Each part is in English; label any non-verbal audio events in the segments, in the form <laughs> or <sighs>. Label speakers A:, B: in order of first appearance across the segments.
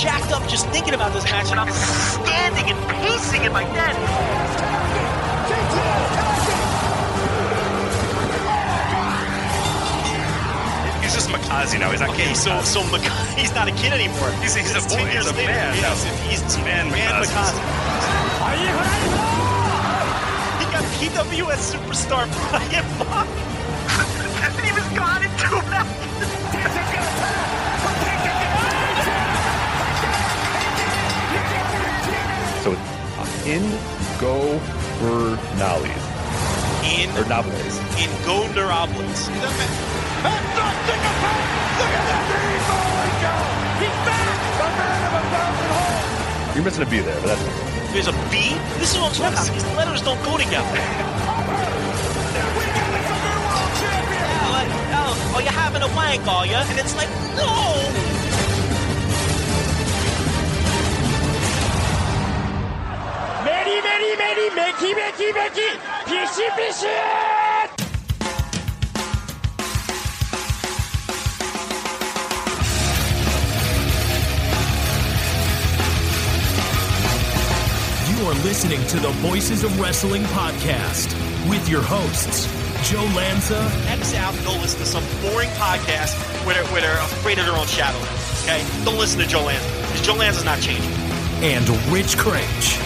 A: Jacked up just thinking about this match, and I'm standing and pacing in my bed.
B: He's just Makazi now. He's not
A: Okay,
B: King
A: so
B: Makazi.
A: so Mc- <laughs> he's not a kid anymore.
B: He's- he's a boy,
A: 10
B: he's
A: years
B: a
A: later.
B: man
A: Yeah,
B: now.
A: he's, he's
B: Man
A: man
B: Makazi.
A: Makazi. He got PWS superstar <laughs> Brian Mock. and he was gone in two minutes.
C: It's in Go Bernalis.
A: In
C: Or Nables.
A: in Gondarables.
C: You're missing a B there, but that's fine.
A: There's a B. This is what I'm talking about. These letters don't go together. Yeah, oh, oh, you're having a wank, are you? And it's like, no.
D: You are listening to the Voices of Wrestling podcast with your hosts, Joe Lanza
A: X out and go listen to some boring podcast where they're, where they're afraid of their own shadow. Okay? Don't listen to Joe Lanza. Because Joe Lanza's not changing.
D: And Rich Kraetsch.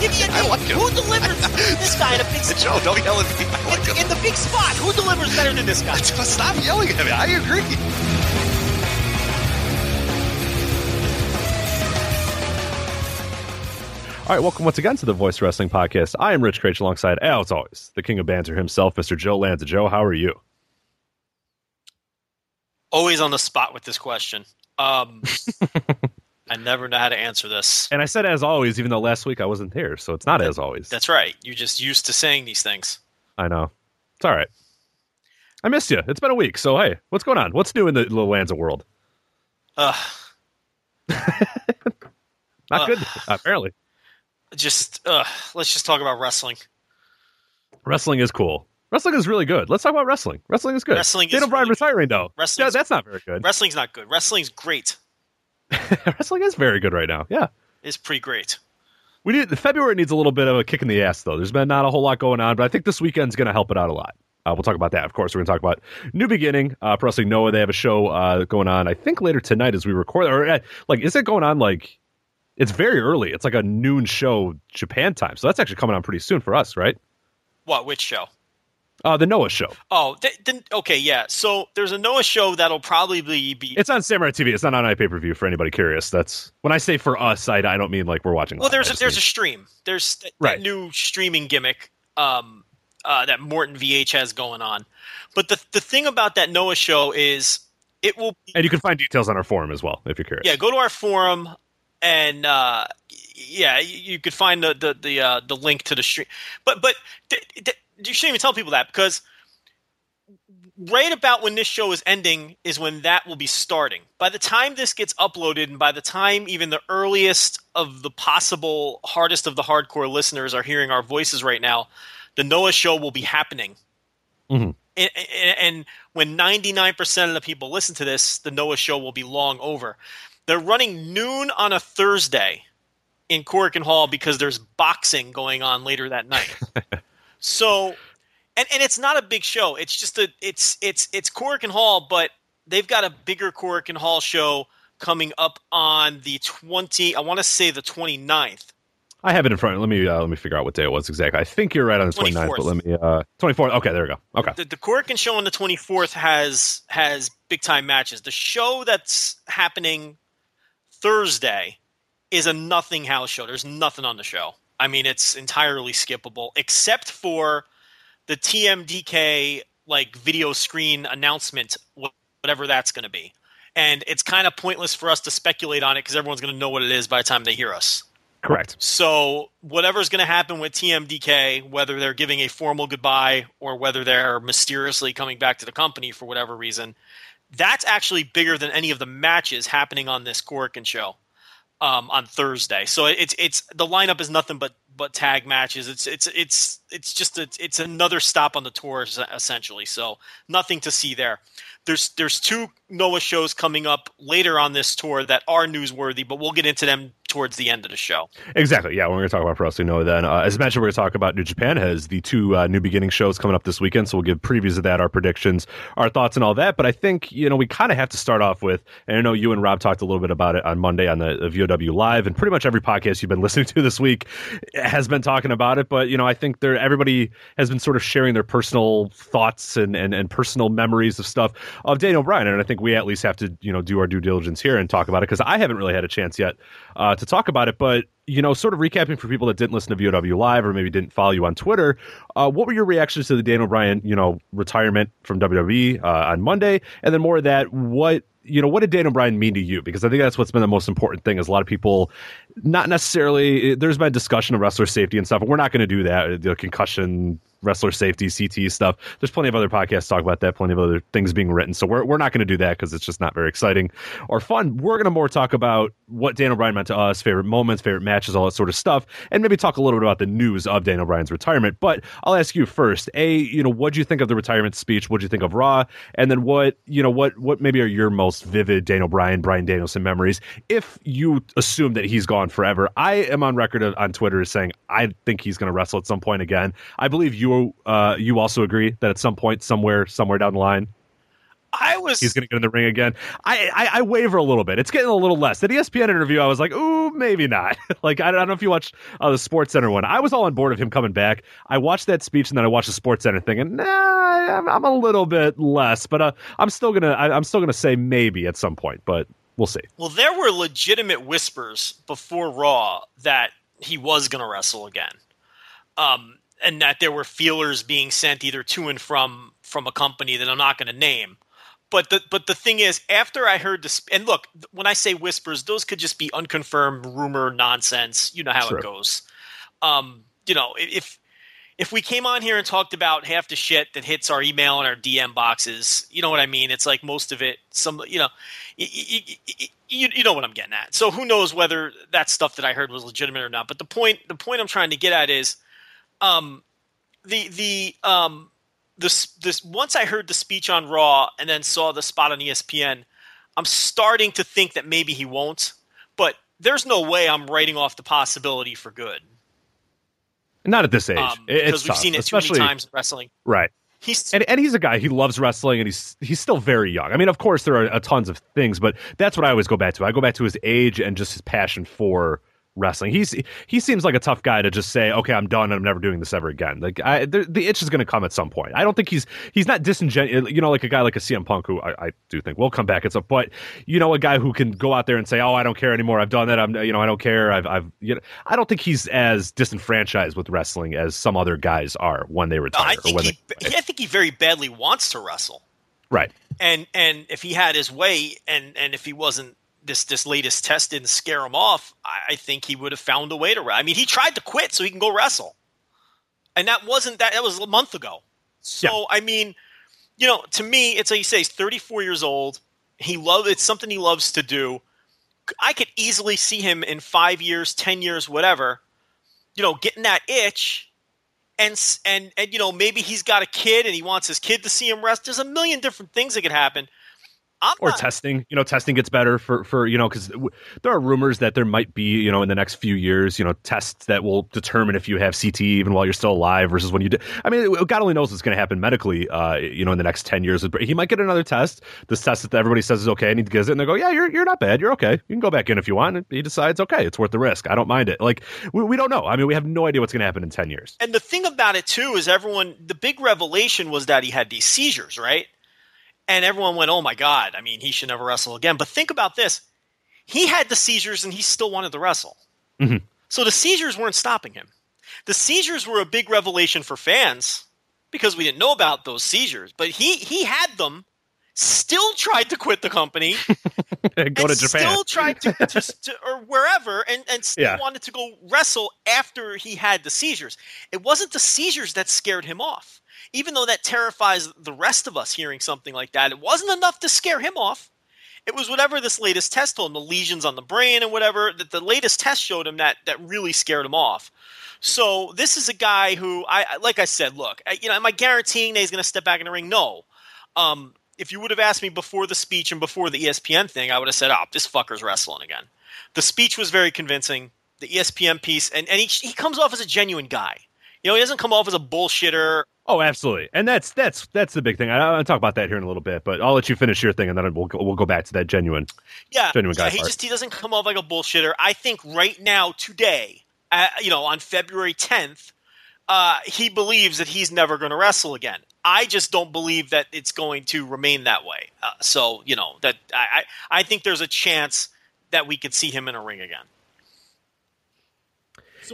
A: Give me a
B: I
A: name.
B: like him.
A: Who delivers this guy in a big <laughs> spot?
B: Joe, don't yell at me. I like
A: In,
B: him.
A: in the big spot, who delivers better than this guy? <laughs>
B: Stop yelling at me. I agree.
C: All right, welcome once again to the Voice Wrestling Podcast. I am Rich Kraetsch alongside, as always, the king of banter himself, Mr. Joe Lanza. Joe, how are you?
A: Always on the spot with this question. Um, <laughs> I never know how to answer this.
C: And I said as always, even though last week I wasn't here, so it's not as always.
A: That's right. You're just used to saying these things.
C: I know. It's all right. I missed you. It's been a week, so hey, what's going on? What's new in the little Lanza world?
A: Ugh. <laughs>
C: Not
A: Uh,
C: good, apparently.
A: just uh, let's just talk about wrestling.
C: Wrestling is cool. Wrestling is really good. Let's talk about wrestling. Wrestling is good.
A: Wrestling is
C: Daniel Bryan
A: really
C: retiring though.
A: Wrestling
C: yeah, that's not very good.
A: Wrestling's not good. Wrestling's great. <laughs>
C: Wrestling is very good right now. Yeah.
A: It's pretty great.
C: We need the February needs a little bit of a kick in the ass though. There's been not a whole lot going on, but I think this weekend's going to help it out a lot. Uh, we'll talk about that. Of course, we're going to talk about New Beginning. Uh, Pro Wrestling Noah, they have a show uh, going on. I think later tonight as we record. Or uh, like, is it going on like? It's very early. It's like a noon show Japan time, so that's actually coming on pretty soon for us, right?
A: What? Which show?
C: Uh, the Noah show.
A: Oh, th- then okay, yeah. So there's a Noah show that'll probably be.
C: It's on Samurai TV. It's not on iPay per view for anybody curious. That's when I say for us, I, I don't mean like we're watching.
A: well,
C: live.
A: there's a, there's a stream. There's that,
C: Right.
A: that new streaming gimmick um, uh, that Morton VH has going on. But the the thing about that Noah show is it will.
C: and you can find details on our forum as well if you're curious.
A: Yeah, go to our forum and uh, yeah, you, you could find the the the, uh, the link to the stream. But but th- th- you shouldn't even tell people that because right about when this show is ending is when that will be starting. By the time this gets uploaded, and by the time even the earliest of the possible hardest of the hardcore listeners are hearing our voices right now, the Noah show will be happening.
C: Mhm.
A: And, and, and when 99% of the people listen to this, the Noah show will be long over. They're running noon on a Thursday in Korakuen Hall because there's boxing going on later that night. <laughs> so, and and it's not a big show. It's just a it's it's it's Korakuen Hall, but they've got a bigger Korakuen Hall show coming up on the 20 I want to say the 29th.
C: I have it in front. Let me uh, let me figure out what day it was exactly. I think you're right on the 29th, but let me uh 24th. Okay, there we go. Okay.
A: The, the and show on the 24th has has big time matches. The show that's happening Thursday is a nothing house show. There's nothing on the show. I mean, it's entirely skippable except for the TMDK like video screen announcement, whatever that's going to be. And it's kind of pointless for us to speculate on it because everyone's going to know what it is by the time they hear us.
C: Correct.
A: So whatever's going to happen with TMDK, whether they're giving a formal goodbye or whether they're mysteriously coming back to the company for whatever reason, that's actually bigger than any of the matches happening on this Korakuen show um, on Thursday. So it's it's the lineup is nothing but but tag matches. It's it's it's it's just a, it's another stop on the tour essentially. So nothing to see there. There's there's two Noah shows coming up later on this tour that are newsworthy, but we'll get into them towards the end of the show.
C: Exactly. Yeah, we're going to talk about Pro Wrestling Noah then. Uh, as mentioned, we're going to talk about New Japan has the two uh, New Beginning shows coming up this weekend, so we'll give previews of that, our predictions, our thoughts, and all that. But I think you know we kind of have to start off with, and I know you and Rob talked a little bit about it on Monday on the, the VOW Live, and pretty much every podcast you've been <laughs> listening to this week has been talking about it. But you know, I think there everybody has been sort of sharing their personal thoughts and and, and personal memories of stuff of Daniel Bryan, and I think we at least have to you know do our due diligence here and talk about it because I haven't really had a chance yet uh, to talk about it. But you know, sort of recapping for people that didn't listen to VOW Live or maybe didn't follow you on Twitter, uh, what were your reactions to the Daniel Bryan, you know, retirement from WWE uh, on Monday, and then more of that, what you know, what did Daniel Bryan mean to you? Because I think that's what's been the most important thing. Is a lot of people, not necessarily. There's been discussion of wrestler safety and stuff, and we're not going to do that. The concussion wrestler safety, CT stuff. There's plenty of other podcasts talk about that, plenty of other things being written. So we're, we're not going to do that because it's just not very exciting or fun. We're going to more talk about what Daniel Bryan meant to us, favorite moments, favorite matches, all that sort of stuff, and maybe talk a little bit about the news of Daniel Bryan's retirement. But I'll ask you first, A, you know, what do you think of the retirement speech? What do you think of Raw? And then what, you know, what, what maybe are your most vivid Daniel Bryan, Bryan Danielson memories if you assume that he's gone forever? I am on record on Twitter as saying I think he's going to wrestle at some point again. I believe you uh, you also agree that at some point, somewhere, somewhere down the line,
A: I was
C: he's going to get in the ring again. I, I, I waver a little bit. It's getting a little less. The ESPN interview, I was like, ooh, maybe not. <laughs> like I, I don't know if you watched uh, the Sports Center one. I was all on board of him coming back. I watched that speech and then I watched the Sports Center thing, and nah, I'm, I'm a little bit less. But uh, I'm still gonna I, I'm still gonna say maybe at some point, but we'll see.
A: Well, there were legitimate whispers before Raw that he was going to wrestle again. Um, and that there were feelers being sent either to and from from a company that I'm not going to name. But the but the thing is, after I heard this, and look, when I say whispers, those could just be unconfirmed rumor nonsense. You know how it goes. Um, you know, if if we came on here and talked about half the shit that hits our email and our DM boxes, you know what I mean? It's like most of it, some you know, you, you, know what I'm getting at. So who knows whether that stuff that I heard was legitimate or not? But the point the point I'm trying to get at is um, the the um, this this once I heard the speech on Raw and then saw the spot on ESPN, I'm starting to think that maybe he won't. But there's no way I'm writing off the possibility for good.
C: Not at this age.
A: Um, because we've tough, seen it too many times in wrestling.
C: Right. He's and, and he's a guy he loves wrestling and he's he's still very young. I mean, of course there are a tons of things, but that's what I always go back to. I go back to his age and just his passion for wrestling. He's he seems like a tough guy to just say, "Okay, I'm done. and I'm never doing this ever again." Like I, the, the itch is going to come at some point. I don't think he's he's not disingenuous. Uh, you know, like a guy like a CM Punk, who I, I do think will come back at some. But you know, a guy who can go out there and say, "Oh, I don't care anymore. I've done that. I'm you know, I don't care. I've I've you know." I don't think he's as disenfranchised with wrestling as some other guys are when they retire.
A: No, I think he, they, I think he very badly wants to wrestle.
C: Right.
A: And and if he had his way, and and if he wasn't this this latest test didn't scare him off, I, I think he would have found a way to. I mean, he tried to quit so he can go wrestle, and that wasn't that. That was a month ago. So yeah. I mean, you know, to me, it's like you say, he's 34 years old. He love it's something he loves to do. I could easily see him in five years, ten years, whatever. You know, getting that itch, and and and you know maybe he's got a kid and he wants his kid to see him rest. There's a million different things that could happen I'm
C: or
A: not-
C: testing you know testing gets better for for you know because w- there are rumors that there might be you know in the next few years you know tests that will determine if you have ct even while you're still alive versus when you do i mean god only knows what's going to happen medically uh you know in the next 10 years he might get another test. This test that everybody says is okay and he gets it and they go yeah you're, you're not bad you're okay. You can go back in if you want and he decides okay it's worth the risk. I don't mind it. Like we, we don't know. I mean we have no idea what's going to happen in 10 years.
A: And the thing about it too is everyone the big revelation was that he had these seizures, right? And everyone went, "Oh my god, I mean, he should never wrestle again." But think about this. He had the seizures and he still wanted to wrestle.
C: Mhm.
A: So the seizures weren't stopping him. The seizures were a big revelation for fans because we didn't know about those seizures, but he he had them still tried to quit the company <laughs>
C: go to japan
A: Still tried to, to, to or wherever, and and still
C: Yeah.
A: wanted to go wrestle after he had the seizures. It wasn't the seizures that scared him off, even though that terrifies the rest of us hearing something like that. It wasn't enough to scare him off. It was whatever this latest test told him, the lesions on the brain and whatever that the latest test showed him that that really scared him off. So this is a guy who I like I said, look, you know, am I guaranteeing that he's going to step back in the ring? No. Um, if you would have asked me before the speech and before the ESPN thing, I would have said, "Oh, this fucker's wrestling again." The speech was very convincing. The ESPN piece, and and he he comes off as a genuine guy. You know, he doesn't come off as a bullshitter.
C: Oh, absolutely, and that's that's that's the big thing. I, I'll talk about that here in a little bit, but I'll let you finish your thing, and then we'll go, we'll go back to that genuine.
A: Yeah,
C: Genuine guy
A: yeah. He
C: part.
A: just he doesn't come off like a bullshitter. I think right now, today, uh, you know, on February tenth, uh, he believes that he's never going to wrestle again. I just don't believe that it's going to remain that way. Uh, so you know that I, I I think there's a chance that we could see him in a ring again.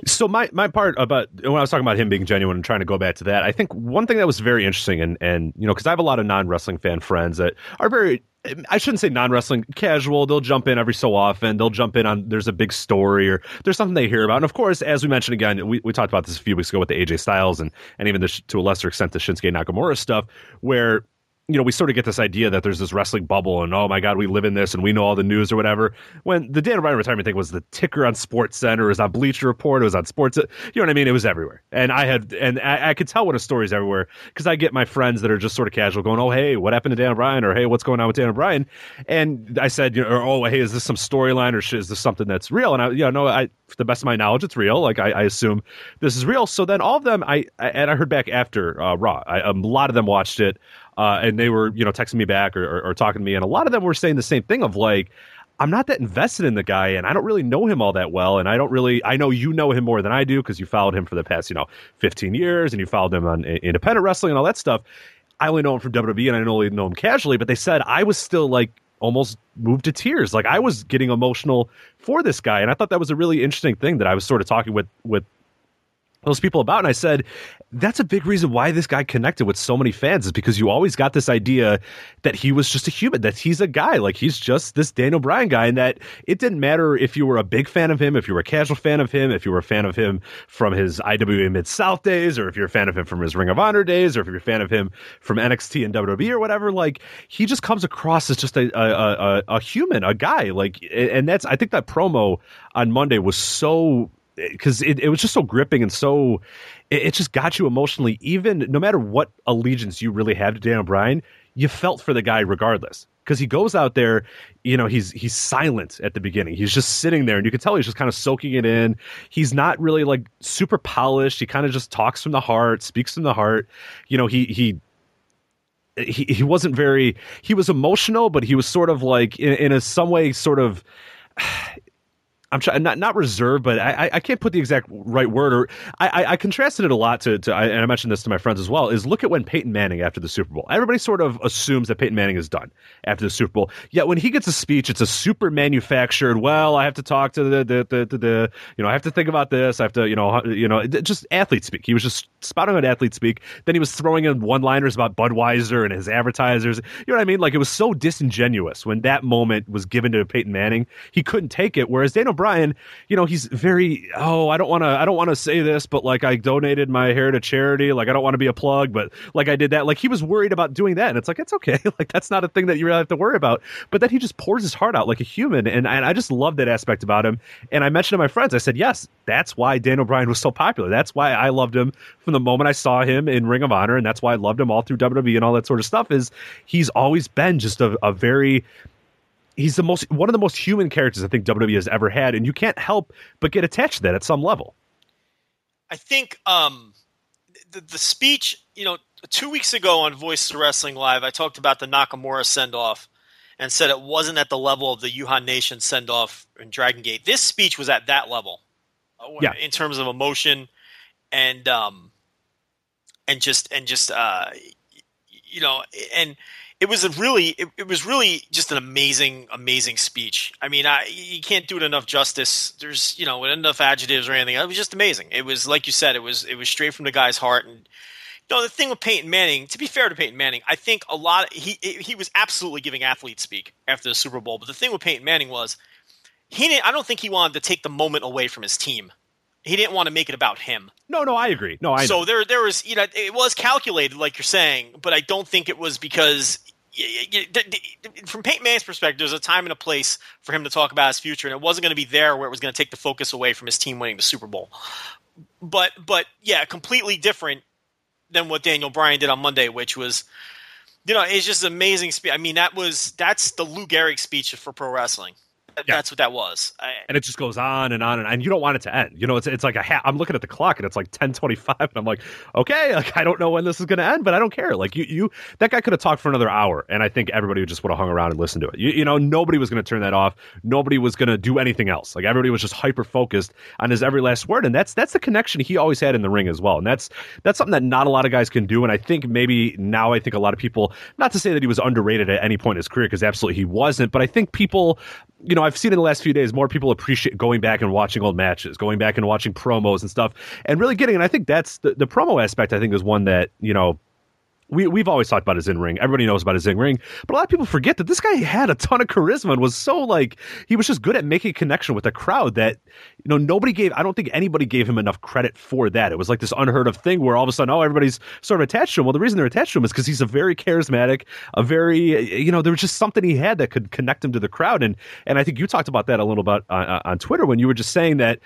C: So my my part about when I was talking about him being genuine and trying to go back to that, I think one thing that was very interesting, and and you know, because I have a lot of non wrestling fan friends that are very. I shouldn't say non wrestling casual. They'll jump in every so often. They'll jump in on there's a big story or there's something they hear about. And of course, as we mentioned again, we, we talked about this a few weeks ago with the AJ Styles and and even the, to a lesser extent the Shinsuke Nakamura stuff, where you know, we sort of get this idea that there's this wrestling bubble and oh my god, we live in this and we know all the news or whatever. When the Dan Bryan retirement thing was the ticker on Sports Center, it was on Bleacher Report, it was on Sports, you know what I mean? It was everywhere, and I had and I, I could tell when a story's everywhere because I get my friends that are just sort of casual going, oh hey, what happened to Dan Bryan or hey, what's going on with Dan Bryan? And I said, you know, or, oh hey, is this some storyline or is this something that's real? And I, you know, no, I, to the best of my knowledge, it's real. Like I, I assume this is real. So then all of them, I, I and I heard back after uh, Raw, I, a lot of them watched it. Uh, and they were, you know, texting me back or, or, or talking to me, and a lot of them were saying the same thing of like, I'm not that invested in the guy, and I don't really know him all that well, and I don't really, I know you know him more than I do because you followed him for the past, you know, 15 years, and you followed him on independent wrestling and all that stuff. I only know him from WWE, and I only know him casually, but they said I was still like almost moved to tears, like I was getting emotional for this guy, and I thought that was a really interesting thing that I was sort of talking with with those people about and I said that's a big reason why this guy connected with so many fans is because you always got this idea that he was just a human that he's a guy like he's just this Daniel Bryan guy and that it didn't matter if you were a big fan of him if you were a casual fan of him if you were a fan of him from his IWA Mid South days or if you're a fan of him from his Ring of Honor days or if you're a fan of him from NXT and WWE or whatever like he just comes across as just a a, a, a human a guy like and that's I think that promo on Monday was so because it, it was just so gripping and so it, it just got you emotionally. Even no matter what allegiance you really had to Daniel Bryan you felt for the guy regardless. Because he goes out there you know he's he's silent at the beginning. He's just sitting there and you can tell he's just kind of soaking it in. He's not really like super polished. He kind of just talks from the heart speaks from the heart. You know he he he, he wasn't very he was emotional but he was sort of like in, in a some way sort of I'm trying not not reserved, but I, I- can't put the exact right word. Or I, I, I contrasted it a lot to, to I, and I mentioned this to my friends as well. Is look at when Peyton Manning after the Super Bowl. Everybody sort of assumes that Peyton Manning is done after the Super Bowl. Yet when he gets a speech, it's a super manufactured. Well, I have to talk to the the, the, the, the you know I have to think about this. I have to you know you know just athlete speak. He was just spouting on athlete speak. Then he was throwing in one liners about Budweiser and his advertisers. You know what I mean? Like it was so disingenuous when that moment was given to Peyton Manning. He couldn't take it. Whereas Daniel Bryan Bryan, you know, he's very oh, I don't want to I don't want to say this, but like I donated my hair to charity, like I don't want to be a plug, but like I did that. Like he was worried about doing that, and it's like it's okay, <laughs> like that's not a thing that you really have to worry about. But then he just pours his heart out like a human, and and I just love that aspect about him. And I mentioned to my friends, I said, yes, that's why Daniel Bryan was so popular. That's why I loved him from the moment I saw him in Ring of Honor, and that's why I loved him all through WWE and all that sort of stuff. Is he's always been just a, a very he's the most one of the most human characters I think WWE has ever had, and you can't help but get attached to that at some level.
A: I think um, the, the speech, you know, two weeks ago on Voice of Wrestling Live, I talked about the Nakamura send off and said it wasn't at the level of the Yuhan Nation send off in Dragon Gate. This speech was at that level, uh,
C: Yeah.
A: in terms of emotion and um, and just and just uh, you know, and it was a really it, it was really just an amazing amazing speech. I mean, I you can't do it enough justice. There's you know enough adjectives or anything. It was just amazing. It was like you said. It was it was straight from the guy's heart and. No, the thing with Peyton Manning, to be fair to Peyton Manning, I think a lot he he was absolutely giving athlete speak after the Super Bowl. But the thing with Peyton Manning was he didn't. I don't think he wanted to take the moment away from his team. He didn't want to make it about him.
C: No, no, I agree. No, I know.
A: So there, there was, you know, it was calculated, like you're saying, but I don't think it was because, from Peyton Manning's perspective, there's a time and a place for him to talk about his future, and it wasn't going to be there where it was going to take the focus away from his team winning the Super Bowl. But, but yeah, completely different than what Daniel Bryan did on Monday, which was, you know, it's just amazing. Spe- I mean, that was that's the Lou Gehrig speech for pro wrestling.
C: Yeah.
A: That's what that was. I,
C: and it just goes on and on and, and you don't want it to end. You know, it's it's like a ha- I'm looking at the clock and it's like 10:25 and I'm like, okay, like I don't know when this is going to end, but I don't care. Like you you that guy could have talked for another hour and I think everybody would just would have hung around and listened to it. You, you know, nobody was going to turn that off. Nobody was going to do anything else. Like everybody was just hyper focused on his every last word and that's that's the connection he always had in the ring as well. And that's that's something that not a lot of guys can do and I think maybe now I think a lot of people not to say that he was underrated at any point in his career because absolutely he wasn't, but I think people you know, I've seen in the last few days more people appreciate going back and watching old matches, going back and watching promos and stuff, and really getting. And I think that's the, the promo aspect. I think is one that you know we we've always talked about his in ring. Everybody knows about his in ring, but a lot of people forget that this guy had a ton of charisma and was so like he was just good at making a connection with the crowd that you know nobody gave. I don't think anybody gave him enough credit for that. It was like this unheard of thing where all of a sudden, oh, everybody's sort of attached to him. Well, the reason they're attached to him is because he's a very charismatic, a very you know there was just something he had that could connect him to the crowd. And and I think you talked about that a little bit on, uh, uh, on Twitter when you were just saying that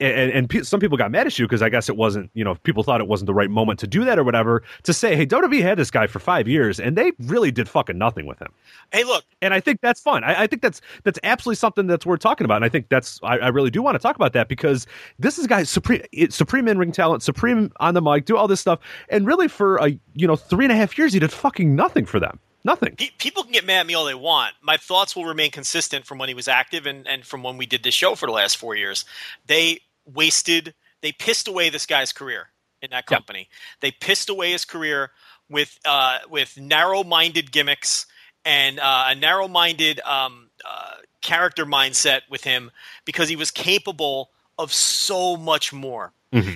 C: and, and pe- some people got mad at you because I guess it wasn't, you know, people thought it wasn't the right moment to do that or whatever. To say, hey, WWE had this guy for five years, and they really did fucking nothing with him.
A: hey, look,
C: And I think that's fun. I, I think that's that's absolutely something that's worth talking about. And I think that's I, I really do want to talk about that because this is guy supreme supreme in ring talent, supreme on the mic, do all this stuff, and really for a you know three and a half years he did fucking nothing for them. Nothing.
A: Pe- people can get mad at me all they want. My thoughts will remain consistent from when he was active and, and from when we did this show for the last four years. They wasted, they pissed away this guy's career in that
C: Yeah.
A: company. They pissed away his career with uh, with narrow-minded gimmicks and uh, a narrow-minded um, uh, character mindset with him because he was capable of so much more.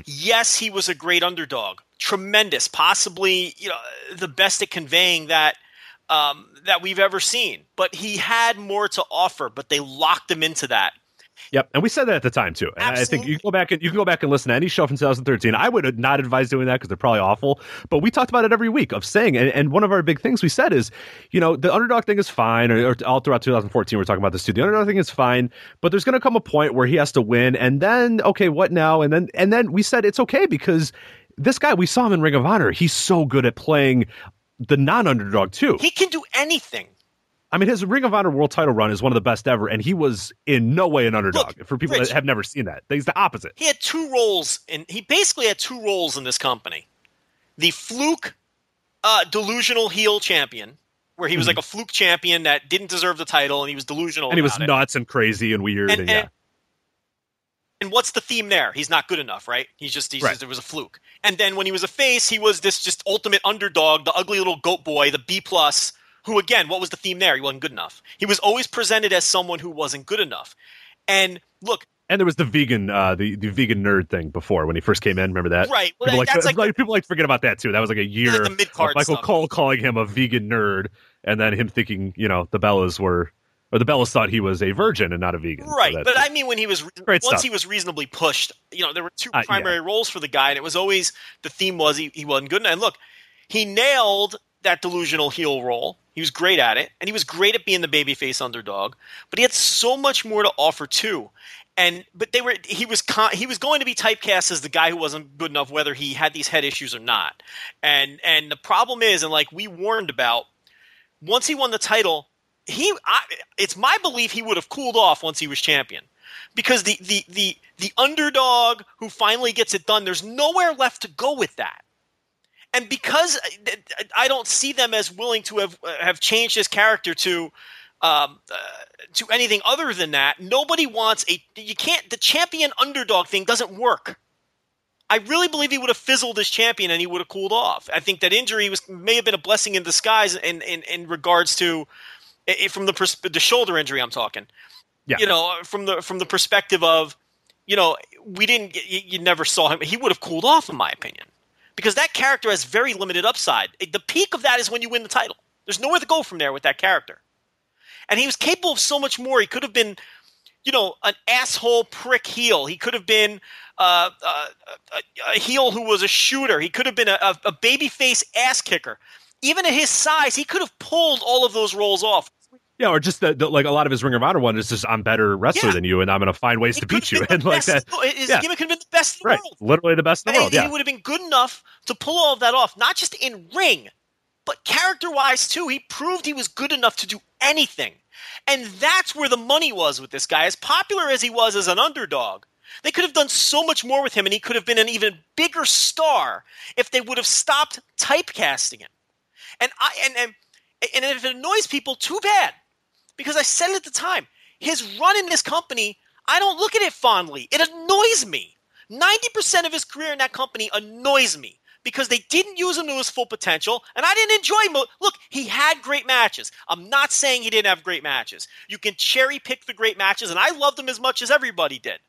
A: Yes, he was a great underdog, tremendous, possibly you know the best at conveying that um, that we've ever seen. But he had more to offer, but they locked him into that.
C: Yep, and we said that at the time too. And I think you can go back and you can go back and listen to any show from 2013. I would not advise doing that because they're probably awful. But we talked about it every week of saying, and, and one of our big things we said is, you know, the underdog thing is fine. Or, or all throughout 2014, we're talking about this too. The underdog thing is fine, but there's going to come a point where he has to win, and then okay, what now? And then and then we said it's okay because this guy we saw him in Ring of Honor. He's so good at playing the non-underdog too.
A: He can do anything.
C: I mean, his Ring of Honor world title run is one of the best ever, and he was in no way an underdog.
A: Look,
C: For people
A: Rich-
C: that have never seen that, he's the opposite.
A: He had two roles, and he basically had two roles in this company: the fluke, uh, delusional heel champion, where he was like a fluke champion that didn't deserve the title, and he was delusional.
C: Mm-hmm. and he was
A: it.
C: nuts and crazy and weird. And,
A: And-
C: yeah,
A: and- what's the theme there? He's not good enough, right? He's just he's
C: Right.
A: just, it was a fluke. And then when he was a face, he was this just ultimate underdog, the ugly little goat boy, the B plus. Who again? What was the theme there? He wasn't good enough. He was always presented as someone who wasn't good enough. And look,
C: and there was the vegan, uh, the the vegan nerd thing before when he first came in. Remember that?
A: Right. Well,
C: People like,
A: that's
C: like,
A: like-
C: people like to forget about that too. That was like a year
A: Like
C: Michael
A: stuff.
C: Cole calling him a vegan nerd, and then him thinking, you know, the Bellas were or the Bellas thought he was a virgin and not a vegan.
A: Right,
C: that-
A: but I mean, when he was
C: Great
A: once
C: stuff.
A: he was reasonably pushed, you know, there were two
C: Uh, yeah.
A: primary roles for the guy, and it was always the theme was he, he wasn't good enough. And look, he nailed that delusional heel role. He was great at it, and he was great at being the babyface underdog. But he had so much more to offer too. And but they were he was con- he was going to be typecast as the guy who wasn't good enough, whether he had these head issues or not. And and the problem is, and like we warned about, once he won the title, he I, it's my belief he would have cooled off once he was champion. Because the the the the underdog who finally gets it done there's nowhere left to go with that. And because I- I don't see them as willing to have have changed his character to um, uh, to anything other than that nobody wants a you can't the champion underdog thing doesn't work. I really believe he would have fizzled as champion and he would have cooled off. I think that injury was may have been a blessing in disguise in in, in regards to i- i- from the pers- the shoulder injury I'm talking.
C: Yeah.
A: You know, from the from the perspective of, you know, we didn't you, you never saw him. He would have cooled off, in my opinion, because that character has very limited upside. It- The peak of that is when you win the title. There's nowhere to go from there with that character, and he was capable of so much more. He could have been, you know, an asshole prick heel. He could have been. Uh, uh, a, a heel who was a shooter. He could have been a, a, a babyface ass kicker. Even at his size, he could have pulled all of those roles off.
C: Yeah, or just the, the, like a lot of his Ring of Honor one is just I'm better wrestler
A: Yeah.
C: than you, and I'm going to find ways
A: He
C: to beat you, <laughs> and like that.
A: His
C: yeah.
A: gimmick could have been the best in the
C: Right,
A: world.
C: literally the best in the
A: And
C: world.
A: he
C: Yeah,
A: would have been good enough to pull all of that off, not just in ring, but character wise too. He proved he was good enough to do anything. And that's where the money was with this guy. As popular as he was as an underdog, they could have done so much more with him, and he could have been an even bigger star if they would have stopped typecasting him. And I and and, and if it annoys people, too bad. Because I said it at the time. His run in this company, I don't look at it fondly. It annoys me. 90% of his career in that company annoys me because they didn't use him to his full potential, and I didn't enjoy mo- Look, he had great matches. I'm not saying he didn't have great matches. You can cherry pick the great matches, and I loved him as much as everybody did.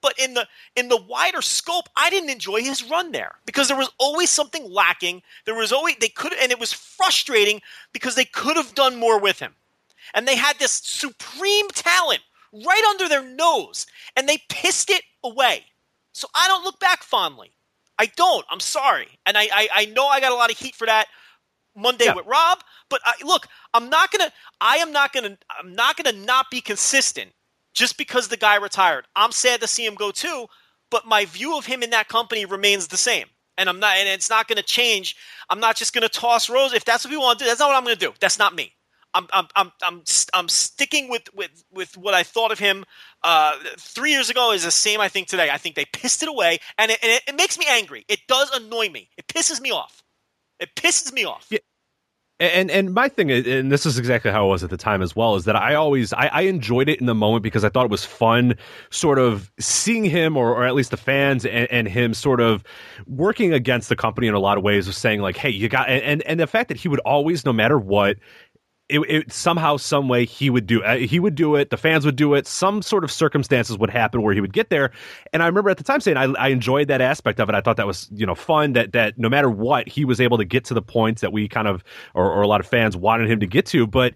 A: But in the in the wider scope, I didn't enjoy his run there because there was always something lacking. There was always they could and it was frustrating because they could have done more with him. And they had this supreme talent right under their nose and they pissed it away. So I don't look back fondly. I don't. I'm sorry. And I I, I know I got a lot of heat for that Monday
C: Yeah.
A: with Rob, but I, look, I'm not gonna. I am not gonna. I'm not gonna not be consistent just because the guy retired. I'm sad to see him go too, but my view of him in that company remains the same. And I'm not, and it's not going to change. I'm not just going to toss Rose. If that's what we want to do, that's not what I'm going to do. That's not me. I'm, I'm, I'm, I'm, I'm sticking with, with, with what I thought of him uh, three years ago is the same I think today. I think they pissed it away, and it, and it, it makes me angry. It does annoy me. It pisses me off. It pisses me off.
C: Yeah. And and my thing and this is exactly how it was at the time as well, is that I always I, I enjoyed it in the moment because I thought it was fun, sort of seeing him or, or at least the fans and, and him sort of working against the company in a lot of ways of saying like, hey, you got and and, and the fact that he would always, no matter what, it, it somehow some way he would do uh, he would do it the fans would do it some sort of circumstances would happen where he would get there. And i remember at the time saying I, I enjoyed that aspect of it. I thought that was you know fun that that no matter what he was able to get to the points that we kind of or, or a lot of fans wanted him to get to. But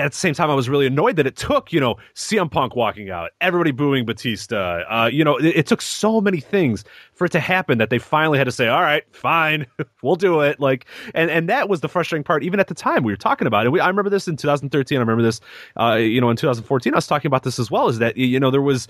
C: at the same time i was really annoyed that it took you know cm punk walking out everybody booing batista uh, you know it, it took so many things for it to happen that they finally had to say all right fine <laughs> we'll do it. Like and and that was the frustrating part even at the time we were talking about it. We, i remember this in 2013 i remember this uh, you know in 2014 i was talking about this as well is that you know there was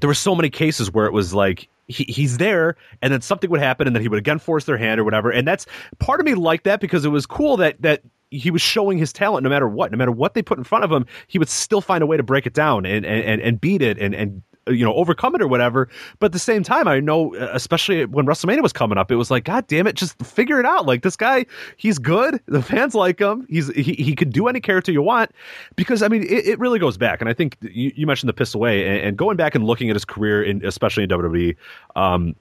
C: there were so many cases where it was like he, he's there and then something would happen and then he would again force their hand or whatever. And that's part of me liked that because it was cool that that he was showing his talent no matter what. No matter what they put in front of him he would still find a way to break it down and and, and beat it and and you know overcome it or whatever. But at the same time i know uh, especially when wrestlemania was coming up it was like god damn it just figure it out. Like this guy he's good. <laughs> The fans like him. He's he, he could do any character you want. Because i mean it, it really goes back. And i think you, you mentioned the piss away. And, and going back and looking at his career in especially in wwe um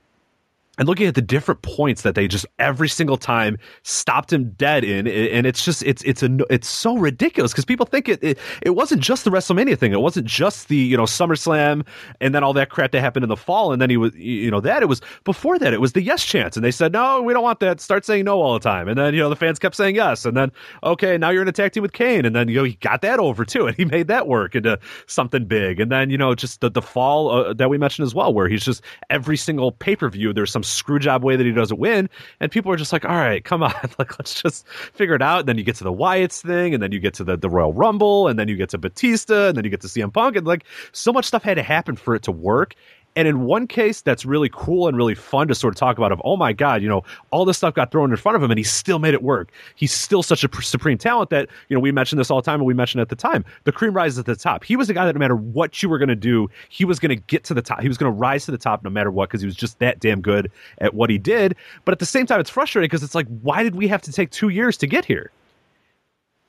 C: and looking at the different points that they just every single time stopped him dead in and it's just it's it's a it's so ridiculous because people think it, it it wasn't just the WrestleMania thing. It wasn't just the you know SummerSlam and then all that crap that happened in the fall and then he was you know that. It was before that it was the yes chance and they said no we don't want that. Start saying no all the time. And then you know the fans kept saying yes and then okay now you're in a tag team with Kane. And then you know he got that over too and he made that work into something big. And then you know just the the fall uh, that we mentioned as well where he's just every single pay per view there's some screw job way that he doesn't win. And people are just like, all right, come <laughs> on, like let's just figure it out. And then you get to the Wyatt's thing, and then you get to the, the Royal Rumble, and then you get to Batista, and then you get to CM Punk, and like so much stuff had to happen for it to work. And in one case, that's really cool and really fun to sort of talk about. Of oh my god, you know, all this stuff got thrown in front of him, and he still made it work. He's still such a supreme talent that you know we mentioned this all the time, and we mentioned at the time the cream rises at the top. He was the guy that no matter what you were going to do, he was going to get to the top. He was going to rise to the top no matter what because he was just that damn good at what he did. But at the same time, it's frustrating because it's like, why did we have to take two years to get here?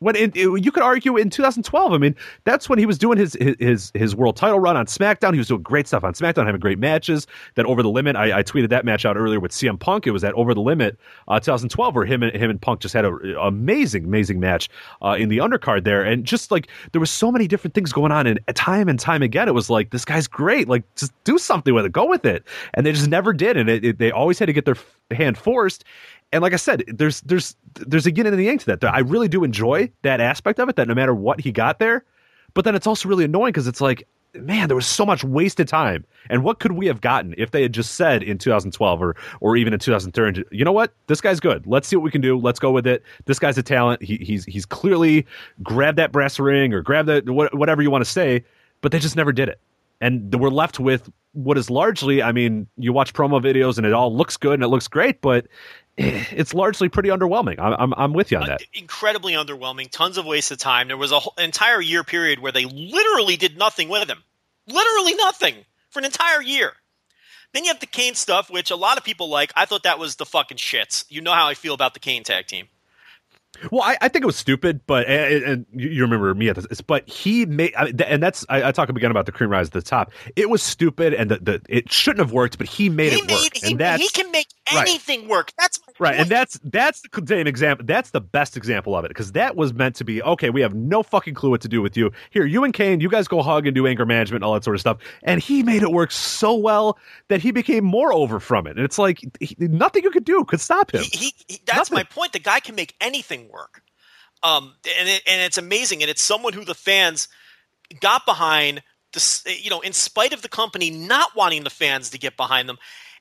C: When it, it, you could argue in 2012, I mean, that's when he was doing his his his world title run on SmackDown. He was doing great stuff on SmackDown, having great matches. That Over the Limit, I, I tweeted that match out earlier with CM Punk. It was that Over the Limit uh, 2012, where him and him and Punk just had an amazing, amazing match uh, in the undercard there, and just like there was so many different things going on, and time and time again, it was like this guy's great. Like just do something with it, go with it, and they just never did, and it, they always had to get their hand forced and like I said, there's there's there's a yin and a yang to that. I really do enjoy that aspect of it. That no matter what he got there, but then it's also really annoying because it's like, man, there was so much wasted time. And what could we have gotten if they had just said in 2012 or or even in 2013, you know what, this guy's good. Let's see what we can do. Let's go with it. This guy's a talent. He, he's he's clearly grabbed that brass ring or grabbed that whatever you want to say, but they just never did it. And we're left with what is largely, I mean, you watch promo videos and it all looks good and it looks great, but it's largely pretty underwhelming. I'm, I'm, I'm with you on that. Uh,
A: incredibly underwhelming. Tons of waste of time. There was a whole, entire year period where they literally did nothing with him. Literally nothing for an entire year. Then you have the Kane stuff, which a lot of people like. I thought that was the fucking shits. You know how I feel about the Kane tag team.
C: Well, I, I, think it was stupid, but and, and, you remember me at this. But he made, and that's I, I talk again about the cream rise at the top. It was stupid, and the, the it shouldn't have worked, but he made
A: he
C: it
A: made,
C: work.
A: He,
C: and that's,
A: he can make anything right. work. That's
C: right,
A: point.
C: and that's that's the same example. That's the best example of it because that was meant to be okay. We have no fucking clue what to do with you. Here, you and Kane, you guys go hug and do anger management, and all that sort of stuff. And he made it work so well that he became more over from it. And it's like he, nothing you could do could stop him.
A: That's nothing. my point. The guy can make anything work. Um, and it, and it's amazing, and it's someone who the fans got behind. The, you know, in spite of the company not wanting the fans to get behind them,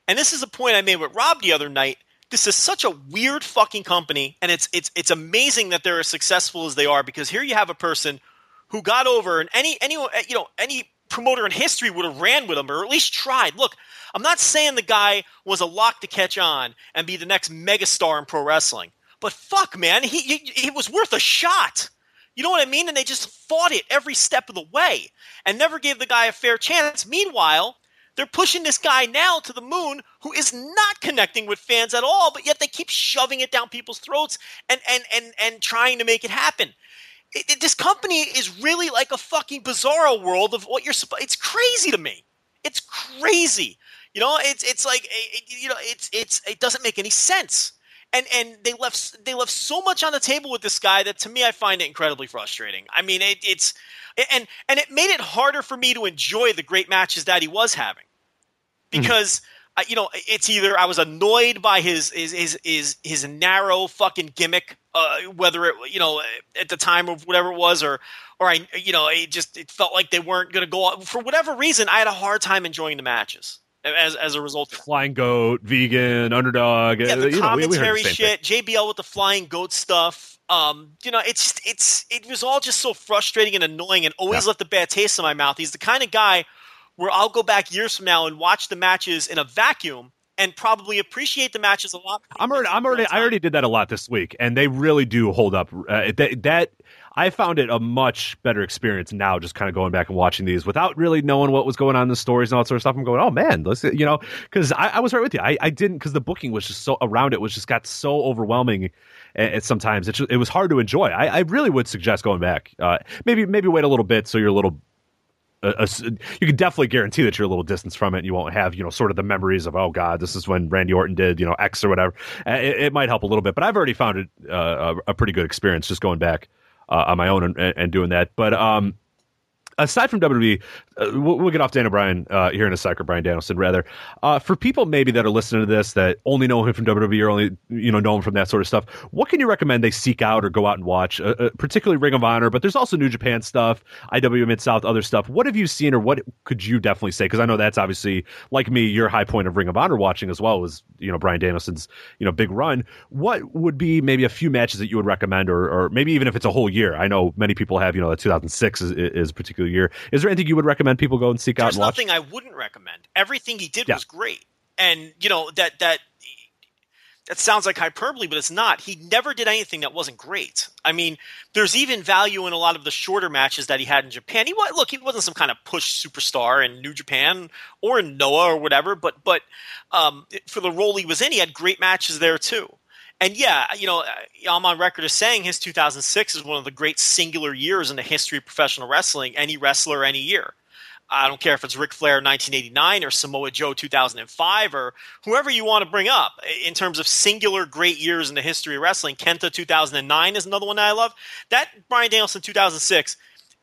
A: and this is a point I made with Rob the other night. This is such a weird fucking company, and it's it's it's amazing that they're as successful as they are because here you have a person who got over, and any any you know any promoter in history would have ran with him or at least tried. Look, I'm not saying the guy was a lock to catch on and be the next megastar in pro wrestling. But fuck, man, he, he, was worth a shot. You know what I mean? And they just fought it every step of the way and never gave the guy a fair chance. Meanwhile, they're pushing this guy now to the moon who is not connecting with fans at all, but yet they keep shoving it down people's throats and and and and trying to make it happen. It, it, this company is really like a fucking bizarro world of what you're supposed. It's crazy to me. It's crazy. You know, it's it's like it, you know, it's it's it doesn't make any sense and and they left they left so much on the table with this guy that to me I find it incredibly frustrating. I mean, it, it's and and it made it harder for me to enjoy the great matches that he was having mm-hmm. because. Mm-hmm. you know, it's either I was annoyed by his his his his, his narrow fucking gimmick, uh, whether it you know at the time of whatever it was, or or I you know it just it felt like they weren't going to go on for whatever reason. I had a hard time enjoying the matches as as a result.
C: Flying goat, vegan, underdog.
A: Yeah, the
C: you
A: commentary
C: know, we, we
A: shit. Thing. JBL with the flying goat stuff. Um, you know, it's it's it was all just so frustrating and annoying, and always yeah. left a bad taste in my mouth. He's the kind of guy where I'll go back years from now and watch the matches in a vacuum and probably appreciate the matches a lot.
C: I'm already, I'm already, I already did that a lot this week, and they really do hold up. Uh, that, that I found it a much better experience now, just kind of going back and watching these without really knowing what was going on in the stories and all that sort of stuff. I'm going, oh man, let's you know, because I, I, was right with you. I, I didn't because the booking was just so around it was just got so overwhelming. At, sometimes it, it was hard to enjoy. I, I really would suggest going back. Uh, maybe maybe wait a little bit so you're a little a, a, you can definitely guarantee that you're a little distance from it. and You won't have you know sort of the memories of oh god, this is when Randy Orton did you know X or whatever. Uh, It, it might help a little bit, but I've already found it uh, a, a pretty good experience just going back uh, on my own and, and doing that. But um, aside from WWE, uh, we'll, we'll get off Daniel Bryan uh, here in a sec, or Brian Danielson rather. Uh, for people maybe that are listening to this that only know him from WWE or only you know know him from that sort of stuff, what can you recommend they seek out or go out and watch? Uh, uh, particularly Ring of Honor, but there's also New Japan stuff, IW Mid South, other stuff. What have you seen, or what could you definitely say? Because I know that's obviously like me, your high point of Ring of Honor watching as well was you know Brian Danielson's you know big run. What would be maybe a few matches that you would recommend, or, or maybe even if it's a whole year? I know many people have you know the 2006 is, is a particular year. Is there anything you would recommend people go and seek out
A: There's
C: and watch?
A: nothing I wouldn't recommend. Everything he did
C: Yeah.
A: was great, and you know that that that sounds like hyperbole, but it's not. He never did anything that wasn't great. I mean, there's even value in a lot of the shorter matches that he had in Japan. He was look, he wasn't some kind of push superstar in New Japan or in Noah or whatever, but but um, for the role he was in, he had great matches there too. And yeah, you know, I'm on record as saying his 2006 is one of the great singular years in the history of professional wrestling. Any wrestler, any year. I don't care if it's Ric Flair 1989 or Samoa Joe 2005 or whoever you want to bring up in terms of singular great years in the history of wrestling. Kenta 2009 is another one that I love. That Bryan Danielson 2006,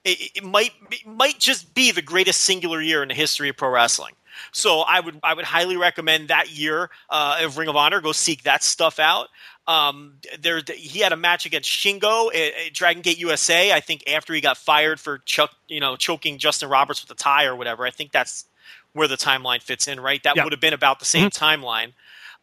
A: it, it might it might just be the greatest singular year in the history of pro wrestling. So I would I would highly recommend that year uh, of Ring of Honor. Go seek that stuff out. Um, there, he had a match against Shingo at, at Dragon Gate USA. I think after he got fired for chuck, you know, choking Justin Roberts with a tie or whatever. I think that's where the timeline fits in, right? That
C: Yeah.
A: would have been about the same timeline.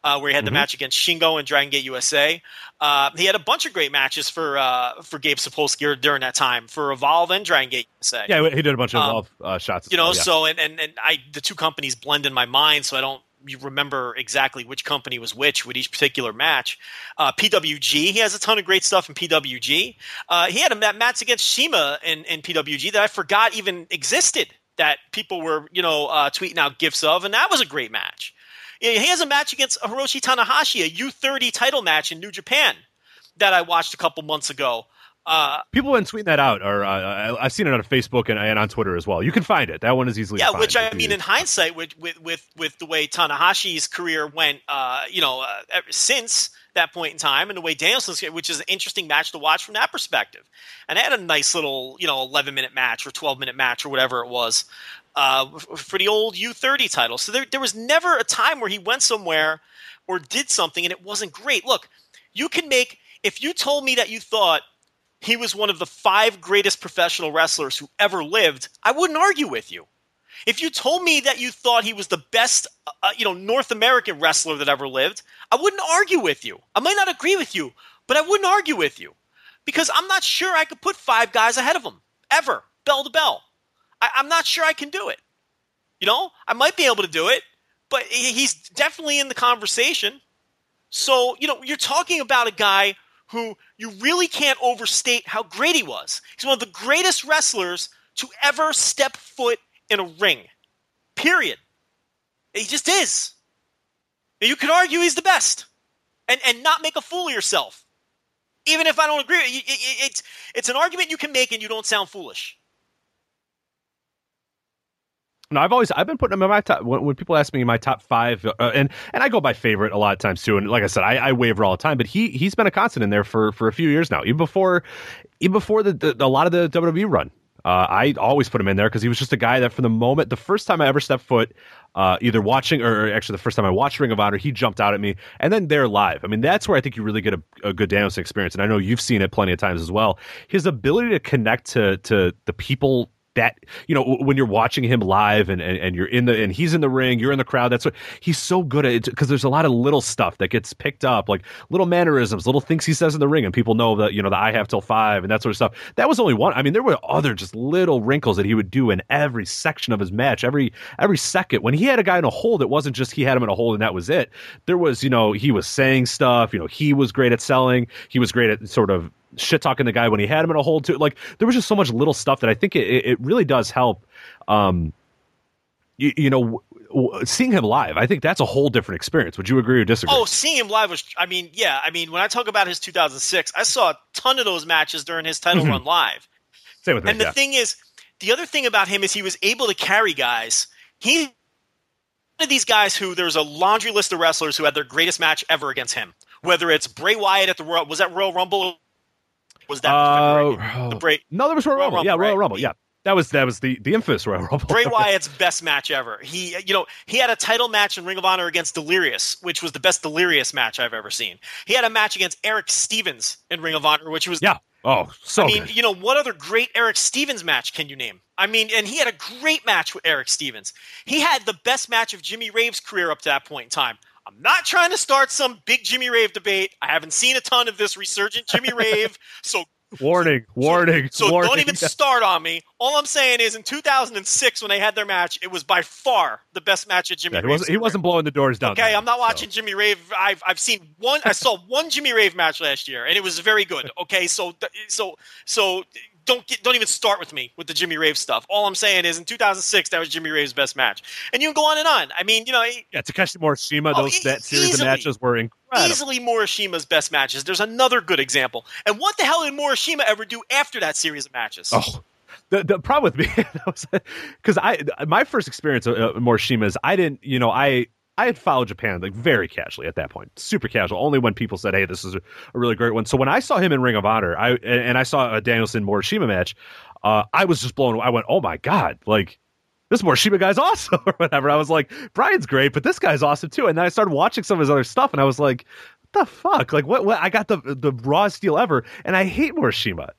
A: Uh, where he had the match against Shingo and Dragon Gate USA, uh, he had a bunch of great matches for uh, for Gabe Sapolsky during that time for Evolve and Dragon Gate USA
C: Yeah, he did a bunch of
A: Um,
C: uh, shots.
A: you know
C: well, yeah.
A: so and, and and i the two companies blend in my mind so i don't you remember exactly which company was which with each particular match. Uh, pwg he has a ton of great stuff in pwg uh, he had a ma- match against shima in, in pwg that i forgot even existed that people were you know uh, tweeting out gifs of and that was a great match he has a match against hiroshi tanahashi a u30 title match in new japan that i watched a couple months ago uh,
C: people have been tweeting that out, or uh, I- I've seen it on Facebook and, and on Twitter as well. You can find it. That one is easily
A: Yeah, which I mean, in hindsight, with with with, with the way Tanahashi's career went, uh, you know, uh, since that point in time, and the way Danielson's, which is an interesting match to watch from that perspective, and they had a nice little, you know, eleven minute match or twelve minute match or whatever it was uh, for the old U thirty title. So there there was never a time where he went somewhere or did something and it wasn't great. Look, you can make if you told me that you thought he was one of the five greatest professional wrestlers who ever lived, I wouldn't argue with you. If you told me that you thought he was the best, uh, you know, North American wrestler that ever lived, I wouldn't argue with you. I might not agree with you, but I wouldn't argue with you because I'm not sure I could put five guys ahead of him ever, bell to bell. I, I'm not sure I can do it. You know, I might be able to do it, but he's definitely in the conversation. So, you know, you're talking about a guy who you really can't overstate how great he was. He's one of the greatest wrestlers to ever step foot in a ring. Period. He just is. You could argue he's the best and, and not make a fool of yourself. Even if I don't agree, it- it- it's, it's an argument you can make and you don't sound foolish.
C: I've always I've been putting him in my top. When, when people ask me my top five, uh, and and I go by favorite a lot of times too. And like I said, I, I waver all the time, but he he's been a constant in there for for a few years now, even before even before the, the a lot of the WWE run. Uh, I always put him in there because he was just a guy that from the moment the first time I ever stepped foot, uh, either watching or actually the first time I watched Ring of Honor, he jumped out at me, and then there live. I mean, that's where I think you really get a, a good Danielson experience, and I know you've seen it plenty of times as well. His ability to connect to to the people that you know when you're watching him live and, and and you're in the and he's in the ring you're in the crowd that's what he's so good at because there's a lot of little stuff that gets picked up like little mannerisms little things he says in the ring and people know that you know the i have till five and that sort of stuff. That was only one i mean there were other just little wrinkles that he would do in every section of his match every every second. When he had a guy in a hold it wasn't just he had him in a hold and that was it there was you know he was saying stuff you know he was great at selling he was great at sort of shit talking the guy when he had him in a hold too. Like there was just so much little stuff that I think it, it really does help. Um, you, you know, w- w- seeing him live, I think that's a whole different experience. Would you agree or disagree?
A: Oh, seeing him live was, I mean, yeah, I mean, when I talk about his 2006, I saw a ton of those matches during his title run live.
C: Same with me.
A: And the
C: yeah.
A: thing is, the other thing about him is he was able to carry guys. He one of these guys who there's a laundry list of wrestlers who had their greatest match ever against him. Whether it's Bray Wyatt at the Royal was that Royal Rumble? Was that
C: Uh,
A: the Bray
C: no, there was Royal,
A: Royal
C: Rumble. Yeah,
A: Rumble,
C: Royal
A: right?
C: Rumble. Yeah, that was that was the the infamous Royal Rumble.
A: Bray <laughs> Wyatt's best match ever. He, you know, he had a title match in Ring of Honor against Delirious, which was the best Delirious match I've ever seen. He had a match against Erick Stevens in Ring of Honor, which was
C: yeah. Oh, so
A: I mean,
C: good.
A: you know, what other great Erick Stevens match can you name? I mean, and he had a great match with Erick Stevens. He had the best match of Jimmy Rave's career up to that point in time. I'm not trying to start some big Jimmy Rave debate. I haven't seen a ton of this resurgent Jimmy <laughs> Rave, so
C: warning, warning,
A: so
C: warning.
A: don't even <laughs> start on me. All I'm saying is, in 2006, when they had their match, it was by far the best match of Jimmy.
C: Yeah, he wasn't. He wasn't blowing the doors down.
A: Okay,
C: there,
A: I'm not watching
C: so.
A: Jimmy Rave. I've I've seen one. I saw one Jimmy Rave match last year, and it was very good. <laughs> Okay, so so so don't get, don't even start with me with the Jimmy Rave stuff. All I'm saying is, in 2006, that was Jimmy Rave's best match, and you can go on and on. I mean, you know,
C: Yeah, Takeshi Morishima.
A: Oh,
C: Those
A: e-
C: that series
A: easily.
C: of matches were incredible.
A: easily Morishima's best matches. There's another good example. And what the hell did Morishima ever do after that series of matches?
C: Oh, the the problem with me <laughs> because I my first experience of uh, Morishima is I didn't you know I I had followed Japan like very casually at that point, super casual. Only when people said, "Hey, this is a, really great one." So when I saw him in Ring of Honor, I and, and I saw a Danielson Morishima match, uh, I was just blown. I went, "Oh my god!" Like this Morishima guy's <laughs> awesome or whatever. I was like, Bryan's great, but this guy's awesome too. And then I started watching some of his other stuff, and I was like, what the fuck? Like what? What? I got the the rawest deal ever, and I hate Morishima.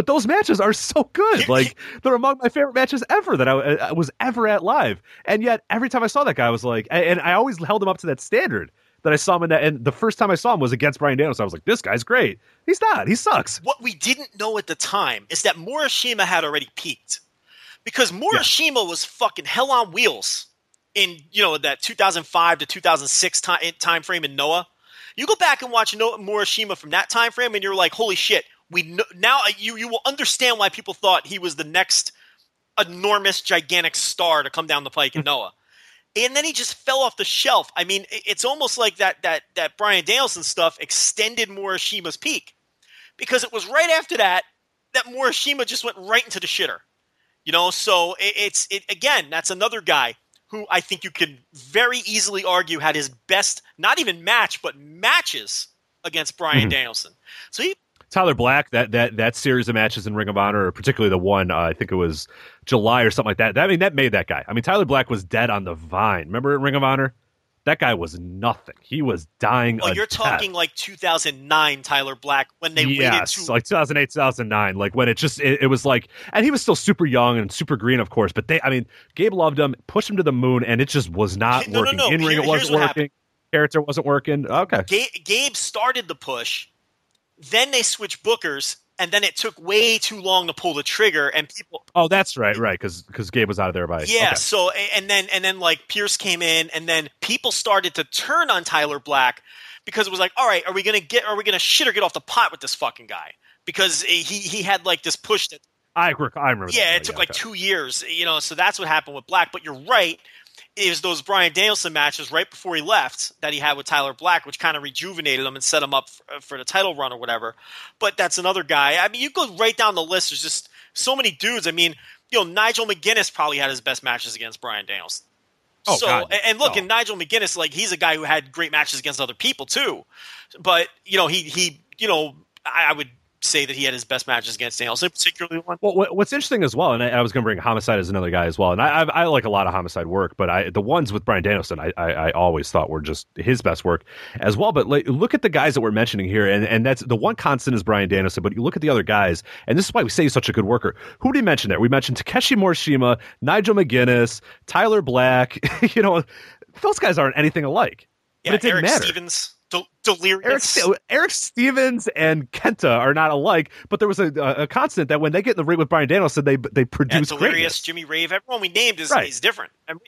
C: But those matches are so good. <laughs> Like they're among my favorite matches ever that I, I was ever at live. And yet every time I saw that guy, I was like, and, I always held him up to that standard that I saw him in that. And the first time I saw him was against Bryan Danielson. I was like, this guy's great. He's not. He sucks.
A: What we didn't know at the time is that Morishima had already peaked. Because Morishima was fucking hell on wheels in, you know, that 2005 to 2006 time, time frame in Noah. You go back and watch Morishima from that time frame and you're like, holy shit, we know, now you you will understand why people thought he was the next enormous gigantic star to come down the pike in <laughs> Noah. And then he just fell off the shelf. I mean, it's almost like that that that Bryan Danielson stuff extended Morishima's peak because it was right after that that Morishima just went right into the shitter. You know, so it, it's it again. That's another guy who I think you can very easily argue had his best, not even match, but matches against Bryan
C: Mhm.
A: Danielson. So he
C: Tyler Black, that that that series of matches in Ring of Honor, particularly the one uh, I think it was July or something like that. that. I mean, that made that guy. I mean, Tyler Black was dead on the vine. Remember in Ring of Honor? That guy was nothing. He was dying.
A: well,
C: a
A: Oh, you're
C: death.
A: talking like 2009 Tyler Black when they
C: yes,
A: waited to
C: like 2008, 2009, like when it just it, it was like, and he was still super young and super green, of course. But they, I mean, Gabe loved him, pushed him to the moon, and it just was not
A: No, no,
C: working.
A: no.
C: In ring,
A: Here-
C: it wasn't working. Character wasn't working. Okay,
A: Ga- Gabe started the push, then they switched bookers, and then it took way too long to pull the trigger, and people
C: oh, that's right, right, because because Gabe was out of there by
A: yeah.
C: okay.
A: So and then and then like Pierce came in, and then people started to turn on Tyler Black because it was like, all right, are we gonna get, are we gonna shit or get off the pot with this fucking guy? Because eh, he he had like this push that
C: I I remember.
A: yeah,
C: that.
A: it took like
C: okay.
A: two years, you know. So that's what happened with Black. But you're right. Was those Bryan Danielson matches right before he left that he had with Tyler Black, which kind of rejuvenated him and set him up for, uh, for the title run or whatever. But that's another guy. I mean, you go right down the list. There's just so many dudes. I mean, you know, Nigel McGuinness probably had his best matches against Bryan Danielson.
C: Oh,
A: so
C: God,
A: and- and look,
C: no.
A: and Nigel McGuinness, like he's a guy who had great matches against other people too. But you know, he he, you know, I, I would say that he had his best matches against Danielson, particularly one.
C: Well, what's interesting as well, and I, I was going to bring Homicide as another guy as well, and I, I, I like a lot of Homicide work, but I the ones with Bryan Danielson, I, I, I always thought were just his best work as well. But like, look at the guys that we're mentioning here, and, and that's the one constant is Bryan Danielson, but you look at the other guys, and this is why we say he's such a good worker. Who did he mention there? We mentioned Takeshi Morishima, Nigel McGuinness, Tyler Black. <laughs> you know, those guys aren't anything alike.
A: Yeah,
C: but it didn't
A: Eric
C: matter.
A: Stevens, Del- Delirious.
C: Eric, Erick Stevens and Kenta are not alike, but there was a, a, constant that when they get in the ring with Bryan Danielson, they they
A: yeah,
C: produce
A: Delirious,
C: greatness.
A: Jimmy Rave, everyone we named is,
C: Right.
A: is different. I mean,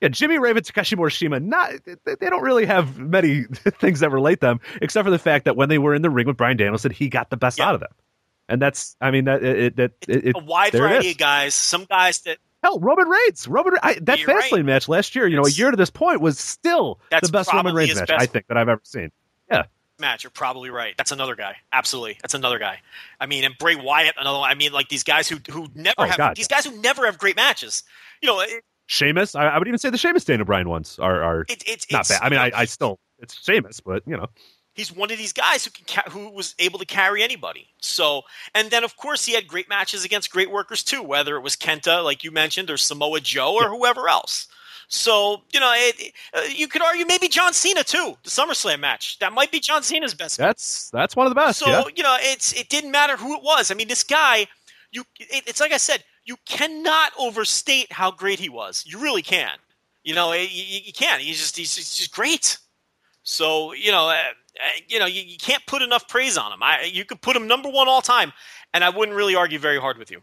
C: Yeah, Jimmy Raven, Takeshi Morishima, not they, they don't really have many <laughs> things that relate them, except for the fact that when they were in the ring with Bryan Danielson, he got the best
A: Yeah.
C: out of them, and that's I mean that it, that it, it,
A: a wide variety of guys. Some guys that
C: Hell, Roman Reigns, Roman I, that
A: You're
C: Fastlane
A: right.
C: match last year, you know, a year to this point was still the best Roman Reigns match I think that I've ever seen. Yeah,
A: match. You're probably right. That's another guy. Absolutely, that's another guy. I mean, and Bray Wyatt, another one. I mean, like these guys who who never
C: Oh,
A: have
C: God.
A: these guys who never have great matches. You know, it,
C: Sheamus, I, I would even say the Sheamus Daniel Bryan ones are are
A: it, it's
C: not bad. I mean, I, I still it's Sheamus, but you know,
A: he's one of these guys who can ca- who was able to carry anybody. So, and then of course he had great matches against great workers too, whether it was Kenta, like you mentioned, or Samoa Joe, or whoever else. So you know, it, uh, you could argue maybe John Cena too. The SummerSlam match that might be John Cena's best.
C: that's that's one of the best.
A: so
C: yeah.
A: you know, it's it didn't matter who it was. I mean, this guy, you it, it's like I said, you cannot overstate how great he was. You really can. You know, you, you you can't. He's just he's, he's just great. So you know, uh, you know, you, you can't put enough praise on him. I you could put him number one all time, and I wouldn't really argue very hard with you.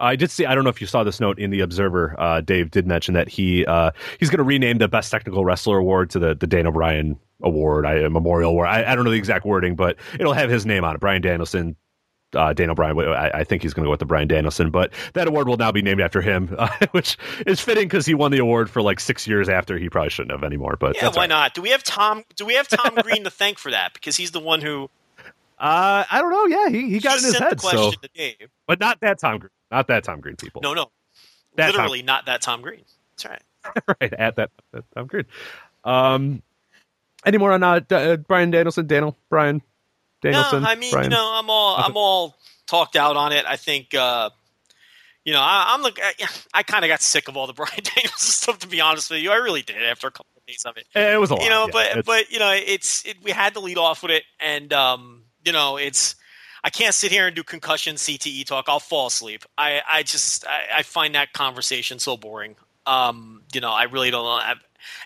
C: I did see. I don't know if you saw this note in the Observer. Uh, Dave did mention that he uh, he's going to rename the Best Technical Wrestler Award to the the Dan O'Brien Award, I, Memorial Award. I, I don't know the exact wording, but it'll have his name on it. Bryan Danielson, uh, Dan O'Brien. I, I think he's going to go with the Bryan Danielson, but that award will now be named after him, <laughs> uh, which is fitting because he won the award for like six years after he probably shouldn't have anymore. But
A: Yeah, why
C: right.
A: not? Do we have Tom? Do we have Tom Green to thank for that? Because he's the one who
C: Uh, I don't know. Yeah, he, he got it in his head. So, but not that Tom Green. Not that Tom Green. People.
A: No, no,
C: That Tom-
A: literally not that Tom Green. That's right. <laughs>
C: right at that, that Tom Green. Um, any more on uh, uh, Bryan Danielson? Daniel Bryan Danielson.
A: No, I mean,
C: Bryan?
A: you know, I'm all I'm all talked out on it. I think, uh, you know, I, I'm look. I, I kind of got sick of all the <laughs> Bryan Danielson stuff. To be honest with you, I really did after a couple of days of it.
C: Eh, it was a lot.
A: you know,
C: yeah.
A: but
C: It's-
A: but you know, it's it, we had to lead off with it, and um, you know, it's I can't sit here and do concussion CTE talk. I'll fall asleep. I I just I, I find that conversation so boring. Um, you know, I really don't have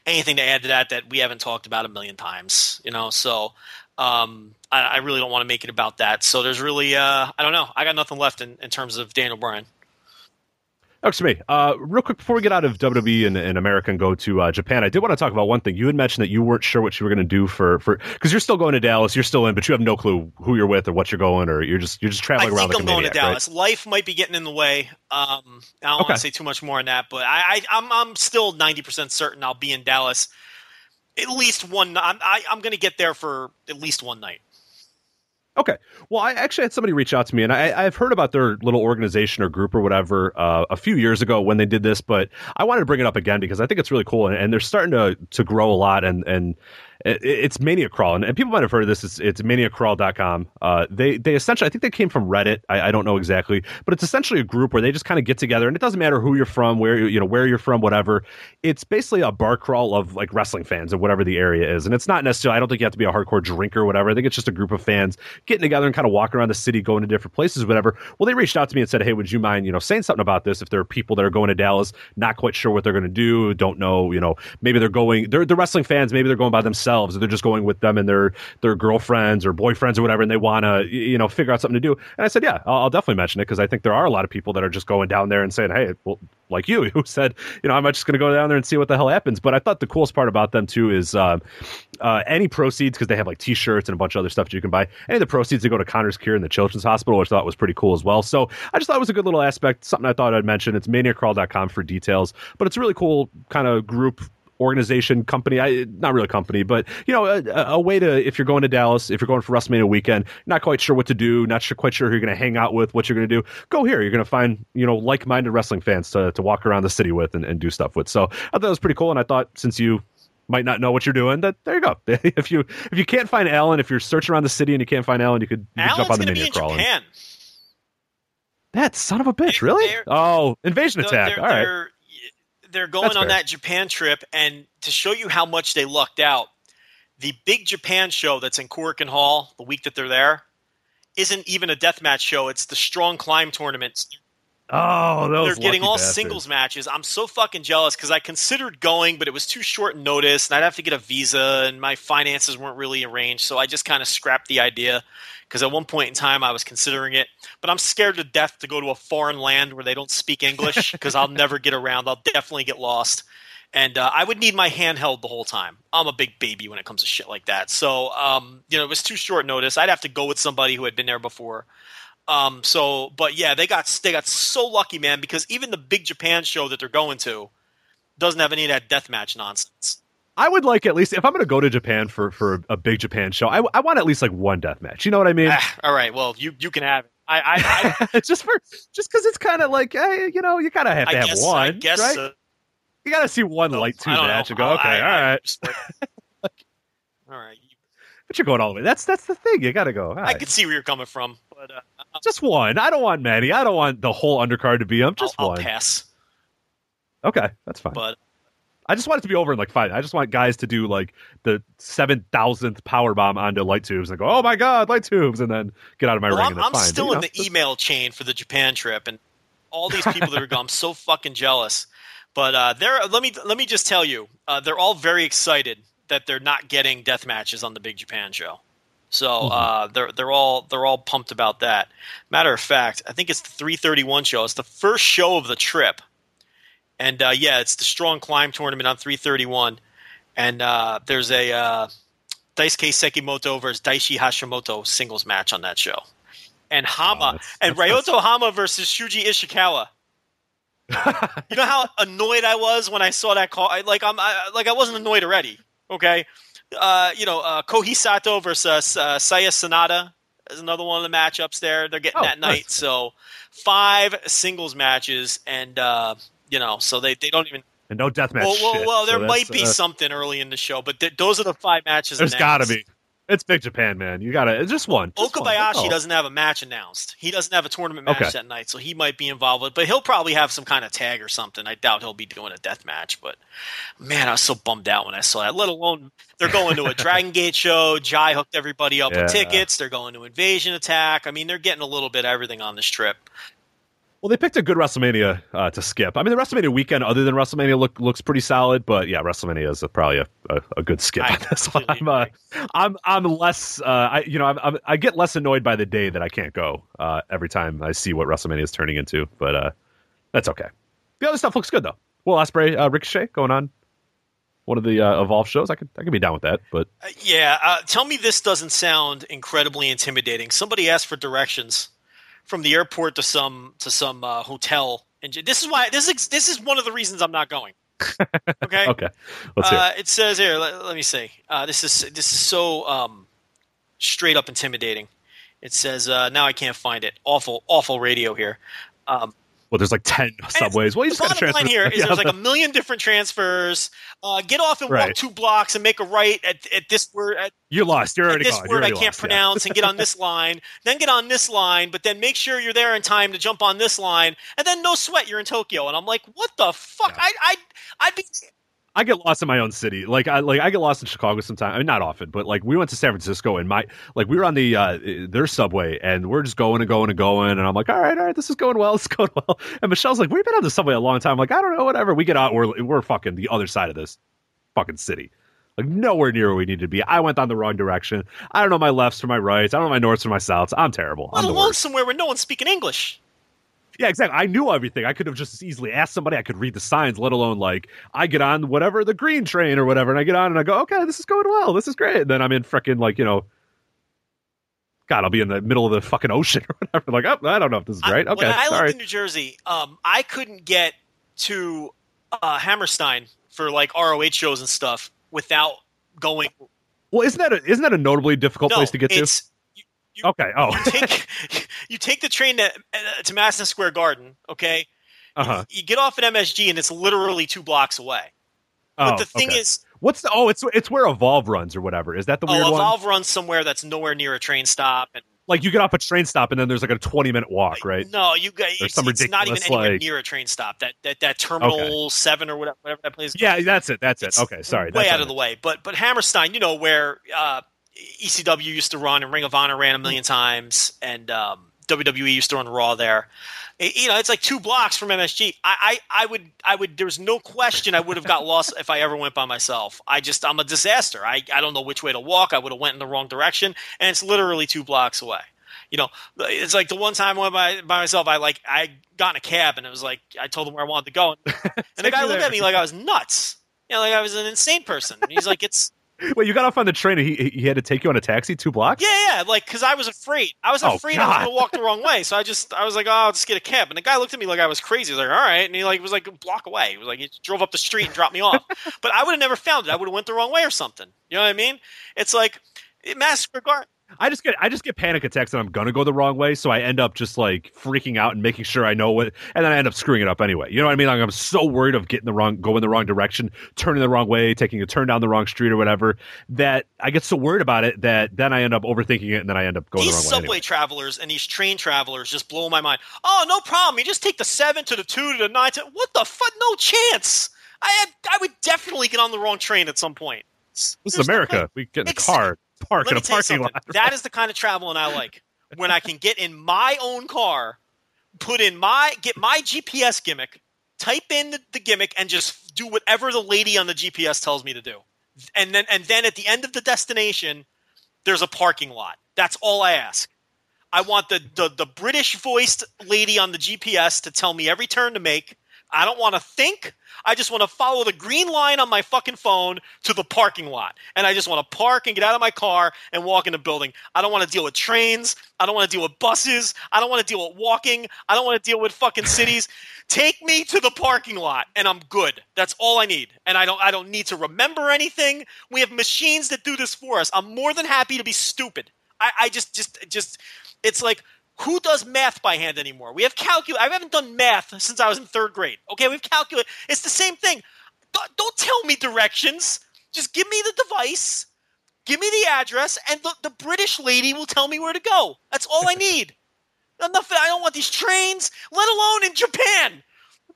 A: anything to add to that that we haven't talked about a million times. You know, so um, I, I really don't want to make it about that. So there's really uh, I don't know. I got nothing left in, in terms of Daniel Bryan.
C: Works for me. Uh, real quick before we get out of WWE and, and America and go to uh, Japan, I did want to talk about one thing. You had mentioned that you weren't sure what you were going to do for for because you're still going to Dallas, you're still in, but you have no clue who you're with or what you're going, or you're just you're just
A: I
C: traveling around
A: think
C: like
A: I'm going
C: maniac,
A: to
C: right?
A: Dallas. Life might be getting in the way. Um, I don't
C: Okay.
A: want to say too much more on that, but I, I, I'm I'm still 90 percent certain I'll be in Dallas at least one. I'm I, I'm going to get there for at least one night.
C: Okay. Well, I actually had somebody reach out to me, and I, I've heard about their little organization or group or whatever uh, a few years ago when they did this, but I wanted to bring it up again because I think it's really cool, and, and they're starting to to grow a lot, and and it's Mania Crawl, and, and people might have heard of this. It's, it's maniacrawl.com. Uh, they they essentially, I think they came from Reddit. I, I don't know exactly, but it's essentially a group where they just kind of get together, and it doesn't matter who you're from, where you you know where you're from, whatever. It's basically a bar crawl of like wrestling fans of whatever the area is, and it's not necessarily. I don't think you have to be a hardcore drinker or whatever. I think it's just a group of fans getting together and kind of walking around the city, going to different places, whatever. Well, they reached out to me and said, "Hey, would you mind, you know, saying something about this? If there are people that are going to Dallas, not quite sure what they're going to do, don't know, you know, maybe they're going, they're they're wrestling fans, maybe they're going by themselves, or they're just going with them and their their girlfriends or boyfriends or whatever, and they want to, you know, figure out something to do." And I said, "Yeah, I'll, I'll definitely mention it because I think there are a lot of people that are just going down there and saying, "Hey, well, like you, <laughs> who said, you know, I'm just going to go down there and see what the hell happens." But I thought the coolest part about them too is um, uh, any proceeds because they have like T-shirts and a bunch of other stuff that you can buy. Any of the proceeds that go to Connor's Cure and the Children's Hospital, which I thought was pretty cool as well. So I just thought it was a good little aspect, something I thought I'd mention. It's maniacrawl.com for details, but it's a really cool kind of group organization company i not really a company but you know a, a way to if you're going to dallas if you're going for wrestlemania weekend not quite sure what to do not sure, quite sure who you're going to hang out with what you're going to do go here. You're going to find you know like-minded wrestling fans to, to walk around the city with and, and do stuff with. So i thought it was pretty cool and i thought since you might not know what you're doing that there you go. <laughs> If you if you can't find alan if you're searching around the city and you can't find alan you could, you could jump on the
A: going to be
C: mania
A: in
C: and-
A: Japan.
C: that son of a bitch really?
A: they're-
C: oh invasion
A: They're-
C: attack.
A: They're,
C: all right
A: they're, going
C: That's
A: on
C: fair.
A: that Japan trip, and to show you how much they lucked out, the big Japan show that's in Korakuen Hall the week that they're there isn't even a deathmatch show. It's the Strong Climb tournament.
C: Oh those
A: They're getting all
C: bastards.
A: singles matches. I'm so fucking jealous because I considered going, but it was too short notice, and I'd have to get a visa, and my finances weren't really arranged. So I just kind of scrapped the idea because at one point in time I was considering it. But I'm scared to death to go to a foreign land where they don't speak English <laughs> because I'll never get around. I'll definitely get lost. And uh, I would need my handheld the whole time. I'm a big baby when it comes to shit like that. So, um, you know, it was too short notice. I'd have to go with somebody who had been there before. Um, so, but yeah, they got they got so lucky, man, because even the big Japan show that they're going to doesn't have any of that deathmatch nonsense.
C: I would like at least if I'm going to go to Japan for for a big Japan show, I, I want at least like one death match. You know what I mean?
A: Ah, all right, well, you you can have it. I I, I, <laughs>
C: just for just because it's kind of like hey, you know, you kind of have to
A: I
C: have
A: guess
C: one,
A: I guess
C: right?
A: uh,
C: you got to see one light
A: don't
C: match
A: know.
C: and go, okay,
A: I-
C: all right. <laughs>
A: all right,
C: But you're going all the way. That's that's the thing. You got to go. All
A: I
C: right.
A: could see where you're coming from, but uh,
C: just one. I don't want many. I don't want the whole undercard to be them. Just
A: I'll, I'll
C: one.
A: pass.
C: Okay, that's fine.
A: But
C: I just want it to be over in like five. I just want guys to do like the seven thousandth power bomb onto light tubes and go, "Oh my god, light tubes!" and then get out of my
A: well,
C: ring.
A: I'm,
C: and
A: I'm
C: fine.
A: still
C: But,
A: in
C: know,
A: the email chain for the Japan trip, and all these people that are going, I'm <laughs> so fucking jealous. But uh, they're let me let me just tell you, uh, they're all very excited that they're not getting death matches on the Big Japan show. So
C: Mm-hmm.
A: uh, they're they're all they're all pumped about that. Matter of fact, I think it's the 331 show. It's the first show of the trip, and uh, yeah, it's the Strong Climb tournament on 331, and uh, there's a uh, Daisuke Sekimoto versus Daichi Hashimoto singles match on that show, and Hama
C: Oh, that's-
A: and
C: that's-
A: Ryota Hama versus Shuji Ishikawa. <laughs> you know how annoyed I was when I saw that call. I, like I'm I, like I wasn't annoyed already. Okay, uh, you know uh, Kohei Sato versus uh, Seiya Sanada is another one of the matchups there. They're getting
C: Oh,
A: that night.
C: nice.
A: So five singles matches, and uh, you know, so they, they don't even.
C: and no death match.
A: Well, well, well there
C: So
A: might be
C: uh,
A: something early in the show, but th- those are the five matches.
C: There's got to be. It's Big Japan, man. You got to. Just one. Just.
A: Okabayashi
C: That's all.
A: doesn't have a match announced. He doesn't have a tournament match
C: Okay.
A: that night, so he might be involved with. But he'll probably have some kind of tag or something. I doubt he'll be doing a death match. But man, I was so bummed out when I saw that. Let alone they're going to a <laughs> Dragon Gate show. Jai hooked everybody up
C: Yeah.
A: with tickets. They're going to Invasion Attack. I mean, they're getting a little bit of everything on this trip.
C: Well, they picked a good WrestleMania uh, to skip. I mean, the WrestleMania weekend, other than WrestleMania, look looks pretty solid. But yeah, WrestleMania is a, probably a, a, a good skip
A: I
C: on this one. I'm, uh. I'm I'm less. Uh, I you know I'm, I'm, I get less annoyed by the day that I can't go uh, every time I see what WrestleMania is turning into. But uh, that's okay. The other stuff looks good though. Will Ospreay, uh, Ricochet going on one of the uh, Evolve shows. I could I could be down with that. But
A: yeah, uh, tell me this doesn't sound incredibly intimidating. Somebody asked for directions from the airport to some to some uh, hotel, and this is why this is this is one of the reasons I'm not going. <laughs> Okay.
C: okay, let's hear. it.
A: Uh, it says here. Let, let me see. Uh, this is this is so um, straight up intimidating. It says uh, now I can't find it. Awful, awful radio here. Um,
C: Well, there's like ten subways. Well, you
A: the
C: just got to
A: bottom
C: transfer.
A: line here is
C: Yeah,
A: there's like a million different transfers. Uh, get off and walk
C: Right.
A: two blocks and make a right at, at this word at
C: you lost. You're
A: at
C: already
A: this
C: gone. You're
A: word I can't
C: lost, yeah.
A: pronounce and get on this line, then get on this line, but then make sure you're there in time to jump on this line, and then no sweat, you're in Tokyo. And I'm like, what the fuck? I I I'd be
C: I get lost in my own city. Like I like I get lost in Chicago sometimes. I mean, not often, but like we went to San Francisco and my like we were on the uh their subway and we're just going and going and going and I'm like, all right, all right, this is going well, it's <laughs> going well. And Michelle's like, we've been on the subway a long time. I'm like, I don't know, whatever. We get out, we're we're fucking the other side of this fucking city. Like nowhere near where we need to be. I went on the wrong direction. I don't know my lefts from my rights. I don't know my norths from my souths. I'm terrible.
A: let
C: I'm
A: alone somewhere where no one's speaking English.
C: Yeah, exactly. I knew everything. I could have just as easily asked somebody. I could read the signs, let alone like I get on whatever the green train or whatever, and I get on and I go, okay, this is going well. This is great. And then I'm in freaking like you know, God, I'll be in the middle of the fucking ocean <laughs> or whatever. Like, oh, I don't know if this is right. Okay,
A: when I
C: sorry.
A: lived in New Jersey, um, I couldn't get to uh, Hammerstein for like ROH shows and stuff without going.
C: well, isn't that a, isn't that a notably difficult
A: no,
C: place to get to?
A: You, you,
C: Okay. Oh.
A: you take <laughs> you take the train to, uh, to Madison Square Garden. Okay,
C: uh huh.
A: you get off at MSG and it's literally two blocks away. But
C: Oh,
A: the thing
C: okay.
A: is,
C: what's the? Oh, it's it's where Evolve runs or whatever. Is that the weird
A: oh,
C: one?
A: Evolve runs somewhere that's nowhere near a train stop, and
C: Like you get off a train stop and then there's like a 20 minute walk, right?
A: no, you
C: Or
A: it's,
C: some
A: it's not even
C: ridiculous,
A: anywhere near a train stop. That that that Terminal Seven or whatever, whatever that place. is
C: Yeah, that's it. That's it. Okay, sorry.
A: way out of the way. But but Hammerstein, you know where uh, ECW used to run and Ring of Honor ran a million times, and um, WWE used to run Raw there. It- you know, it's like two blocks from MSG. I, I I would I would. There was no question I would have got lost if I ever went by myself. I just I'm a disaster. I I don't know which way to walk. I would have went in the wrong direction, and it's literally two blocks away. You know, it's like the one time I went by, by myself. I like I got in a cab and it was like I told him where I wanted to go, and, <laughs> and the guy looked at me like I was nuts. You know, like I was an insane person. And he's like, "It's <laughs>
C: Wait, you got off on the train and he he had to take you on a taxi two blocks?
A: Yeah, yeah, like because I was afraid. I was
C: Oh,
A: afraid I was
C: God.
A: gonna walk the wrong way, so I just I was like, oh, I'll just get a cab. And the guy looked at me like I was crazy. He was like, all right, and he like was like a block away. He was like he drove up the street and dropped me off. <laughs> but I would have never found it. I would have went the wrong way or something. You know what I mean? It's like it Master Gar-
C: I just get I just get panic attacks and I'm gonna go the wrong way, so I end up just like freaking out and making sure I know what, and then I end up screwing it up anyway. You know what I mean? Like I'm so worried of getting the wrong, going the wrong direction, turning the wrong way, taking a turn down the wrong street or whatever, that I get so worried about it that then I end up overthinking it and then I end up going
A: these
C: the wrong
A: subway
C: way. Anyway.
A: travelers and these train travelers just blow my mind. Oh, no problem. You just take the seven to the two to the nine to what the fuck? No chance. I had, I would definitely get on the wrong train at some point.
C: This
A: There's
C: is America.
A: way-
C: we get in a car, park
A: Let
C: in
A: me
C: a
A: tell you
C: parking
A: something.
C: lot.
A: That is the kind of traveling I like. When I can get in my own car, put in my get my GPS gimmick, type in the, the gimmick, and just do whatever the lady on the GPS tells me to do. And then and then at the end of the destination, there's a parking lot. That's all I ask. I want the, the, the British voiced lady on the GPS to tell me every turn to make. I don't want to think. I just want to follow the green line on my fucking phone to the parking lot. And I just want to park and get out of my car and walk in the building. I don't want to deal with trains. I don't want to deal with buses. I don't want to deal with walking. I don't want to deal with fucking cities. Take me to the parking lot and I'm good. That's all I need. And I don't I don't need to remember anything. We have machines that do this for us. I'm more than happy to be stupid. I, I just just just it's like who does math by hand anymore? We have calculate. I haven't done math since I was in third grade. Okay, we've calculated. It's the same thing. Don't, don't tell me directions. Just give me the device, give me the address, and the, the British lady will tell me where to go. That's all I need. <laughs> Enough. I don't want these trains, let alone in Japan.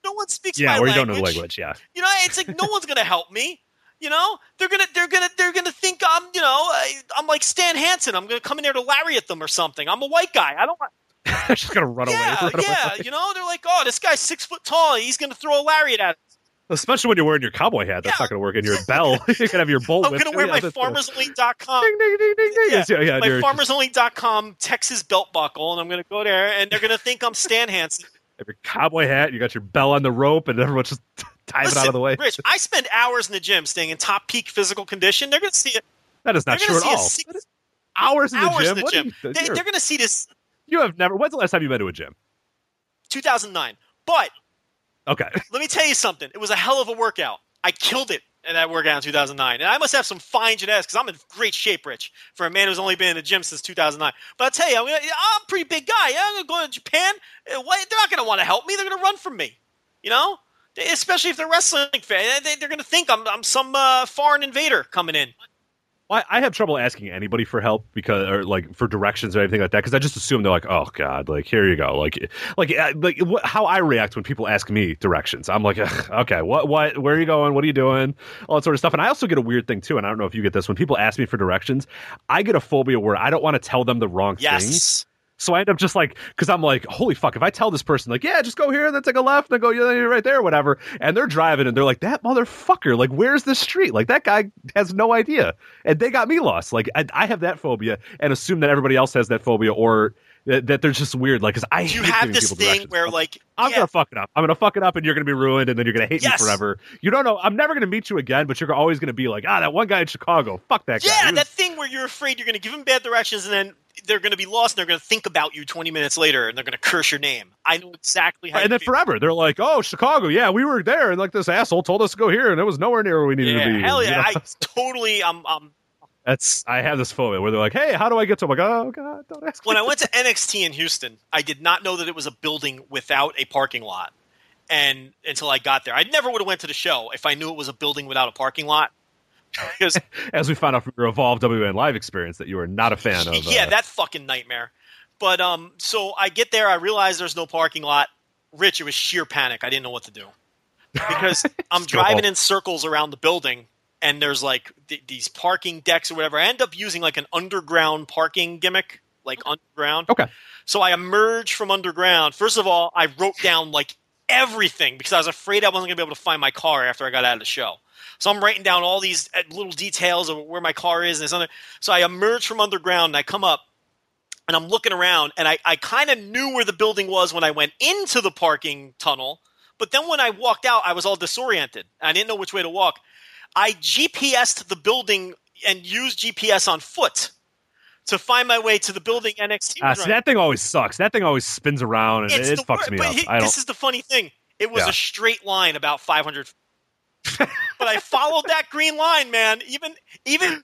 A: No one speaks
C: yeah,
A: my
C: where you
A: language.
C: don't know the language. Yeah,
A: You know, it's like no one's gonna help me. You know, they're gonna they're gonna they're gonna think I'm you know I, I'm like Stan Hansen. I'm gonna come in there to lariat them or something. I'm a white guy. I don't want. <laughs>
C: I'm just gonna run
A: Yeah,
C: away. Run
A: yeah.
C: away.
A: You know, they're like, oh, this guy's six foot tall. He's gonna throw a lariat at. us.
C: Especially when you're wearing your cowboy hat, that's
A: Yeah.
C: not gonna work. And your bell, <laughs> you can have your bolt.
A: I'm gonna
C: you.
A: wear
C: Yeah,
A: my FarmersOnly.com.
C: Ding, ding, ding, ding, ding.
A: Yeah,
C: Yeah, yeah,
A: my FarmersOnly.com Texas belt buckle, and I'm gonna go there, and they're gonna think I'm Stan Hansen. <laughs>
C: have your cowboy hat, you got your bell on the rope, and everyone's just diving
A: Listen,
C: out of the way.
A: Rich, I spend hours in the gym, staying in top peak physical condition. They're gonna see it.
C: That is not true at all.
A: six-
C: Hours in the
A: hours
C: gym.
A: in the gym.
C: you-
A: They,
C: you're-
A: they're gonna see this.
C: you have never. When's the last time you've been to a gym?
A: 2009. But
C: Okay. <laughs>
A: let me tell you something. It was a hell of a workout. I killed it in that workout in 2009. And I must have some fine genetics because I'm in great shape, Rich, for a man who's only been in the gym since 2009. But I'll tell you, I'm, I'm a pretty big guy. I'm going to go to Japan. They're not going to want to help me. They're going to run from me. You know? Especially if they're wrestling fan. They, they're going to think I'm, I'm some uh, foreign invader coming in.
C: Well, I have trouble asking anybody for help because, or like for directions or anything like that, because I just assume they're like, "Oh God, like here you go." Like, like, uh, like wh- how I react when people ask me directions. I'm like, "Okay, what, what, where are you going? What are you doing?" All that sort of stuff. And I also get a weird thing too. And I don't know if you get this when people ask me for directions. I get a phobia where I don't want to tell them the wrong things.
A: Yes.
C: So I end up just like, because I'm like, holy fuck, if I tell this person, like, yeah, just go here, and then take a left, and then go, yeah, you're right there, whatever, and they're driving and they're like, that motherfucker, like, where's the street? Like, that guy has no idea. And they got me lost. Like, I, I have that phobia and assume that everybody else has that phobia or that, that they're just weird. Like, because I
A: you
C: hate
A: have this thing
C: directions.
A: where, like,
C: I'm
A: yeah,
C: gonna fuck it up. I'm gonna fuck it up, and you're gonna be ruined, and then you're gonna hate
A: Yes.
C: me forever. You don't know. I'm never gonna meet you again, but you're always gonna be like, ah, that one guy in Chicago. Fuck that guy.
A: Yeah, that thing where you're afraid you're going to give him bad directions and then they're going to be lost and they're going to think about you 20 minutes later and they're going to curse your name. I know exactly how
C: and then
A: feel.
C: forever, they're like, "Oh, Chicago, yeah, we were there, and like this asshole told us to go here, and it was nowhere near where we needed
A: yeah,
C: to be."
A: hell
C: You
A: yeah.
C: know?
A: I totally, I'm, I'm,
C: That's I have this phobia where they're like, "Hey, how do I get to?" I'm like, "Oh God, don't ask
A: when
C: me."
A: I went to NXT in Houston, I did not know that it was a building without a parking lot. And until I got there, I never would have went to the show if I knew it was a building without a parking lot. <laughs> Because <laughs>
C: As we found out from your Evolve WN live experience, that you are not a fan of.
A: yeah,
C: uh,
A: that fucking nightmare. But um, so I get there, I realize there's no parking lot. Rich, it was sheer panic. I didn't know what to do because <laughs> I'm driving in circles around the building, and there's like th- these parking decks or whatever. I end up using like an underground parking gimmick, like underground.
C: Okay.
A: So I emerge from underground. First of all, I wrote down like everything because I was afraid I wasn't going to be able to find my car after I got out of the show. So I'm writing down all these uh, little details of where my car is and this other. So I emerge from underground and I come up and I'm looking around and I, I kind of knew where the building was when I went into the parking tunnel. But then when I walked out, I was all disoriented. I didn't know which way to walk. I GPSed the building and use GPS on foot to find my way to the building NXT.
C: Uh, see, that thing always sucks. That thing always spins around and
A: It's
C: it,
A: the
C: fucks me up.
A: he-
C: I don't.
A: this is the funny thing. It was
C: Yeah.
A: a straight line about 500. But I followed that green line, man. Even even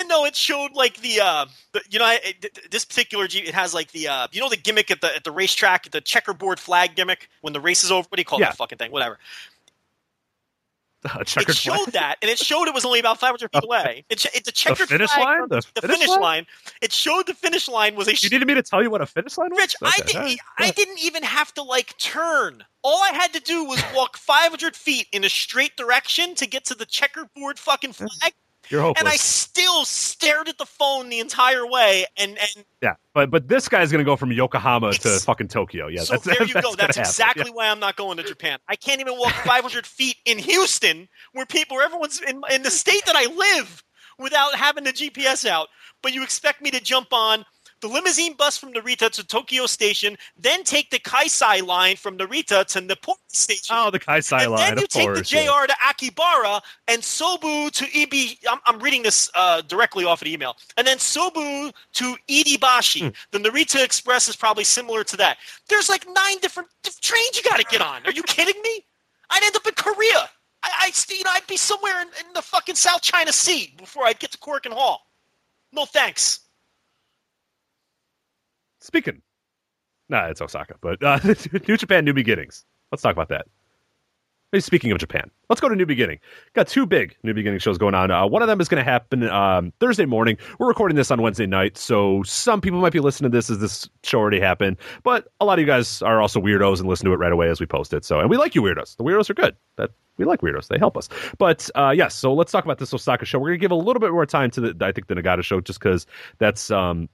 A: even though it showed like the, uh, the you know, I, it, this particular Jeep, it has like the, uh, you know, the gimmick at the at the racetrack, the checkerboard flag gimmick when the race is over. What do you call
C: Yeah.
A: that fucking thing? Whatever.
C: checkered
A: it showed
C: flag.
A: that, and it showed it was only about 500 feet <laughs> away. It, it's a checkered
C: finish
A: flag
C: line? The
A: The,
C: finish
A: finish
C: line?
A: line. It showed the finish line was a
C: You needed me to tell you what a finish line was?
A: Rich, I didn't.
C: right.
A: I didn't even have to like turn. All I had to do was walk 500 feet in a straight direction to get to the checkerboard fucking flag,
C: You're hopeless.
A: and I still stared at the phone the entire way. And and
C: yeah, but but this guy's gonna go from Yokohama to fucking Tokyo. Yeah,
A: so
C: that's,
A: there you
C: that's
A: go. That's exactly
C: Yeah.
A: why I'm not going to Japan. I can't even walk 500 feet in Houston, where people, where everyone's in, in the state that I live, without having the GPS out. But you expect me to jump on the limousine bus from Narita to Tokyo Station, then take the Keisei line from Narita to Nippori Station.
C: Oh, the Keisei
A: and
C: line,
A: then you
C: of
A: take
C: course.
A: the JR
C: yeah.
A: to Akibara and Sobu to Ibi. I'm, I'm reading this uh, directly off of the email. And then Sobu to Idibashi.
C: Hmm.
A: The Narita Express is probably similar to that. There's like nine different trains you got to get on. Are you kidding me? I'd end up in Korea. I, I you know, I'd be somewhere in, in the fucking South China Sea before I'd get to Korakuen Hall. No thanks.
C: Speaking, nah, it's Osaka, but uh, <laughs> New Japan, New Beginnings. Let's talk about that. Speaking of Japan, let's go to New Beginning. Got two big New Beginning shows going on. Uh, one of them is going to happen um, Thursday morning. We're recording this on Wednesday night, so some people might be listening to this as this show already happened. But a lot of you guys are also weirdos and listen to it right away as we post it. So, and we like you weirdos. The weirdos are good. That we like weirdos. They help us. But uh, yes, so let's talk about this Osaka show. We're going to give a little bit more time to the I think the Niigata show just because that's um,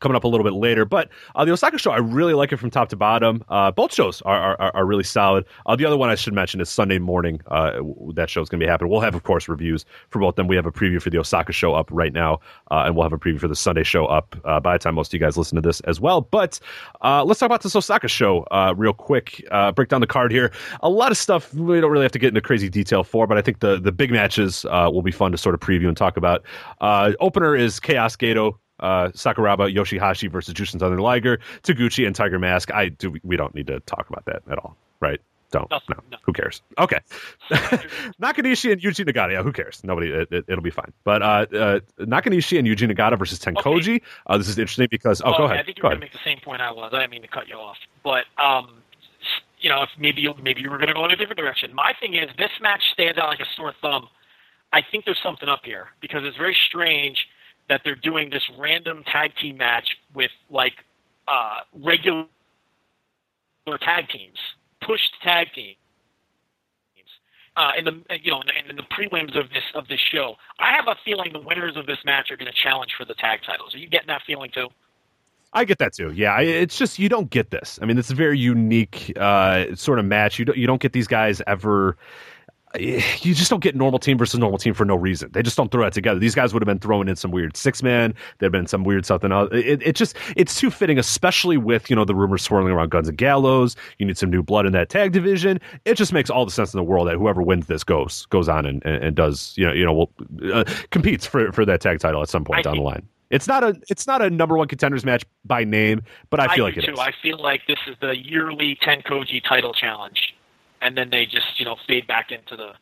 C: coming up a little bit later. But uh, the Osaka show, I really like it from top to bottom. Uh, both shows are, are, are really solid. Uh, the other one I should mention is Sunday morning. Uh, that show is going to be happening. We'll have, of course, reviews for both of them. We have a preview for the Osaka show up right now, uh, and we'll have a preview for the Sunday show up uh, by the time most of you guys listen to this as well. But let's talk about this Osaka show real quick. Break down the card here. A lot of stuff we don't really have to get into crazy detail for, but I think the, the big matches will be fun to sort of preview and talk about. Opener is Chaos Gato uh, Sakuraba Yoshihashi versus Jushin Thunder Liger, Taguchi and Tiger Mask. I do. We don't need to talk about that at all, right? Don't.
A: No,
C: No.
A: no.
C: Who cares? Okay. <laughs> Nakanishi and Yuji Nagata. Yeah, who cares? Nobody. It, it, will be fine. But uh, uh, Nakanishi and Yuji Nagata versus Tenkoji. Uh, this is interesting because. Oh,
E: Well,
C: go ahead.
E: I think you
C: Go
E: were going to make the same point I was. I didn't mean to cut you off, but um, you know, if maybe you maybe you were going to go in a different direction. My thing is, this match stands out like a sore thumb. I think there's something up here because it's very strange that they're doing this random tag team match with like uh, regular tag teams, pushed tag teams. Uh, in the you know in, in the prelims of this of this show, I have a feeling the winners of this match are going to challenge for the tag titles. Are you getting that feeling too?
C: I get that too. Yeah, it's just you don't get this. I mean, it's a very unique uh, sort of match. You don't you don't get these guys ever. You just don't get normal team versus normal team for no reason. They just don't throw that together. These guys would have been throwing in some weird six man. There'd been some weird something else. It, it just it's too fitting, especially with you know the rumors swirling around Guns and Gallows. You need some new blood in that tag division. It just makes all the sense in the world that whoever wins this goes goes on and, and, and does you know you know will uh, competes for for that tag title at some point
E: I
C: down the line. It's not a it's not a number one contenders match by name, but I feel like
E: do
C: it
E: too.
C: is.
E: I feel like this is the yearly Tenkoji title challenge, and then they just you know fade back into the,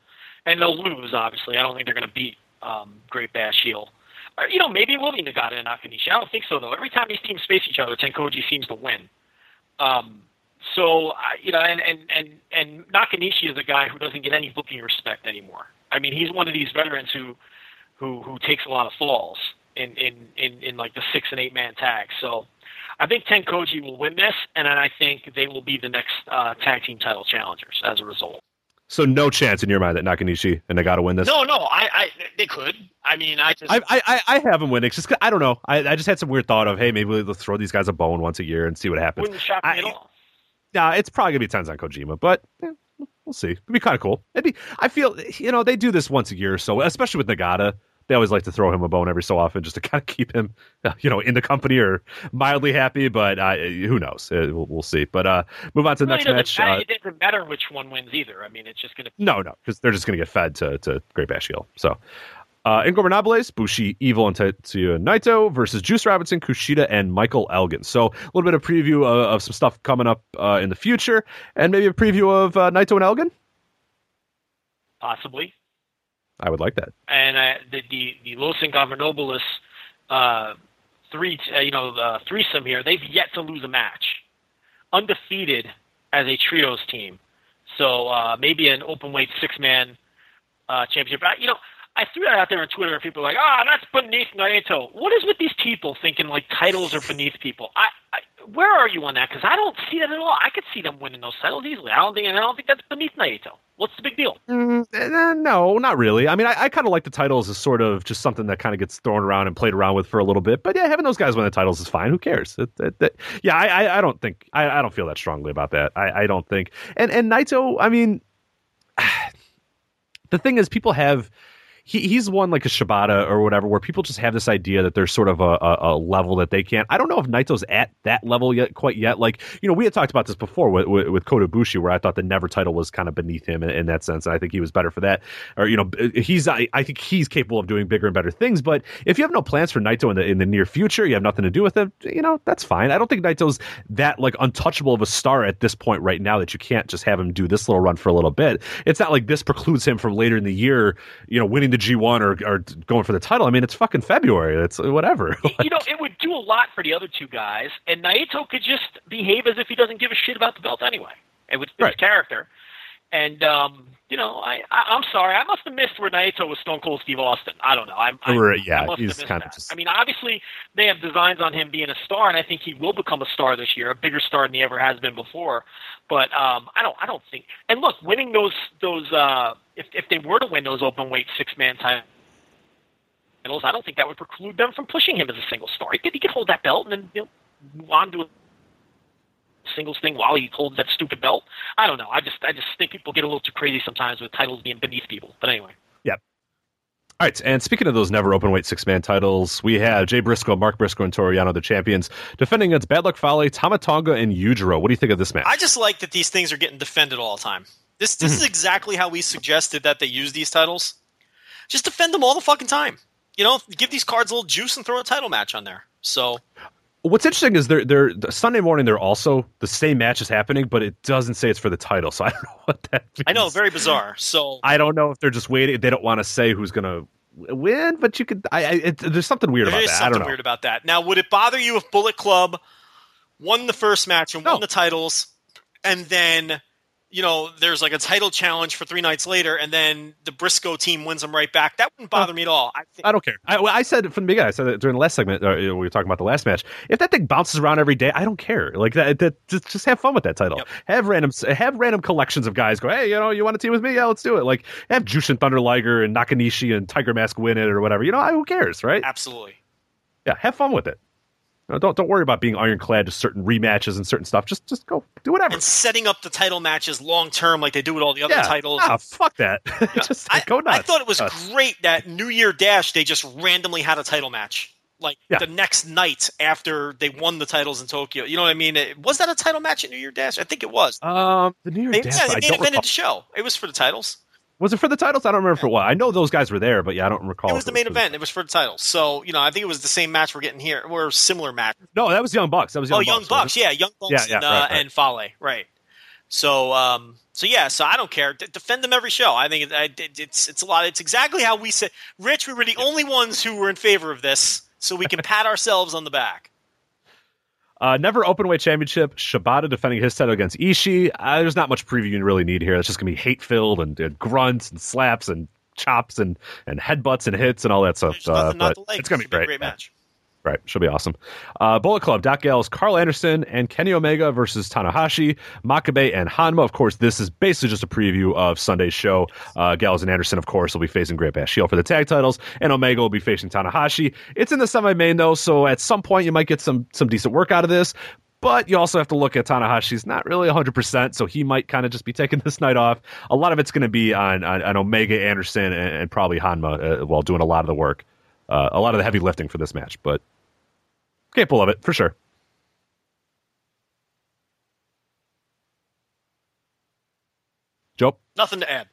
E: and they'll lose. Obviously, I don't think they're going to beat um, Great Bash Heel. Or, you know, maybe it will be Nagata and Nakanishi. I don't think so though. Every time these teams face each other, Tenkoji seems to win. Um, so I- you know, and and and and Nakanishi is a guy who doesn't get any booking respect anymore. I mean, he's one of these veterans who who who takes a lot of falls in in in, in like the six and eight man tag. So I think Tenkoji will win this, and then I think they will be the next uh, tag team title challengers as a result.
C: So no chance in your mind that Nakanishi and Nagata win this.
E: No, no, I, I they could. I mean, I just
C: I, I I- have them winning. Just I don't know. I, I just had some weird thought of hey maybe we'll throw these guys a bone once a year and see what happens.
E: wouldn't shock me
C: I-
E: at all.
C: Nah, it's probably gonna be Tenzan Kojima, but eh, we'll see. It'd be kind of cool. It'd be. I feel you know they do this once a year or so, especially with Nagata. They always like to throw him a bone every so often just to <laughs> kind of keep him, uh, you know, in the company or mildly happy. But uh, who knows? Uh, we'll, we'll see. But uh, move on to the
E: really
C: next match.
E: matter.
C: Uh,
E: it doesn't matter which one wins either. I mean, it's just going to.
C: no, no, because they're just going to get fed to to Great Bash Heel. So Uh, Ingobernables, Bushi, Evil, and Tetsuya Naito versus Juice Robinson, Kushida, and Michael Elgin. So a little bit of preview of, of some stuff coming up uh, in the future, and maybe a preview of uh, Naito and Elgin.
E: Possibly.
C: I would like that.
E: And uh, the the the Los Ingobernables uh, three uh, you know uh, threesome here. They've yet to lose a match, undefeated as a trios team. So uh, maybe an open weight six man uh, championship. I, you know, I threw that out there on Twitter, and people were like, "Ah, oh, that's beneath Naito." What is with these people thinking like titles are beneath people? I, I where are you on that? Because I don't see that at all. I could see them winning those titles easily. I don't think, and I don't think that's beneath Naito. What's the big deal?
C: Mm, eh, no, not really. I mean, I, I kind of like the titles as sort of just something that kind of gets thrown around and played around with for a little bit. But yeah, having those guys win the titles is fine. Who cares? It, it, it, yeah, I, I, I, don't think I, I don't feel that strongly about that. I, I don't think. And and Naito, I mean, <sighs> the thing is, people have he, he's one like a Shibata or whatever, where people just have this idea that there's sort of a, a, a, level that they can't. I don't know if Naito's at that level yet, quite yet. Like you know, we had talked about this before with, with, with Kota Ibushi, where I thought the Never title was kind of beneath him in, in, that sense, and I think he was better for that. Or you know, he's I, I, think he's capable of doing bigger and better things. But if you have no plans for Naito in the in the near future, you have nothing to do with him. You know, that's fine. I don't think Naito's that like untouchable of a star at this point right now that you can't just have him do this little run for a little bit. It's not like this precludes him from later in the year, you know, winning the G1 or, or are going for the title. I mean, it's fucking February. It's whatever.
E: you <laughs> know, it would do a lot for the other two guys, and Naito could just behave as if he doesn't give a shit about the belt anyway. It would fit
C: right.
E: his character. And um, you know, I, I I'm sorry, I must have missed where Naito was Stone Cold Steve Austin. I don't know. I'm, I'm
C: yeah,
E: I
C: he's kind
E: that.
C: of. Just...
E: I mean, obviously they have designs on him being a star, and I think he will become a star this year, a bigger star than he ever has been before. But um, I don't, I don't think. And look, winning those those uh, if if they were to win those open weight six man titles I don't think that would preclude them from pushing him as a single star. He could, he could hold that belt and then you know, move on to a singles thing while he holds that stupid belt. I don't know. I just I just think people get a little too crazy sometimes with titles being beneath people. But anyway.
C: Yeah. All right, and speaking of those never open weight six man titles, we have Jay Briscoe, Mark Briscoe, and Toru Yano, the champions, defending against Bad Luck Fale, Tama Tonga, and Yujiro. What do you think of this match?
A: I just like that these things are getting defended all the time. This this hmm. is exactly how we suggested that they use these titles. Just defend them all the fucking time you know, give these cards a little juice and throw a title match on there. So
C: What's interesting is they're they're Sunday morning. They're also the same match is happening, but it doesn't say it's for the title. So <laughs> I don't know what that. Means.
A: I know, very bizarre. So
C: I don't know if they're just waiting. They don't want to say who's going to win, but you could. I, I it, there's something weird
A: there
C: about that. I don't know.
A: weird about that. Now, would it bother you if Bullet Club won the first match and
C: no.
A: won the titles, and then you know, there's like a title challenge for three nights later, and then the Briscoe team wins them right back. That wouldn't bother me at all. I, think-
C: I don't care. I, I, said from the beginning. I said it during the last segment. Uh, we were talking about the last match. If that thing bounces around every day, I don't care. Like that. that just, just have fun with that title.
A: Yep.
C: Have random. Have random collections of guys go. Hey, you know, you want to team with me? Yeah, let's do it. Like have Jushin Thunder Liger and Nakanishi and Tiger Mask win it or whatever. You know, who cares, right?
A: Absolutely.
C: Yeah, have fun with it. No, don't don't worry about being ironclad to certain rematches and certain stuff. Just just go do whatever.
A: And setting up the title matches long term like they do with all the other
C: yeah.
A: titles.
C: Ah, fuck that. <laughs>
A: Yeah.
C: just
A: I,
C: go nuts.
A: I thought it was
C: nuts.
A: great that New Year Dash they just randomly had a title match. Like
C: Yeah.
A: the next night after they won the titles in Tokyo. You know what I mean? It, was that a title match at New Year Dash? I think it was.
C: Um, the New Year
A: They,
C: Dash.
A: yeah, they main
C: don't
A: evented
C: recall.
A: the show. It was for the titles.
C: Was it for the titles? I don't remember for what. I know those guys were there, but yeah, I don't recall.
A: It was the main
C: for
A: event. It was for the titles. So, you know, I think it was the same match we're getting here, or similar match.
C: No, that was Young Bucks. That was Young
A: oh,
C: Bucks.
A: Young Bucks, yeah, Young Bucks
C: Yeah, yeah,
A: and, uh,
C: right, right.
A: and Fale, right. So, um, so yeah, so I don't care. D- defend them every show. I think it, it, it's it's a lot. It's exactly how we said. Rich, we were the only ones who were in favor of this, so we can pat ourselves on the back.
C: Uh, never open weight championship. Shibata defending his title against Ishii. Uh, there's not much preview you really need here. It's just gonna be hate filled and, and grunts and slaps and chops and and headbutts and hits and all that stuff. Uh, but it's gonna be
A: a
C: great.
A: great match.
C: Right, she'll be awesome. Uh, Bullet Club, Doc Gallows, Carl Anderson, and Kenny Omega versus Tanahashi, Makabe, and Honma. Of course, this is basically just a preview of Sunday's show. Uh, Gallows and Anderson, of course, will be facing Great Bash Shield for the tag titles, and Omega will be facing Tanahashi. It's in the semi-main though, so at some point you might get some some decent work out of this. But you also have to look at Tanahashi's not really 100%, so he might kind of just be <laughs> taking this night off. A lot of it's going to be on, on, on Omega, Anderson, and, and probably Honma uh, while doing a lot of the work. Uh, a lot of the heavy lifting for this match, but capable of it for sure. Joe.
A: Nothing to add.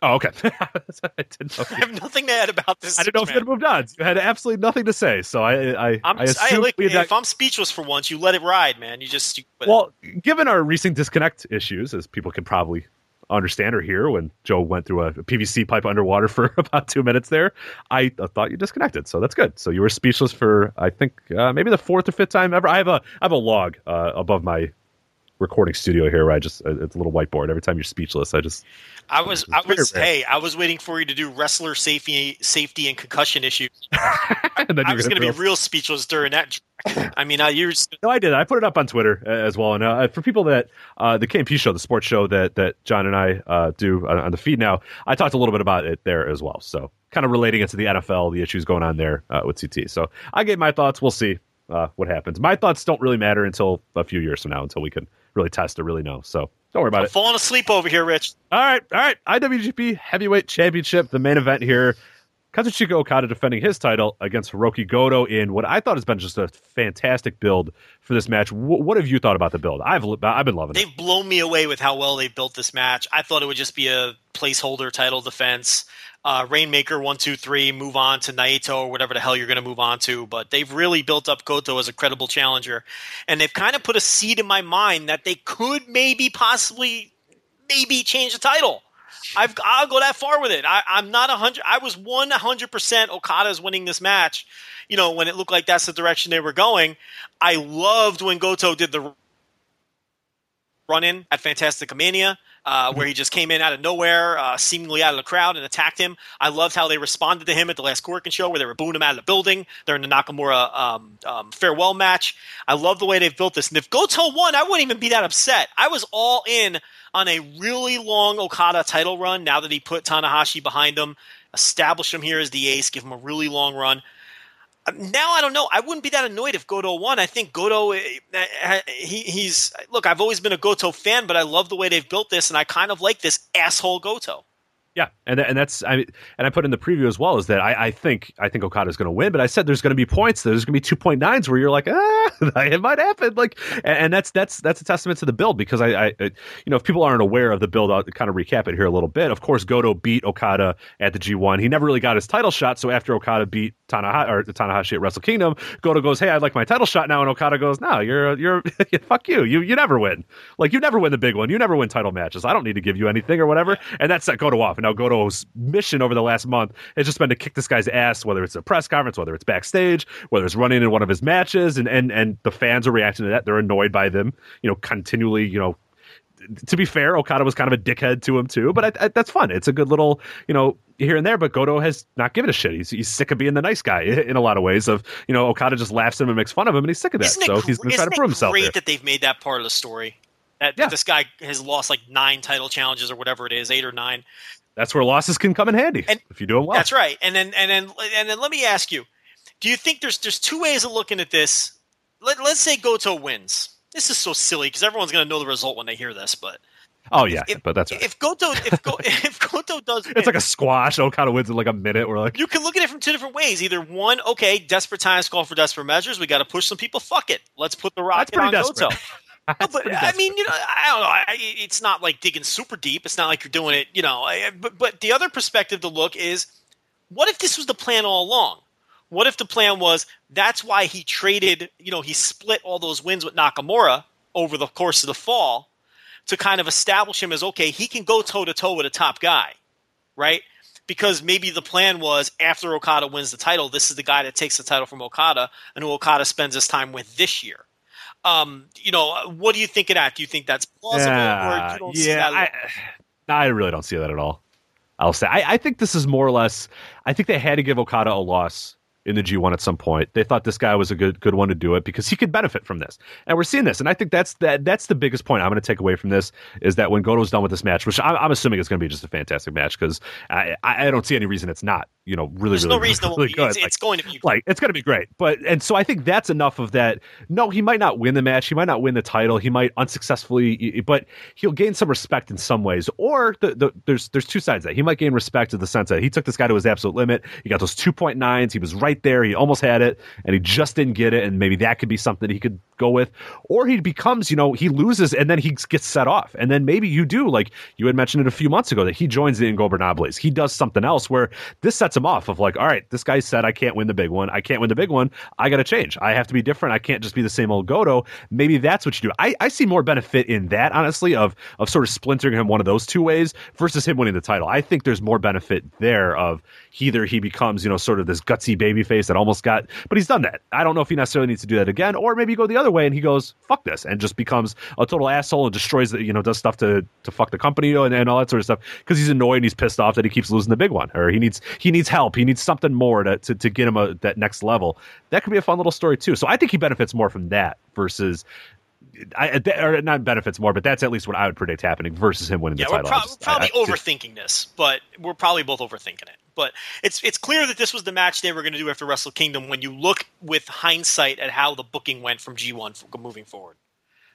C: Oh, okay. <laughs> I didn't know.
A: I have nothing to add about this.
C: I didn't know if you had moved on. You had absolutely nothing to say, so I I,
A: I'm,
C: I
A: I, like, if I'm speechless for once, you let it ride, man. You just you,
C: Well, given our recent disconnect issues, as people can probably understand or hear, when Joe went through a PVC pipe underwater <laughs> for about two minutes there, I thought you disconnected. So that's good. So you were speechless for I think uh, maybe the fourth or fifth time ever. I have a I have a log uh, above my recording studio here where I just uh, it's a little whiteboard. Every time you're speechless, I just
A: I was I was hey I was waiting for you to do wrestler safety safety and concussion issues. <laughs> I was going to be
C: real-
A: speechless during that. I mean, I used
C: No, I did. I put it up on Twitter uh, as well. And uh, for people that uh, the KMP show, the sports show that that John and I uh, do on, on the feed now, I talked a little bit about it there as well. So kind of relating it to the NFL, the issues going on there uh, with CT. So I gave my thoughts. We'll see uh, what happens. My thoughts don't really matter until a few years from now, until we can really test or really know. So don't worry about
A: I'm
C: it.
A: falling asleep over here, Rich.
C: All right, all right. IWGP Heavyweight Championship, the main event here. Kazuchika Okada defending his title against Hirooki Goto in what I thought has been just a fantastic build for this match. Wh- what have you thought about the build? I've I've been loving it.
A: They've blown me away with how well they built this match. I thought it would just be a placeholder title defense. Uh, Rainmaker one two three, move on to Naito or whatever the hell you're going to move on to. But they've really built up Goto as a credible challenger, and they've kind of put a seed in my mind that they could maybe possibly maybe change the title. I've, I'll go that far with it. I, I'm not a hundred. I was one hundred percent Okada's winning this match. You know when it looked like that's the direction they were going. I loved when Goto did the run in at Fantastica Mania, uh, where he just came in out of nowhere, uh, seemingly out of the crowd, and attacked him. I loved how they responded to him at the last Korakuen show, where they were booing him out of the building during the Nakamura um, um, farewell match. I love the way they've built this. And if Goto won, I wouldn't even be that upset. I was all in on a really long Okada title run now that he put Tanahashi behind him, established him here as the ace, give him a really long run. Now I don't know. I wouldn't be that annoyed if Goto won. I think Goto, eh, eh, he, he's look. I've always been a Goto fan, but I love the way they've built this, and I kind of like this asshole Goto.
C: Yeah, and and that's I mean, and I put in the preview as well is that I, I think I think Okada's going to win, but I said there's going to be points. There's going to be two point nines where you're like, ah, <laughs> it might happen. Like, and, and that's that's that's a testament to the build because I, I you know if people aren't aware of the build, I'll kind of recap it here a little bit. Of course, Goto beat Okada at the G1. He never really got his title shot. So after Okada beat Tanahashi or Tanahashi at Wrestle Kingdom, Goto goes, hey, I'd like my title shot now, and Okada goes, no, you're you're <laughs> fuck you, you you never win. Like you never win the big one. You never win title matches. I don't need to give you anything or whatever. And that's that set Goto off. And now Goto's mission over the last month has just been to kick this guy's ass, whether it's a press conference, whether it's backstage, whether it's running in one of his matches, and and and the fans are reacting to that. They're annoyed by them, you know, continually, you know. To be fair, Okada was kind of a dickhead to him too, but I, I, that's fun. It's a good little, you know, here and there. But Goto has not given a shit. He's, he's sick of being the nice guy <laughs> in a lot of ways. Of you know, Okada just laughs at him and makes fun of him, and he's sick of that.
A: Isn't
C: so
A: gr-
C: he's going to try to prove
A: it
C: himself.
A: Great
C: there.
A: that they've made that part of the story. That, that this guy has lost like nine title challenges or whatever it is, eight or nine.
C: That's where losses can come in handy
A: And-
C: if you do them well.
A: That's right. And then and then and then let me ask you: Do you think there's there's two ways of looking at this? Let, let's say Goto wins. This is so silly because everyone's going to know the result when they hear this. But
C: Oh yeah,
A: if,
C: but that's right.
A: if Goto if Go, <laughs> if Goto does win,
C: it's like a squash. Okada wins in like a minute. We're like,
A: you can look at it from two different ways. Either one, okay, desperate times call for desperate measures. We got to push some people. Fuck it, let's put the rocket on
C: desperate.
A: Goto. <laughs> <laughs> but I mean, you know, I don't know. I, it's not like digging super deep. It's not like you're doing it, you know. I, but but the other perspective to look is, what if this was the plan all along? What if the plan was that's why he traded, you know, he split all those wins with Nakamura over the course of the fall to kind of establish him as okay, he can go toe to toe with a top guy, right? Because maybe the plan was after Okada wins the title, this is the guy that takes the title from Okada and who Okada spends his time with this year. Um, you know, what do you think of that? Do you think that's plausible, or
C: yeah,
A: you don't see
C: yeah.
A: that?
C: I, I really don't see that at all. I'll say I, I think this is more or less. I think they had to give Okada a loss in the G1 at some point. They thought this guy was a good good one to do it because he could benefit from this. And we're seeing this. And I think that's that that's the biggest point I'm going to take away from this is that when Goto's done with this match, which I'm, I'm assuming is going to be just a fantastic match because I, I don't see any reason it's not. You know, really,
A: There's
C: really,
A: no reason
C: really, good.
A: it's,
C: Like,
A: it's going to be.
C: like it's going to be great but and so i think that's enough of that no he might not win the match he might not win the title he might unsuccessfully but he'll gain some respect in some ways or the, the there's there's two sides that he might gain respect in the sense that he took this guy to his absolute limit he got those 2.9s he was right right there. He almost had it, and he just didn't get it. And maybe that could be something he could go with. Or he becomes, you know, he loses and then he gets set off. And then maybe you do, like you had mentioned it a few months ago, that he joins the Ingobernables. He does something else where this sets him off of like, all right, this guy said I can't win the big one. I can't win the big one. I got to change. I have to be different. I can't just be the same old Goto. Maybe that's what you do. I, I see more benefit in that, honestly, of of sort of splintering him one of those two ways versus him winning the title. I think there's more benefit there of either he becomes, you know, sort of this gutsy baby face that almost got, but he's done that. I don't know if he necessarily needs to do that again, or maybe you go the other way and he goes, fuck this, and just becomes a total asshole and destroys the, you know, does stuff to, to fuck the company and, and all that sort of stuff because he's annoyed and he's pissed off that he keeps losing the big one, or he needs, he needs help. He needs something more to, to, to get him a, that next level. That could be a fun little story too. So I think he benefits more from that versus I, or not benefits more, but that's at least what I would predict happening versus him winning
A: yeah,
C: the
A: we're,
C: title.
A: pro-
C: just-
A: probably
C: I- I-
A: overthinking this, but we're probably both overthinking it. But it's it's clear that this was the match they were going to do after Wrestle Kingdom. When you look with hindsight at how the booking went from G1 for, moving forward,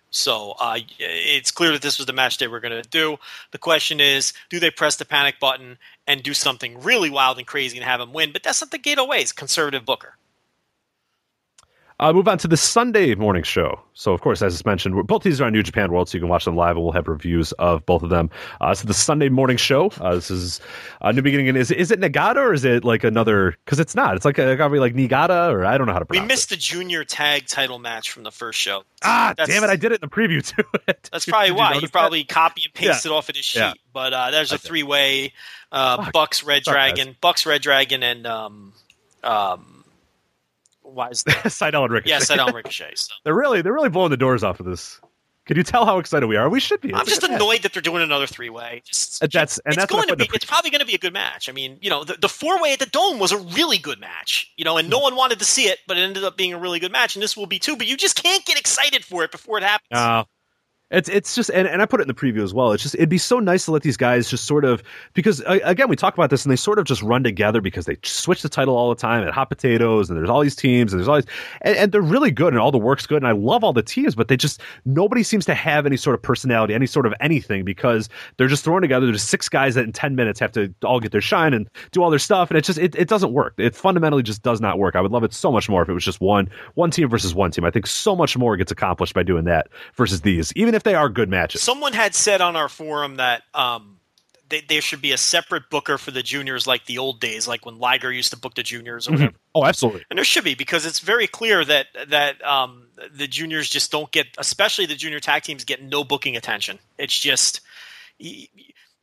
A: so uh, it's clear that this was the match they were going to do. The question is, do they press the panic button and do something really wild and crazy and have him win? But that's not the Gedo ways. Conservative Booker.
C: Uh, move on to the Sunday morning show. So, of course, as mentioned, both these are on New Japan World, so you can watch them live, and we'll have reviews of both of them. Uh, so, the Sunday morning show. Uh, this is a New Beginning. And is is it Nagata or is it like another? Because it's not. It's like a, gotta be like Nigata or I don't know how to pronounce We
A: missed
C: it.
A: the junior tag title match from the first show.
C: Ah,
A: That's-
C: damn it! I did it in the preview to it.
A: That's probably <laughs>
C: you
A: why you
C: that?
A: probably copy and pasted off of this sheet.
C: Yeah.
A: But uh, there's a three way uh, Bucks Red
C: guys.
A: Dragon, Bucks Red Dragon, and um, um, why is <laughs> that?
C: Sydal and Ricochet.
A: yeah, Sydal <laughs> Ricochet. So.
C: they're really they're really blowing the doors off of this. Can you tell how excited we are? We should be.
A: I'm just annoyed that they're doing another three way.
C: That's and
A: it's
C: that's what
A: going to be.
C: pre-
A: It's probably going to be a good match. I mean, you know, the, the four way at the Dome was a really good match. You know, and
C: Hmm.
A: no one wanted to see it, but it ended up being a really good match, and this will be too. But you just can't get excited for it before it happens.
C: Uh, it's it's just and, and I put it in the preview as well. It's just it'd be so nice to let these guys just sort of because again we talk about this and they sort of just run together because they switch the title all the time at Hot Potatoes and there's all these teams and there's all these and, and they're really good and all the work's good and I love all the teams but they just nobody seems to have any sort of personality any sort of anything because they're just thrown together. There's six guys that in ten minutes have to all get their shine and do all their stuff and it just it, it doesn't work. It fundamentally just does not work. I would love it so much more if it was just one one team versus one team. I think so much more gets accomplished by doing that versus these, even if they are good matches.
A: Someone had said on our forum that um, they, there should be a separate booker for the juniors, like the old days, like when Liger used to book the juniors or whatever.
C: Oh, absolutely.
A: And there should be because it's very clear that that um, the juniors just don't get, especially the junior tag teams, get no booking attention. It's just y-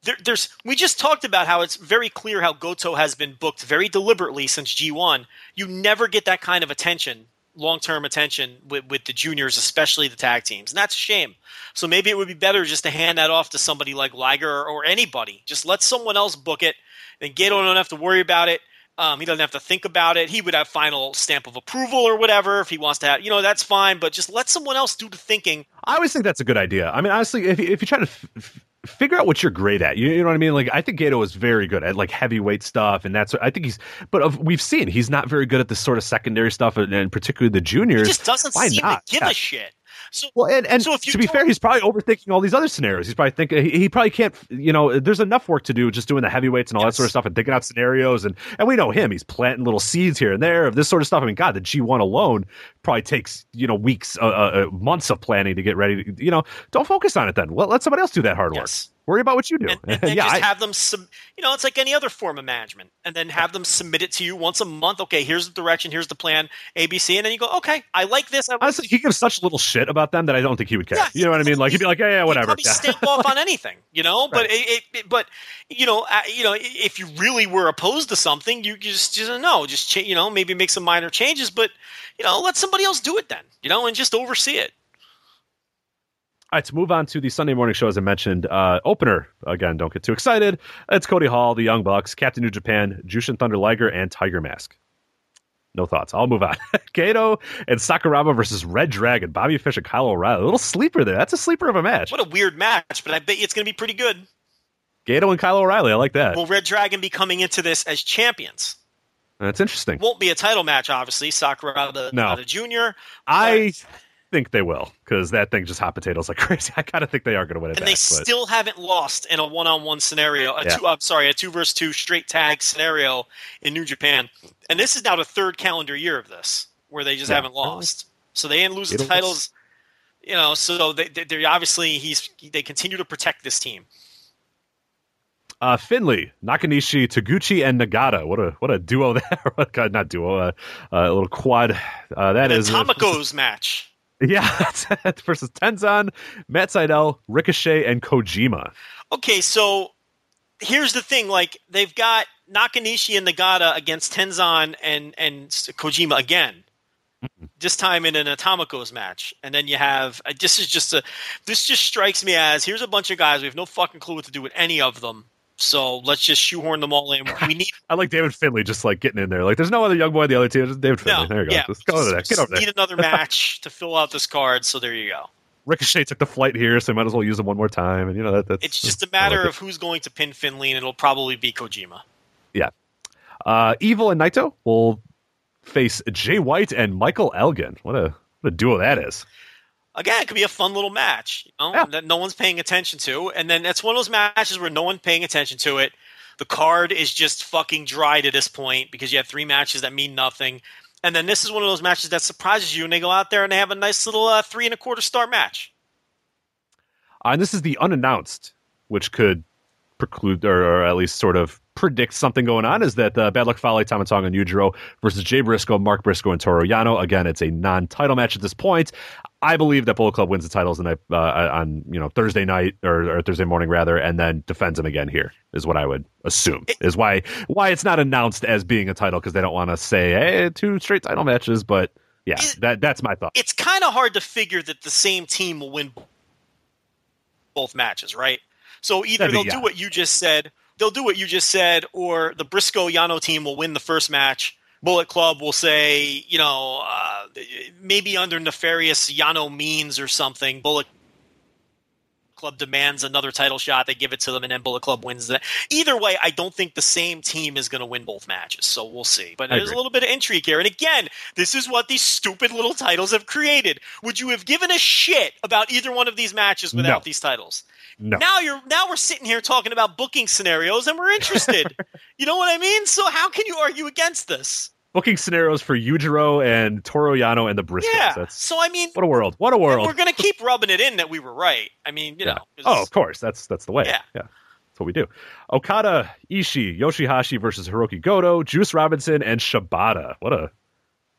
A: there, there's. We just talked about how it's very clear how Goto has been booked very deliberately since G1. You never get that kind of attention, long term attention with, with the juniors, especially the tag teams, and that's a shame. So maybe it would be better just to hand that off to somebody like Liger or, or anybody. Just let someone else book it. Then Gedo don't have to worry about it. Um, he doesn't have to think about it. He would have final stamp of approval or whatever if he wants to have. You know, that's fine. But just let someone else do the thinking.
C: I always think that's a good idea. I mean, honestly, if you, if you try to f- figure out what you're great at, you, you know what I mean? Like, I think Gedo is very good at like heavyweight stuff, and that's I think he's. But of, we've seen he's not very good at this sort of secondary stuff, and, and particularly the
A: He
C: juniors.
A: just doesn't
C: Why
A: seem
C: not?
A: to give
C: Yeah.
A: a shit. So,
C: Well, and, and
A: So
C: to be fair, he's probably overthinking all these other scenarios. He's probably thinking he, he probably can't. You know, there's enough work to do just doing the heavyweights and all
A: Yes.
C: that sort of stuff and thinking out scenarios. And and we know him; he's planting little seeds here and there of this sort of stuff. I mean, God, the G1 alone probably takes you know weeks, uh, uh, uh, months of planning to get ready. To, you know, don't focus on it then. Let, let somebody else do that hard
A: Yes.
C: work. Worry about what you do.
A: and, and <laughs> then
C: yeah,
A: just
C: I-
A: have them, sub, you know, it's like any other form of management, and then have them submit it to you once a month. Okay, here's the direction, here's the plan, ABC, and then you go, okay, I like this. I like
C: honestly, he gives such little shit about them that I don't think he would care.
A: Yeah,
C: you know what I mean? Like he'd be like, yeah, yeah,
A: He'd
C: whatever.
A: probably <laughs>
C: Yeah.
A: stamp off on anything, you know. But
C: Right.
A: it, it, it- but you know, uh, you know, if you really were opposed to something, you just just no, just cha- you know, maybe make some minor changes, but you know, let somebody else do it then, you know, and just oversee it.
C: All right, to move on to the Sunday morning show, as I mentioned, uh, opener again. Don't get too excited. It's Cody Hall, the Young Bucks, Captain New Japan, Jushin Thunder Liger, and Tiger Mask. No thoughts. I'll move on. <laughs> Gedo and Sakuraba versus Red Dragon, Bobby Fish and Kyle O'Reilly. A little sleeper there. That's a sleeper of a match.
A: What a weird match, but I bet it's going to be pretty good.
C: Gedo and Kyle O'Reilly. I like that.
A: Will Red Dragon be coming into this as champions?
C: That's interesting.
A: Won't be a title match, obviously. Sakuraba,
C: No.
A: not a junior.
C: I think they will because that thing just hot potatoes like <laughs> crazy. I kind of think they are going to win it
A: and
C: back.
A: they
C: but-
A: still haven't lost in a one-on-one scenario. A
C: Yeah.
A: two, I'm sorry, a two versus two straight tag scenario in New Japan, and this is now the third calendar year of this where they just
C: Yeah.
A: haven't lost. So they didn't lose the
C: It'll-
A: titles. You know, so they, they, they're obviously he's they continue to protect this team.
C: Uh, Finlay, Nakanishi, Taguchi, and Nagata. What a what a duo <laughs> there. God, not duo. Uh, uh, a little quad. Uh, that
A: The
C: is
A: Tomiko's <laughs> match.
C: Yeah, <laughs> that's versus Tenzan, Matt Sydal, Ricochet, and Kojima.
A: Okay, so here's the thing: like they've got Nakanishi and Nagata against Tenzan and and Kojima again. This time in an Atomicos match, and then you have uh, this is just a this just strikes me as here's a bunch of guys we have no fucking clue what to do with any of them. So let's just shoehorn them all in. <laughs> We need
C: I like David Finlay just like getting in there. Like, there's no other young boy on the other team. Just David Finlay.
A: no,
C: there you go.
A: yeah,
C: Just go over there. Get over there.
A: need another <laughs> match to fill out this card. So there you go.
C: Ricochet took the flight here, so might as well use him one more time. And you know that that's
A: It's just a
C: I like
A: matter
C: it.
A: of who's going to pin Finlay, and it'll probably be Kojima. Yeah.
C: Uh, Evil and Naito will face Jay White and Michael Elgin. What a what a duo that is.
A: Again, it could be a fun little match, you know,
C: Yeah.
A: that no one's paying attention to. And then that's one of those matches where no one's paying attention to it. The card is just fucking dry to this point because you have three matches that mean nothing. And then this is one of those matches that surprises you, and they go out there and they have a nice little uh, three and a quarter star match.
C: Uh, and this is the unannounced, which could preclude or, or at least sort of predict something going on. Is that uh, Bad Luck Fale, Tama Tonga, and Yujiro versus Jay Briscoe, Mark Briscoe, and Toro Yano. Again, it's a non-title match at this point. I believe that Bullet Club wins the titles and uh, on you know Thursday night or, or Thursday morning rather, and then defends them again. Here is what I would assume is why why it's not announced as being a title because they don't want to say hey two straight title matches. But yeah,
A: Is-
C: that that's my thought.
A: It's kind of hard to figure that the same team will win both matches, right? So either
C: be-
A: they'll
C: yeah.
A: do what you just said, they'll do what you just said, or the Briscoe Yano team will win the first match. Bullet Club will say, you know, uh, maybe under nefarious Yano means or something. Bullet Club demands another title shot. They give it to them, and then Bullet Club wins that. Either way, I don't think the same team is going to win both matches. So we'll see. But
C: I
A: there's a little bit of intrigue here. And again, this is what these stupid little titles have created. Would you have given a shit about either one of these matches without
C: No.
A: these titles?
C: No.
A: Now you're now we're sitting here talking about booking scenarios, and we're interested. <laughs> you know what I mean? So how can you argue against this?
C: Booking scenarios for Yujiro and Toro Yano and the Briscoes.
A: Yeah.
C: That's
A: So I mean,
C: what a world. What a world.
A: we're going to keep rubbing it in that we were right. I mean, you
C: Yeah.
A: know.
C: Oh, of course. That's that's the way.
A: Yeah.
C: yeah. That's what we do. Okada, Ishii, Yoshihashi versus Hirooki Goto, Juice Robinson, and Shibata. What a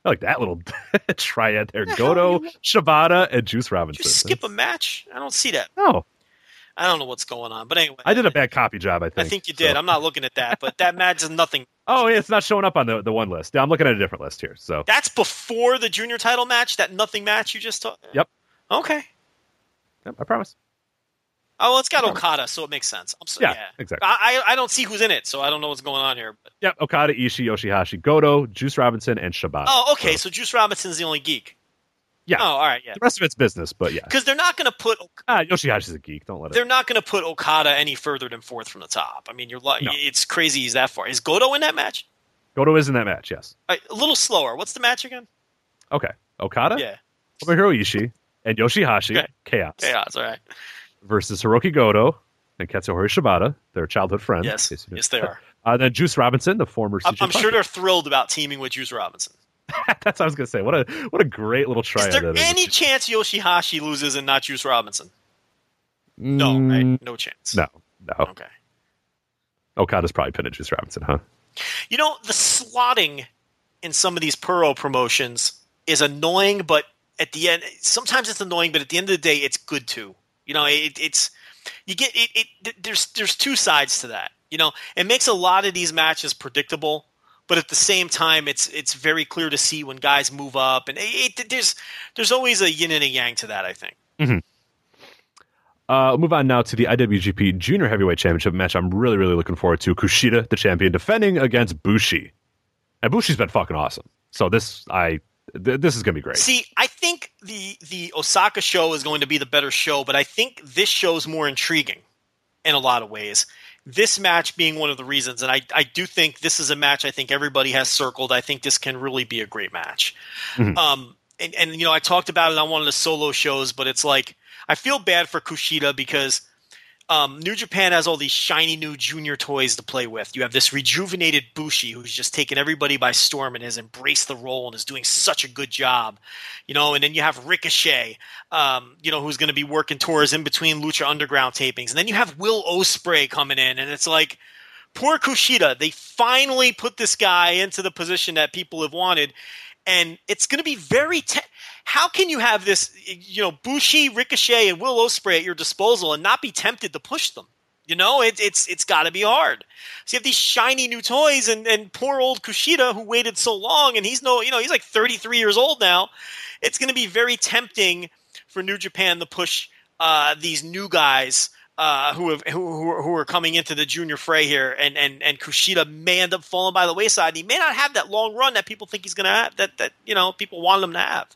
C: I like that little <laughs> triad there.
A: The
C: Goto, Shibata, and Juice
A: Did
C: Robinson.
A: you skip a match? I don't see that.
C: No,
A: I don't know what's going on. But anyway,
C: I did a bad copy job. I think.
A: I
C: think.
A: you
C: so-
A: did. I'm not looking at that, but that match is nothing. <laughs>
C: Oh, yeah, it's not showing up on the, the one list. Yeah, I'm looking at a different list here. So
A: That's before the junior title match. That nothing match you just talked.
C: Yep.
A: Okay.
C: Yep, I promise.
A: Oh, well, it's got Okada, so it makes sense. I'm so,
C: Yeah,
A: yeah,
C: exactly.
A: I, I I don't see who's in it, so I don't know what's going on here. But,
C: Yep, Okada, Ishii, Yoshihashi, Goto, Juice Robinson, and Shibata.
A: oh, okay.
C: So,
A: So Juice Robinson's the only geek.
C: Yeah.
A: Oh, all right. Yeah.
C: the rest of it's business, but yeah.
A: Because they're not going to put
C: Ah, Yoshihashi's a geek. Don't let it.
A: they're not going to put Okada any further than fourth from the top. I mean, you're lu-
C: No.
A: it's crazy he's that far. Is Goto in that match?
C: Goto is in that match, yes.
A: Right, a little slower. What's the match again?
C: Okay. Okada,
A: Yeah.
C: Tomohiro Ishii, and Yoshihashi,
A: Okay.
C: Chaos,
A: Chaos. All right.
C: versus Hirooki Goto and Katsuyori Shibata, their childhood friends.
A: Yes.
C: in case you
A: Yes, they are. <laughs>
C: Uh, then Juice Robinson, the former
A: I'm,
C: CJ
A: I'm sure they're thrilled about teaming with Juice Robinson. <laughs>
C: That's what I was going to say. What a what a great little
A: try.
C: Is
A: there
C: that is.
A: any chance Yoshihashi loses and not Juice Robinson? No,
C: Mm,
A: right? No chance.
C: No, no.
A: Okay.
C: Okada's probably pinned Juice Robinson, huh?
A: You know, the slotting in some of these Puro promotions is annoying, but at the end, sometimes it's annoying, but at the end of the day, it's good too. You know, it, it's you get it, it. There's there's two sides to that. You know, it makes a lot of these matches predictable, but at the same time, it's it's very clear to see when guys move up, and it, it, there's there's always a yin and a yang to that. I think.
C: Uh, we'll move on now to the IWGP Junior Heavyweight Championship match. I'm really, really looking forward to Kushida, the champion, defending against Bushi. And Bushi's been fucking awesome. So this, I, th- this is gonna be great.
A: See, I think the the Osaka show is going to be the better show, but I think this show's more intriguing in a lot of ways. This match being one of the reasons, and I, I do think this is a match I think everybody has circled. I think this can really be a great match.
C: Mhm.
A: Um, and, and you know, I talked about it on one of the solo shows, but it's like I feel bad for Kushida because um, New Japan has all these shiny new junior toys to play with. You have this rejuvenated Bushi who's just taken everybody by storm and has embraced the role and is doing such a good job, you know. And then you have Ricochet, um, you know, who's going to be working tours in between Lucha Underground tapings, and then you have Will Ospreay coming in, and it's like poor Kushida. They finally put this guy into the position that people have wanted, and it's going to be very. Te- how can you have this, you know, Bushi, Ricochet, and Will Ospreay at your disposal and not be tempted to push them? You know, it, it's it's got to be hard. So you have these shiny new toys, and, and poor old Kushida who waited so long, and he's no, you know, he's like 33 years old now. It's going to be very tempting for New Japan to push uh, these new guys uh, who have who, who are coming into the junior fray here, and and and Kushida may end up falling by the wayside. He may not have that long run that people think he's going to have. That that you know people want him to have.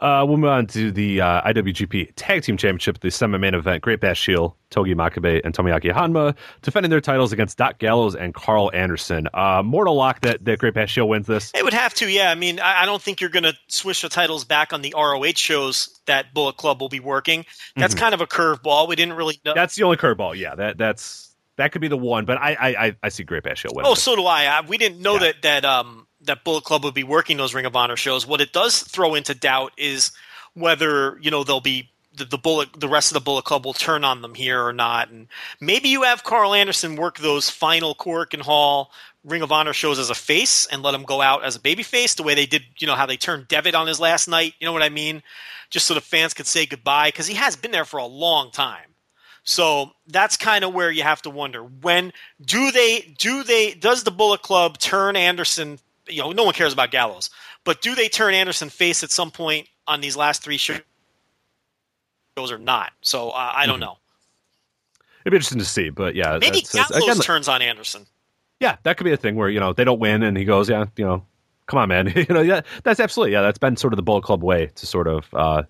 C: Uh, we'll move on to the uh, IWGP Tag Team Championship, the semi-main event. Great Bash Shield, Togi Makabe, and Tomoaki Honma defending their titles against Doc Gallows and Carl Anderson. Uh, mortal lock that, that Great Bash Shield wins this.
A: It would have to, yeah. I mean, I, I don't think you're going to switch the titles back on the ROH shows that Bullet Club will be working. That's
C: Mhm.
A: kind of a curveball. We didn't really know.
C: That's the only curveball. Yeah, that that's that could be the one. But I I, I, see Great Bash Shield winning.
A: Oh, so do I. I we didn't know that that um that Bullet Club would be working those Ring of Honor shows. What it does throw into doubt is whether you know they'll be the, the bullet the rest of the Bullet Club will turn on them here or not. And maybe you have Carl Anderson work those final Korakuen Hall Ring of Honor shows as a face and let him go out as a baby face the way they did. You know how they turned Devitt on his last night. You know what I mean? Just so the fans could say goodbye because he has been there for a long time. So that's kind of where you have to wonder when do they do they does the Bullet Club turn Anderson? You know, no one cares about Gallows, but do they turn Anderson face at some point on these last three shows or not? So uh, I don't
C: Mhm.
A: know.
C: It'd be interesting to see. But yeah,
A: Maybe
C: that's- that's-
A: Gallows
C: again,
A: turns on Anderson.
C: yeah, that could be a thing where you know they don't win and he goes, yeah, you know, come on, man, <laughs> you know, yeah, that's absolutely yeah, that's been sort of the Bullet Club way to sort of uh,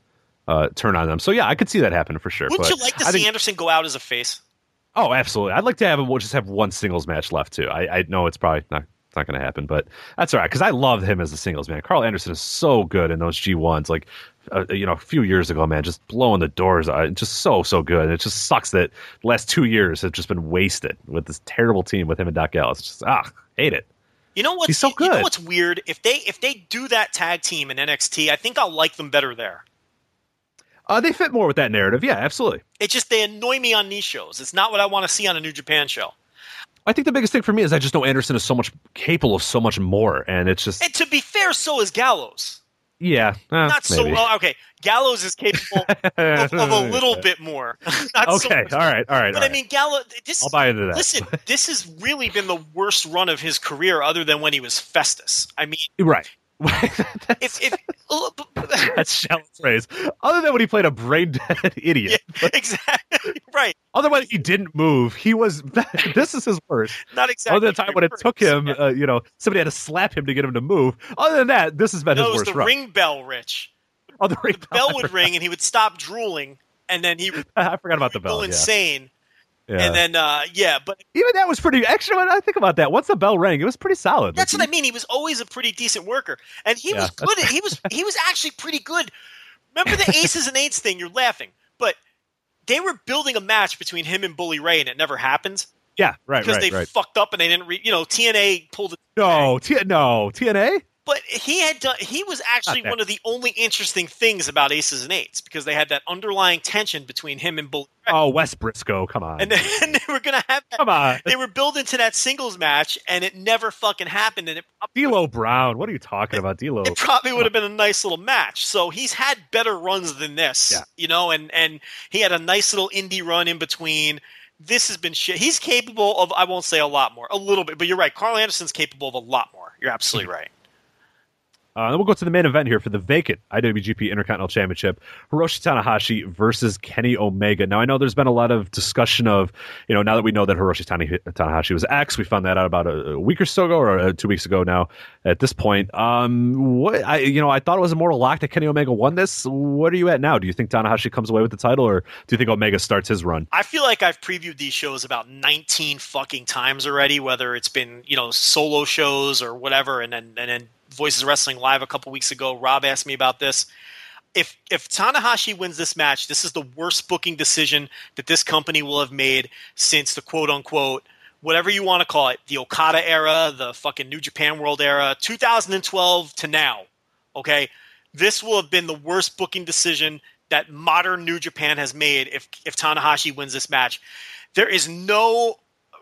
C: uh, turn on them. So yeah, I could see that happen for sure.
A: Wouldn't
C: but
A: you like to
C: I
A: see
C: think-
A: Anderson go out as a face?
C: Oh, absolutely. I'd like to have him we'll just have one singles match left too. I, I know it's probably not it's not going to happen, but that's all right because I love him as a singles man. Carl Anderson is so good in those G ones. Like, uh, you know, a few years ago, man, just blowing the doors. out. Just so so good. And it just sucks that the last two years have just been wasted with this terrible team with him and Doc Gallows. Just ah, hate it.
A: You know what's
C: He's so good.
A: You know what's weird? If they if they do that tag team in NXT, I think I'll like them better there.
C: Uh, they fit more with that narrative. Yeah, absolutely.
A: It just they annoy me on these shows. It's not what I want to see on a New Japan show.
C: I think the biggest thing for me is I just know Anderson is so much capable of so much more, and it's just
A: And to be fair, so is Gallows.
C: yeah, eh,
A: Not so
C: maybe.
A: well. Okay, Gallows is capable <laughs> of, of a little bit more. <laughs> Not so
C: okay,
A: much.
C: all right, all right.
A: But
C: all
A: I mean, Gallows. This
C: I'll buy into that.
A: listen. <laughs> this has really been the worst run of his career, other than when he was Festus. I mean,
C: right.
A: if if
C: That's shallow phrase. Other than when he played a brain dead <laughs> idiot. <laughs>
A: exactly <laughs> right,
C: Otherwise, he didn't move. He was. this is his worst.
A: not exactly.
C: Other than the time when it took him,
A: Yeah.
C: uh, you know, somebody had to slap him to get him to move. Other than that, this has been
A: No,
C: his
A: it was
C: worst
A: the
C: run.
A: ring bell, Rich.
C: Oh, the ring
A: The bell would ring, and he would stop drooling, and then he would
C: I forgot about the
A: go
C: bell. Yeah.
A: insane.
C: Yeah.
A: And then, uh, yeah, but
C: Even that was pretty. Actually, when I think about that, once the bell rang, it was pretty solid.
A: That's
C: Like,
A: what I mean. He was always a pretty decent worker, and he
C: Yeah,
A: was good. At, he was he was actually pretty good. Remember the <laughs> aces and eights thing? You're laughing, but they were building a match between him and Bully Ray, and it never happened
C: Yeah, right,
A: because
C: right,
A: they
C: right.
A: fucked up and they didn't. Re- you know, TNA pulled it.
C: No, T- no, TNA.
A: But he had done. He was actually one of the only interesting things about aces and eights because they had that underlying tension between him and Bully Ray,
C: Oh, Wes Briscoe, come on,
A: and, then, <laughs> and they were gonna have. That,
C: come on,
A: they were building to that singles match, and it never fucking happened. And it
C: D'Lo Brown. What are you talking about, D'Lo?
A: it probably would have been a nice little match. So he's had better runs than this,
C: Yeah.
A: you know, and and he had a nice little indie run in between. This has been shit. He's capable of I won't say a lot more, a little bit, but you're right. Carl Anderson's capable of a lot more. You're absolutely <laughs> right.
C: Uh, then we'll go to the main event here for the vacant IWGP Intercontinental Championship: Hiroshi Tanahashi versus Kenny Omega. Now, I know there's been a lot of discussion of, you know, now that we know that Hiroshi Tanahashi was X, we found that out about a, a week or so ago, or uh, two weeks ago now. At this point, um, what I, you know, I thought it was a mortal lock that Kenny Omega won this. What are you at now? Do you think Tanahashi comes away with the title, or do you think Omega starts his run?
A: I feel like I've previewed these shows about 19 fucking times already, whether it's been, you know, solo shows or whatever, and then and then Voices Wrestling live a couple weeks ago. Rob asked me about this. If if Tanahashi wins this match, this is the worst booking decision that this company will have made since the quote unquote whatever you want to call it, the Okada era, the fucking New Japan World era, 2012 to now. Okay, this will have been the worst booking decision that modern New Japan has made if if Tanahashi wins this match. There is no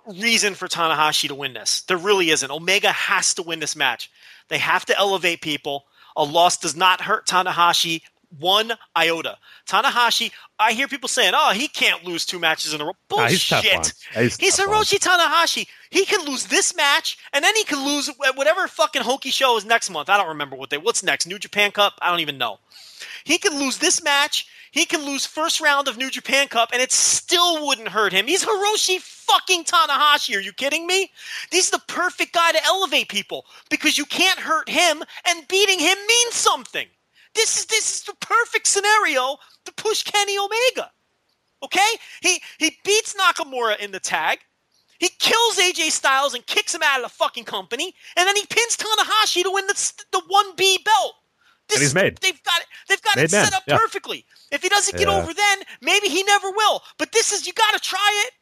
A: reason for Tanahashi to win this. There really isn't. Omega has to win this match. They have to elevate people. A loss does not hurt Tanahashi one iota. Tanahashi, I hear people saying, "Oh, he can't lose two matches in a row."
C: Nah, he's
A: Bullshit.
C: He's
A: He's Hiroshi Tanahashi. He can lose this match, and then he can lose whatever fucking hokey show is next month. I don't remember what they. What's next? New Japan Cup? I don't even know. He can lose this match. He can lose first round of New Japan Cup, and it still wouldn't hurt him. He's Hiroshi fucking Tanahashi. Are you kidding me? He's the perfect guy to elevate people because you can't hurt him, and beating him means something. This is this is the perfect scenario to push Kenny Omega. Okay? He he beats Nakamura in the tag. He kills AJ Styles and kicks him out of the fucking company, and then he pins Tanahashi to win the the one B belt. This
C: And he's
A: is-
C: made.
A: They've got it. They've got
C: Made
A: it set
C: man,
A: up
C: yeah.
A: perfectly. If he doesn't get
C: Yeah.
A: over, then maybe he never will. But this is you got to try it.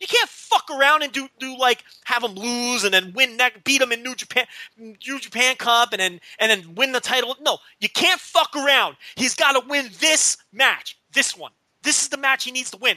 A: You can't fuck around and do do like have him lose and then win neck beat him in New Japan New Japan Cup and then and then win the title. No, you can't fuck around. He's got to win this match. This one. This is the match he needs to win.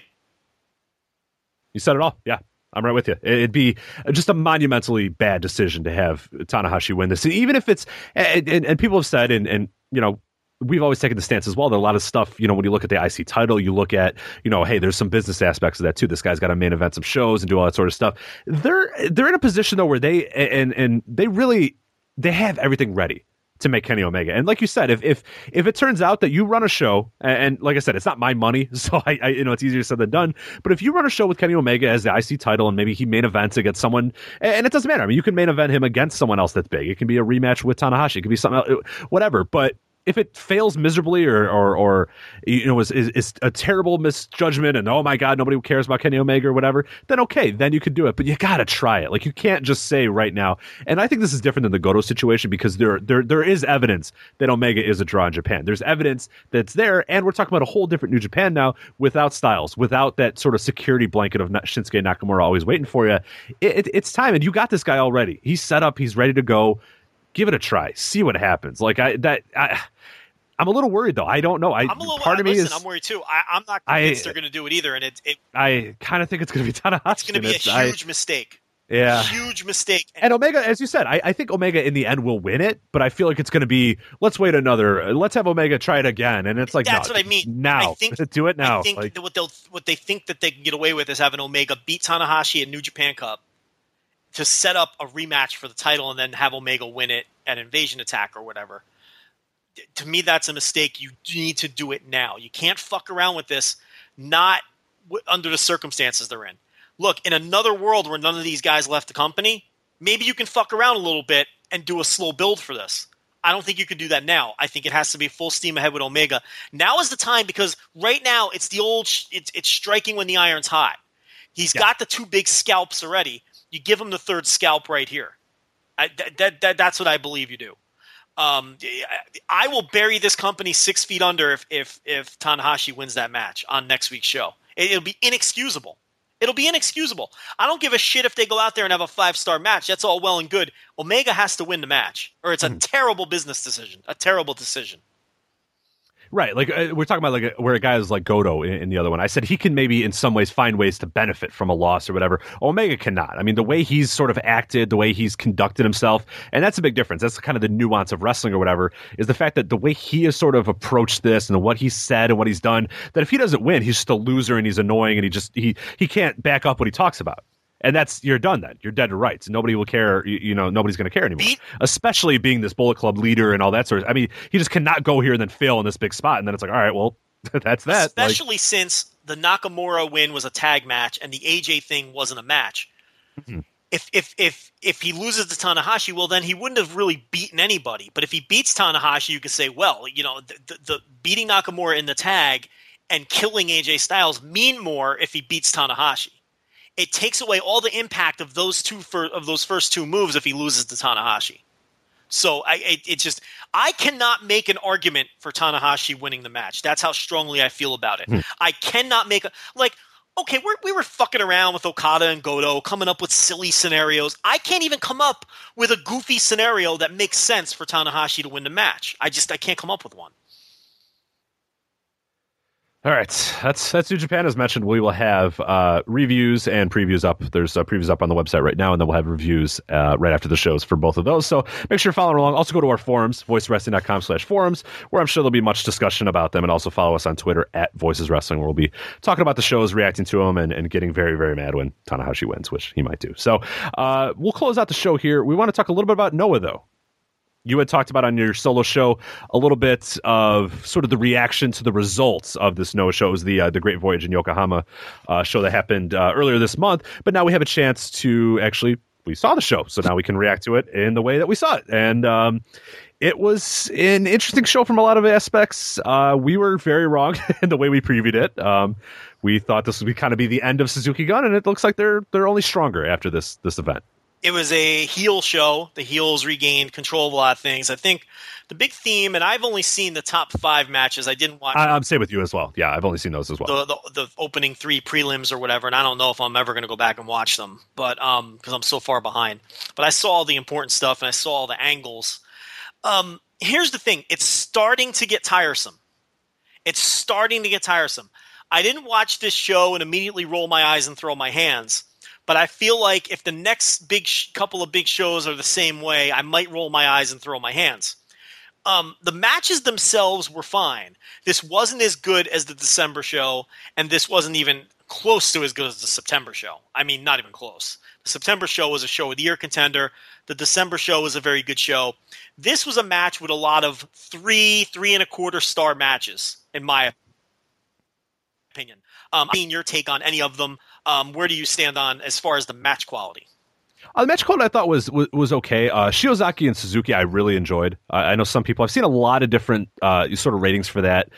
C: You said it all. Yeah. I'm right with you. It'd be just a monumentally bad decision to have Tanahashi win this. And even if it's, and, and, and people have said, and, and, you know, we've always taken the stance as well that a lot of stuff, you know, when you look at the IC title, you look at, you know, hey, there's some business aspects of that too. This guy's got to main event some shows and do all that sort of stuff. They're, they're in a position though where they, and, and they really, they have everything ready to make Kenny Omega. And like you said, if if if it turns out that you run a show, and, and like I said, it's not my money, <laughs> so I, I you know it's easier said than done. But if you run a show with Kenny Omega as the IC title, and maybe he main events against someone, and, it doesn't matter. I mean, you can main event him against someone else that's big. It can be a rematch with Tanahashi. It could be something, else, whatever. But if it fails miserably or or, or you know is, is is a terrible misjudgment and oh my god nobody cares about Kenny Omega or whatever then okay then you could do it. But you got to try it. Like you can't just say right now. And I think this is different than the Goto situation because there there there is evidence that Omega is a draw in Japan. There's evidence that's there and we're talking about a whole different New Japan now without Styles without that sort of security blanket of Shinsuke Nakamura always waiting for you it, it, it's time and you got this guy already. He's set up he's ready to go give it a try see what happens like I that I I'm a little worried though. I don't know. I
A: I'm a little
C: part of me
A: listen,
C: is
A: I'm worried too. I, I'm not
C: I-
A: convinced they're going to do it either, and it, it
C: I kind of think it's going to be Tanahashi.
A: it's going to be a
C: It's- I-
A: huge mistake.
C: yeah.
A: huge mistake.
C: And Omega, as you said, I, I think Omega in the end will win it, but I feel like it's going to be let's wait another, let's have Omega try it again, and it's like
A: That's
C: no,
A: what I mean.
C: Now,
A: I think, <laughs>
C: do it now.
A: I think
C: Like,
A: that what they'll what they think that they can get away with is having Omega beat Tanahashi at New Japan Cup to set up a rematch for the title, and then have Omega win it at Invasion Attack or whatever. To me, that's a mistake. You need to do it now. You can't fuck around with this. Not w- under the circumstances they're in. Look, in another world where none of these guys left the company, maybe you can fuck around a little bit and do a slow build for this. I don't think you can do that now. I think it has to be full steam ahead with Omega. Now is the time because right now it's the old sh- it's it's striking when the iron's hot. He's got the two big scalps already. You give him the third scalp right here. I, that, that, that that's what I believe you do. Um, I will bury this company six feet under if if if Tanahashi wins that match on next week's show. It, it'll be inexcusable. It'll be inexcusable. I don't give a shit if they go out there and have a five star match. That's all well and good. Omega has to win the match, or it's a terrible business decision. A terrible decision.
C: Right? Like uh, we're talking about like a, where a guy is like Goto in, in the other one. I said he can maybe in some ways find ways to benefit from a loss or whatever. Omega cannot. I mean, the way he's sort of acted, the way he's conducted himself, and that's a big difference. That's kind of the nuance of wrestling or whatever. Is the fact that the way he has sort of approached this and what he's said and what he's done, that if he doesn't win, he's just a loser and he's annoying and he just he he can't back up what he talks about. And that's you're done. Then you're dead to rights. Nobody will care. You, you know, nobody's going to care anymore. Especially being this Bullet Club leader and all that sort of. I mean, he just cannot go here and then fail in this big spot. And then it's like, all right, well, <laughs> that's that. Like,
A: Especially since the Nakamura win was a tag match and the AJ thing wasn't a match.
C: Mm-hmm.
A: If if if if he loses to Tanahashi, well, then he wouldn't have really beaten anybody. But if he beats Tanahashi, you could say, well, you know, the, the, the beating Nakamura in the tag and killing AJ Styles mean more if he beats Tanahashi. It takes away all the impact of those two fir- of those first two moves if he loses to Tanahashi. So I it, it just I cannot make an argument for Tanahashi winning the match. That's how strongly I feel about it. Hmm. I cannot make a like okay, we're, we were fucking around with Okada and Goto, coming up with silly scenarios. I can't even come up with a goofy scenario that makes sense for Tanahashi to win the match. I just I can't come up with one.
C: All right, that's that's New Japan as mentioned. We will have uh, reviews and previews up. There's uh, previews up on the website right now, and then we'll have reviews uh, right after the shows for both of those. So make sure you're following along. Also go to our forums, voicewrestling.com slash forums, where I'm sure there'll be much discussion about them, and also follow us on Twitter at Voices Wrestling, where we'll be talking about the shows, reacting to them, and, and getting very very mad when Tanahashi wins, which he might do. So uh, we'll close out the show here. We want to talk a little bit about Noah though you had talked about on your solo show a little bit of sort of the reaction to the results of this Noah show. It was the uh, the Great Voyage in Yokohama uh, show that happened uh, earlier this month, but now we have a chance to actually we saw the show, so now we can react to it in the way that we saw it, and. Um, it was an interesting show from a lot of aspects. Uh, we were very wrong <laughs> in the way we previewed it. Um, we thought this would be kind of be the end of Suzuki Gun, and it looks like they're they're only stronger after this this event
A: it was a heel show. The heels regained control of a lot of things. I think the big theme, and I've only seen the top five matches. I didn't watch.
C: I, am same with you as well. Yeah, I've only seen those as well.
A: The, the, the opening three prelims or whatever, and I don't know if I'm ever going to go back and watch them, but um, because I'm so far behind. But I saw all the important stuff and I saw all the angles. Um, here's the thing: it's starting to get tiresome. It's starting to get tiresome. I didn't watch this show and immediately roll my eyes and throw my hands but I feel like if the next big sh- couple of big shows are the same way, I might roll my eyes and throw my hands. Um, the matches themselves were fine. This wasn't as good as the December show, and this wasn't even close to as good as the September show. I mean, not even close. The September show was a show of the year contender. The December show was a very good show. This was a match with a lot of three, three and a quarter star matches, in my opinion. Um, I mean, your take on any of them. Um, where do you stand on as far as the match quality?
C: Uh, the match quality I thought was was, was okay. Uh, Shiozaki and Suzuki I really enjoyed. Uh, I know some people I've seen a lot of different uh, sort of ratings for that.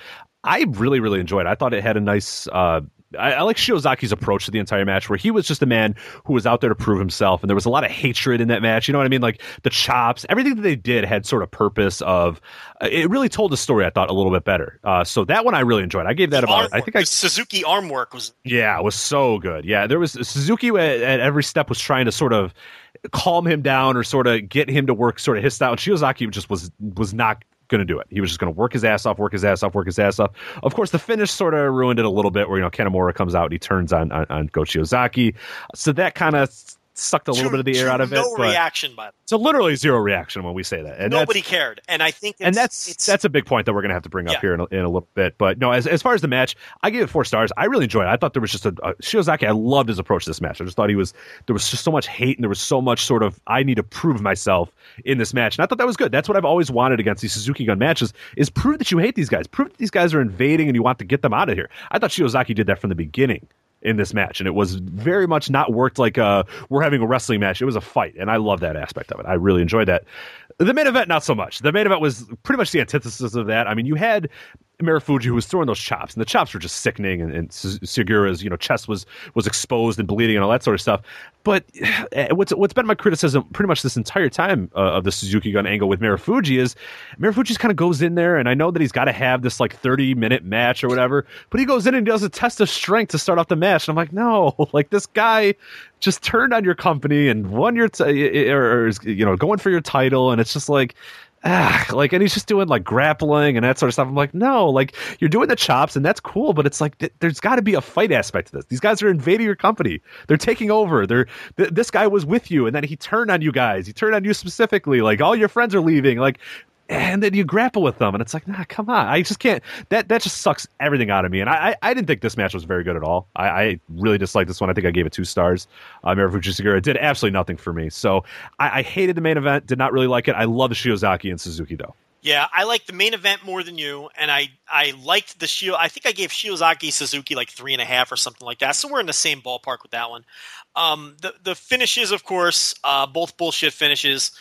C: I really really enjoyed. it. I thought it had a nice uh, I, I, like Shiozaki's approach to the entire match, where he was just a man who was out there to prove himself, and there was a lot of hatred in that match. You know what I mean? Like the chops, everything that they did had sort of purpose. Of uh, it really told the story. I thought a little bit better. Uh, so that one I really enjoyed. I gave that
A: the
C: about. I think I
A: Suzuki arm work was
C: yeah, it was so good. Yeah, there was Suzuki at, at every step was trying to sort of calm him down or sort of get him to work sort of his style. And Shiozaki just was was not going to do it. He was just going to work his ass off, work his ass off, work his ass off. Of course, the finish sort of ruined it a little bit where, you know, Kanemaru comes out and he turns on, on, on Go Shiozaki. So that kind of sucked a little bit of the air out of
A: no
C: it.
A: No reaction by.
C: So literally zero reaction when we say that. And
A: nobody cared. And I think
C: and that's that's a big point that we're going to have to bring up yeah. here in a, in a, little bit. But no, as, as far as the match, I gave it four stars. I really enjoyed it. I thought there was just a, a Shiozaki. I loved his approach to this match. I just thought he was there was just so much hate and there was so much sort of I need to prove myself in this match. And I thought that was good. That's what I've always wanted against these Suzuki Gun matches is prove that you hate these guys. Prove that these guys are invading and you want to get them out of here. I thought Shiozaki did that from the beginning in this match, and it was very much not worked like a we're having a wrestling match. It was a fight, and I love that aspect of it. I really enjoyed that. The main event, not so much. The main event was pretty much the antithesis of that. I mean, you had Marufuji who was throwing those chops, and the chops were just sickening, and, and Sugiura's you know chest was was exposed and bleeding and all that sort of stuff. But <sighs> eh, what's what's been my criticism pretty much this entire time uh, of the Suzuki Gun angle with Marufuji is Marufuji just kind of goes in there, and I know that he's got to have this like thirty minute match or whatever, but he goes in and does a test of strength to start off the match, and I'm like, no, <laughs> like this guy just turned on your company and won your t- or, or you know going for your title, and it's just like ah, like, and he's just doing like grappling and that sort of stuff. I'm like, no, like you're doing the chops and that's cool, but it's like th- there's got to be a fight aspect to this. These guys are invading your company. They're taking over. They're th- this guy was with you, and then he turned on you guys. He turned on you specifically. Like all your friends are leaving. Like and then you grapple with them, and it's like, nah, come on. I just can't. That that just sucks everything out of me. And I I, I didn't think this match was very good at all. I, I really disliked this one. I think I gave it two stars. Uh, Marufuji Sugiura did absolutely nothing for me. So I, I hated the main event. Did not really like it. I love the Shiozaki and Suzuki though.
A: Yeah, I like the main event more than you, and I I liked the Shio. I think I gave Shiozaki Suzuki like three and a half or something like that. So we're in the same ballpark with that one. Um, the the finishes, of course, uh, both bullshit finishes.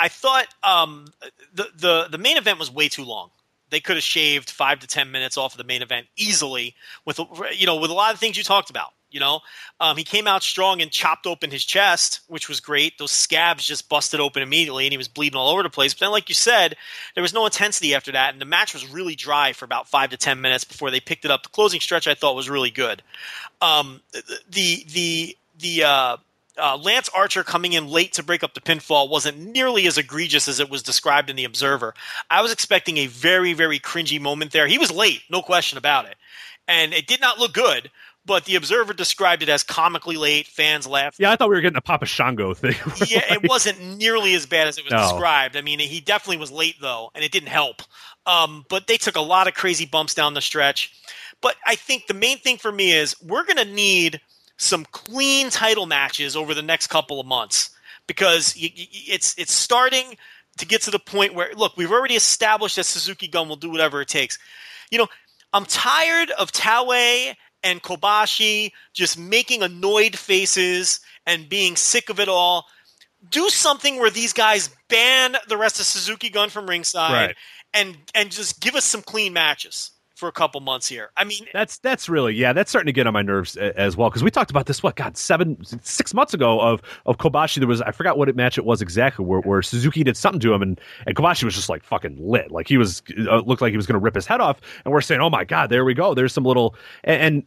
A: I thought um, the the the main event was way too long. They could have shaved five to ten minutes off of the main event easily with you know with a lot of things you talked about. You know, um, he came out strong and chopped open his chest, which was great. Those scabs just busted open immediately, and he was bleeding all over the place. But then, like you said, there was no intensity after that, and the match was really dry for about five to ten minutes before they picked it up. The closing stretch I thought was really good. Um, the the the uh, uh, Lance Archer coming in late to break up the pinfall wasn't nearly as egregious as it was described in the Observer. I was expecting a very very cringy moment there. He was late, no question about it, and it did not look good but the Observer described it as comically late. Fans laughed.
C: Yeah, I thought we were getting a Papa Shango thing. <laughs>
A: yeah, like, it wasn't nearly as bad as it was no. described. I mean, he definitely was late though, and it didn't help. Um, but they took a lot of crazy bumps down the stretch. But I think the main thing for me is we're going to need some clean title matches over the next couple of months because it's it's starting to get to the point where look, we've already established that Suzuki Gun will do whatever it takes. You know, I'm tired of Taue and Kobashi just making annoyed faces and being sick of it all. Do something where these guys ban the rest of Suzuki Gun from ringside right. and and just give us some clean matches for a couple months here. I mean,
C: that's that's really yeah, that's starting to get on my nerves as well because we talked about this what God seven six months ago of of Kobashi. There was I forgot what it match it was exactly where, where Suzuki did something to him and and Kobashi was just like fucking lit, like he was uh, looked like he was going to rip his head off, and we're saying, oh my God, there we go. There's some little and, and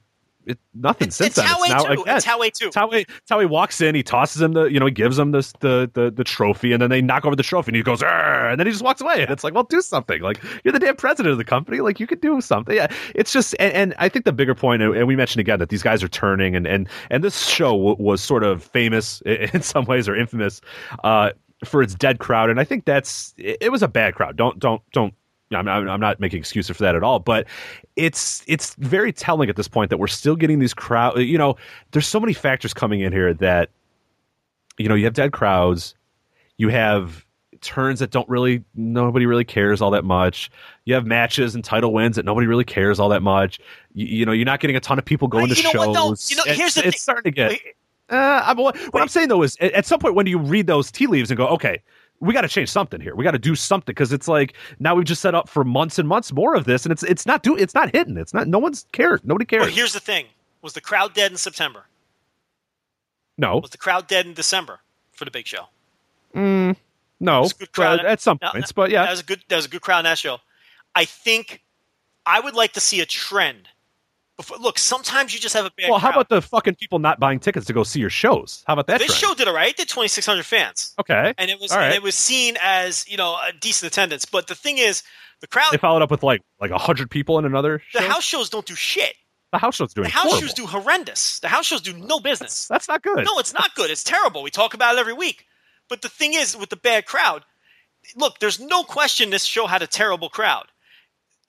C: it, nothing
A: it's,
C: since
A: it's
C: then.
A: Taue
C: it's now
A: too.
C: again.
A: It's Taue too.
C: Taue, Taue walks in, he tosses him the, you know, he gives him this the the the trophy, and then they knock over the trophy, and he goes, and then he just walks away, and it's like, well, do something. Like you're the damn president of the company, like you could do something. Yeah, it's just, and, and I think the bigger point, and we mentioned again that these guys are turning, and and and this show w- was sort of famous <laughs> in some ways or infamous. Uh, for its dead crowd, and I think that's it, it was a bad crowd. Don't don't don't I'm, I'm not making excuses for that at all, but it's it's very telling at this point that we're still getting these crowd. You know, there's so many factors coming in here that you know you have dead crowds, you have turns that don't really nobody really cares all that much. You have matches and title wins that nobody really cares all that much. You, you know, you're not getting a ton of people going
A: you
C: to
A: know
C: shows.
A: What, though? You know, here's
C: it's,
A: the
C: it's
A: thing.
C: starting to get. Uh, I'm, what Wait. I'm saying though is, at some point, when do you read those tea leaves and go, okay, we got to change something here. We got to do something because it's like now we've just set up for months and months more of this, and it's it's not do it's not hitting. It's not. No one's cared. Nobody cares.
A: Well, here's the thing: was the crowd dead in September?
C: No.
A: Was the crowd dead in December for the big show?
C: Mm, no.
A: good crowd
C: at some points, but yeah,
A: that was a good that was a good crowd in that show. I think I would like to see a trend before, look, sometimes you just have a bad. Crowd.
C: Well,
A: crowd.
C: how about the fucking people not buying tickets to go see your shows? How about that?
A: This
C: trend?
A: show did all right. It did twenty six hundred fans.
C: Okay,
A: and it was
C: right.
A: and it was seen as you know a decent attendance. But the thing is, the crowd.
C: They followed up with like like hundred people in another.
A: The
C: show?
A: house shows don't do shit.
C: The house shows doing.
A: The house
C: horrible.
A: shows do horrendous. The house shows do no business.
C: That's, that's not good.
A: No, it's not good. It's terrible. We talk about it every week. But the thing is, with the bad crowd, look, there's no question this show had a terrible crowd.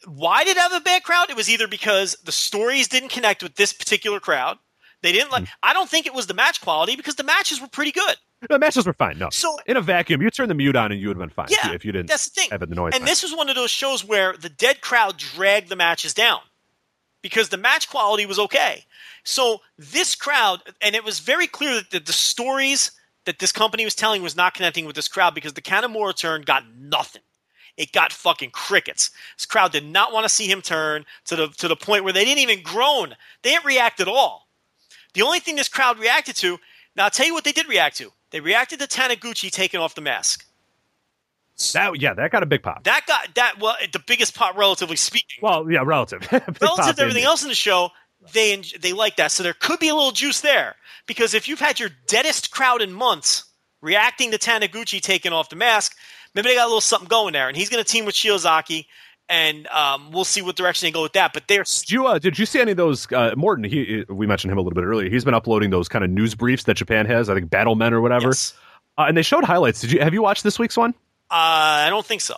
A: Why did it have a bad crowd? It was either because the stories didn't connect with this particular crowd. They didn't like. Mm. I don't think it was the match quality because the matches were pretty good.
C: The matches were fine. No,
A: so
C: in a vacuum, you turn the mute on and you would have been fine.
A: Yeah,
C: if you didn't.
A: That's the thing.
C: Have the noise.
A: And this was one of those shows where the dead crowd dragged the matches down because the match quality was okay. So this crowd, and it was very clear that the, the stories that this company was telling was not connecting with this crowd because the Kanemaru turn got nothing. It got fucking crickets. This crowd did not want to see him turn to the to the point where they didn't even groan. They didn't react at all. The only thing this crowd reacted to, now I'll tell you what they did react to. They reacted to Taniguchi taking off the mask.
C: That yeah, that got a big pop.
A: That got that well the biggest pop relatively speaking.
C: Well, yeah, relative. <laughs>
A: relative to everything else in the show, they they like that. So there could be a little juice there because if you've had your deadest crowd in months reacting to Taniguchi taking off the mask, maybe they got a little something going there. And he's going to team with Shiozaki, and um, we'll see what direction they go with that. But they're
C: did you uh, did you see any of those? Uh, Morton, he we mentioned him a little bit earlier. He's been uploading those kind of news briefs that Japan has. I think Battle Men or whatever.
A: Yes.
C: Uh, and they showed highlights. Did you have you watched this week's one?
A: Uh, I don't think so.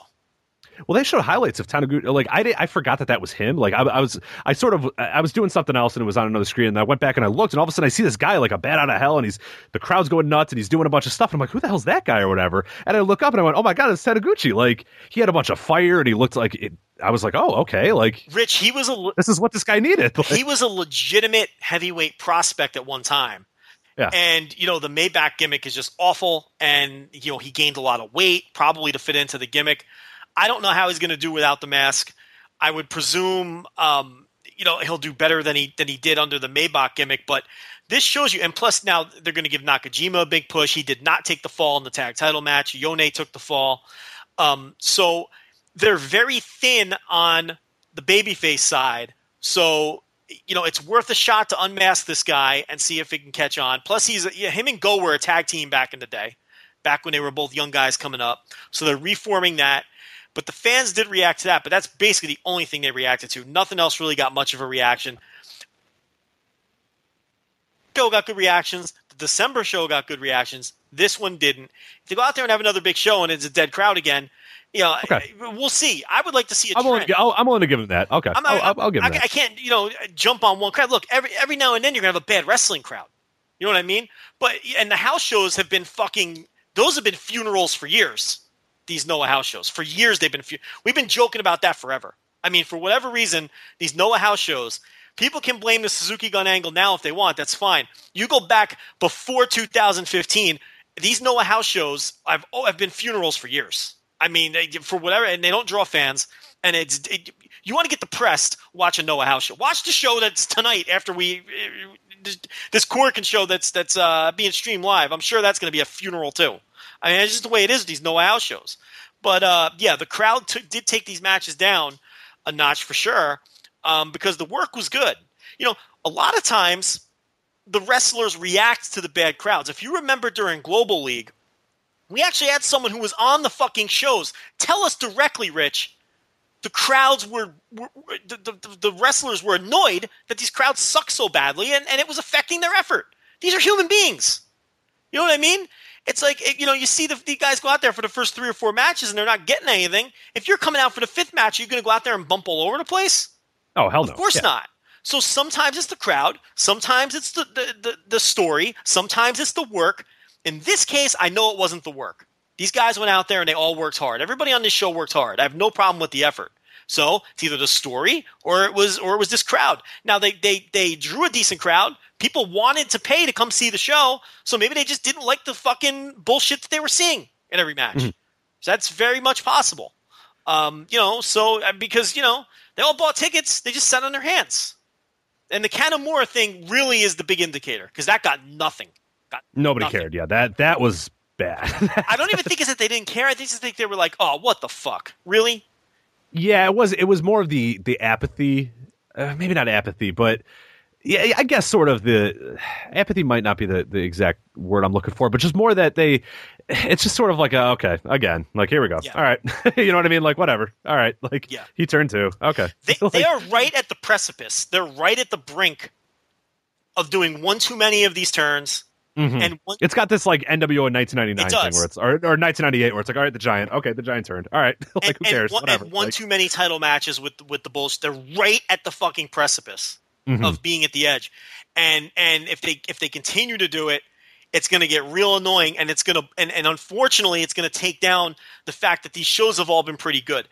C: Well, they showed highlights of Taniguchi. Like I, did, I forgot that that was him. Like I, I, was, I sort of, I was doing something else and it was on another screen. And I went back and I looked, and all of a sudden I see this guy like a bat out of hell, and he's the crowd's going nuts, and he's doing a bunch of stuff. And I'm like, who the hell's that guy or whatever? And I look up and I went, oh my god, it's Taniguchi. Like he had a bunch of fire, and he looked like it. I was like, oh okay, like
A: Rich, he was a.
C: This is what this guy needed. Like, <laughs>
A: he was a legitimate heavyweight prospect at one time.
C: Yeah.
A: And you know the Maybach gimmick is just awful, and you know he gained a lot of weight, probably to fit into the gimmick. I don't know how he's going to do without the mask. I would presume, um, you know he'll do better than he than he did under the Maybach gimmick. But this shows you, and plus now they're going to give Nakajima a big push. He did not take the fall in the tag title match. Yone took the fall, um, so they're very thin on the babyface side. So you know it's worth a shot to unmask this guy and see if he can catch on. Plus, he's yeah, him and Go were a tag team back in the day, back when they were both young guys coming up. So they're reforming that. But the fans did react to that, but that's basically the only thing they reacted to. Nothing else really got much of a reaction. Show got good reactions. The December show got good reactions. This one didn't. If they go out there and have another big show and it's a dead crowd again, you know,
C: Okay.
A: we'll see. I would like to see a
C: I'm willing,
A: trend.
C: to, I'll, I'm willing to give him that. Okay,
A: I'm
C: I'll, I'll, I'll give him
A: I,
C: that.
A: I can't, you know, jump on one crowd. Look, every every now and then you're gonna have a bad wrestling crowd. You know what I mean? But and the house shows have been fucking. Those have been funerals for years. These Noah house shows for years they've been. We've been joking about that forever. I mean, for whatever reason, these Noah house shows. People can blame the Suzuki Gun angle now if they want. That's fine. You go back before 2015. These Noah house shows, I've oh, have been funerals for years. I mean, they, for whatever, and they don't draw fans. And it's it, you want to get depressed, watch a Noah House show. Watch the show that's tonight after we this, this Korakuen show that's that's uh, being streamed live. I'm sure that's going to be a funeral too. I mean, it's just the way it is these House shows. But uh, yeah, the crowd took did take these matches down a notch for sure um, because the work was good. You know, a lot of times the wrestlers react to the bad crowds. If you remember during Global League, we actually had someone who was on the fucking shows tell us directly, Rich, the crowds were, were the, the, the wrestlers were annoyed that these crowds suck so badly and, and it was affecting their effort. These are human beings. You know what I mean? It's like, you know, you see the, the guys go out there for the first three or four matches and they're not getting anything. If you're coming out for the fifth match, you're you going to go out there and bump all over the place?
C: oh hell no!
A: Of course
C: Yeah.
A: not. So sometimes it's the crowd, sometimes it's the, the, the, the story, sometimes it's the work. In this case, I know it wasn't the work. These guys went out there and they all worked hard. Everybody on this show worked hard. I have no problem with the effort. So it's either the story or it was or it was this crowd. Now they they they drew a decent crowd. People wanted to pay to come see the show, so maybe they just didn't like the fucking bullshit that they were seeing in every match.
C: Mm-hmm.
A: So that's very much possible. Um, you know, so uh, because you know they all bought tickets, they just sat on their hands. And the Kanemaru thing really is the big indicator because that got nothing. Got
C: Nobody
A: nothing.
C: cared. Yeah, that that was bad. <laughs>
A: I don't even think it's that they didn't care. I just think they were like, "Oh, what the fuck, really?"
C: Yeah, it was. It was more of the the apathy. Uh, maybe not apathy, but yeah, I guess sort of the apathy might not be the the exact word I'm looking for, but just more that they. It's just sort of like, uh, okay, again, like here we go.
A: Yeah.
C: All right, <laughs> you know what I mean? Like whatever. All right, like
A: Yeah.
C: he turned two. Okay,
A: They, <laughs>
C: Like,
A: they are right at the precipice. They're right at the brink of doing one too many of these turns.
C: mhm.
A: And one,
C: It's got this like NWO in 1999 thing where it's or, or 1998 where it's like, all right, the giant. Okay, the giant turned. All right, <laughs> like
A: and,
C: who cares?
A: and one,
C: Whatever.
A: one
C: Like,
A: too many title matches with with the Bulls. They're right at the fucking precipice
C: mhm.
A: of being at the edge. And and if they if they continue to do it, it's going to get real annoying. And it's going to and, and unfortunately, it's going to take down the fact that these shows have all been pretty good.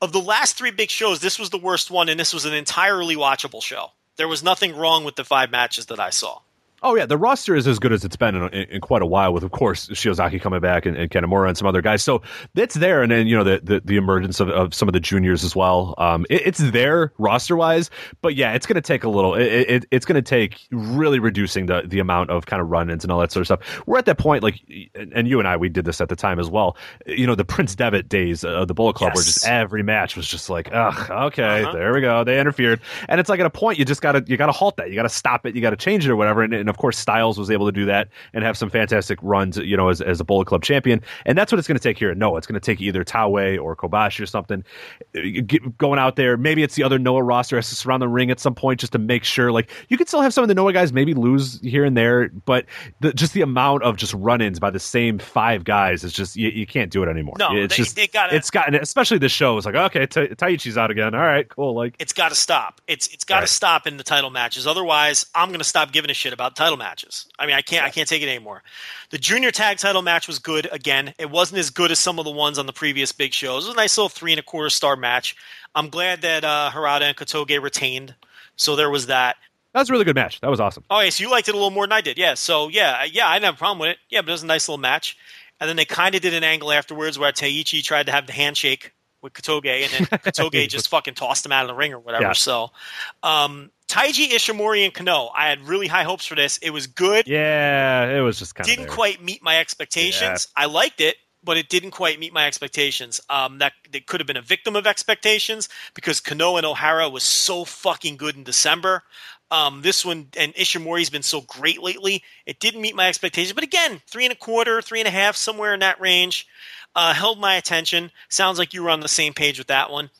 A: Of the last three big shows, this was the worst one, and this was an entirely watchable show. There was nothing wrong with the five matches that I saw.
C: Oh yeah, the roster is as good as it's been in, in, in quite a while. With of course Shiozaki coming back and, and Kanemaru and some other guys, so it's there. And then you know the the, the emergence of, of some of the juniors as well. Um, it, it's there roster wise, but yeah, it's going to take a little. It, it, it's going to take really reducing the the amount of kind of run-ins and all that sort of stuff. We're at that point, like, and you and I, we did this at the time as well. You know, the Prince Devitt days of the Bullet Club, where just every match was just like, ugh, okay,
A: Uh-huh.
C: there we go, they interfered, and it's like at a point you just gotta you gotta halt that, you gotta stop it, you gotta change it or whatever. And, and of course, Styles was able to do that and have some fantastic runs, you know, as, as a Bullet Club champion. And that's what it's going to take here. No, it's going to take either Taue or Kobashi or something uh, get, going out there. Maybe it's the other Noah roster has to surround the ring at some point just to make sure. Like you could still have some of the Noah guys maybe lose here and there, but the, just the amount of just run-ins by the same five guys is just you, you can't do it anymore.
A: No,
C: it's
A: they-
C: just
A: they gotta-
C: it's gotten especially this show is like okay, Ta Taichi's out again. All right, cool. Like
A: It's got to stop. It's it's got to
C: Right.
A: stop in the title matches. Otherwise, I'm going to stop giving a shit about title matches. I mean, I can't I can't take it anymore. The junior tag title match was good. Again, it wasn't as good as some of the ones on the previous big shows. It was a nice little three and a quarter star match. I'm glad that uh, Harada and Kotoge retained. So there was that.
C: that was a really good match. That was awesome.
A: Oh, yeah, so you liked it a little more than I did. Yeah. So yeah, yeah, I didn't have a problem with it. Yeah, but it was a nice little match. And then they kind of did an angle afterwards where Taichi tried to have the handshake with Kotoge, and then <laughs> Kotoge just fucking tossed him out of the ring or whatever.
C: Yeah.
A: So, um, Taiji Ishimori and Kenoh, I had really high hopes for this. It was good.
C: Yeah, it was just kind of
A: didn't
C: of
A: quite meet my expectations. I liked it, but it didn't quite meet my expectations. Um, that it could have been a victim of expectations because Kenoh and Ohara was so fucking good in December. Um, this one and Ishimori's been so great lately. It didn't meet my expectations, but again, three and a quarter, three and a half, somewhere in that range, uh, held my attention. Sounds like you were on the same page with that one.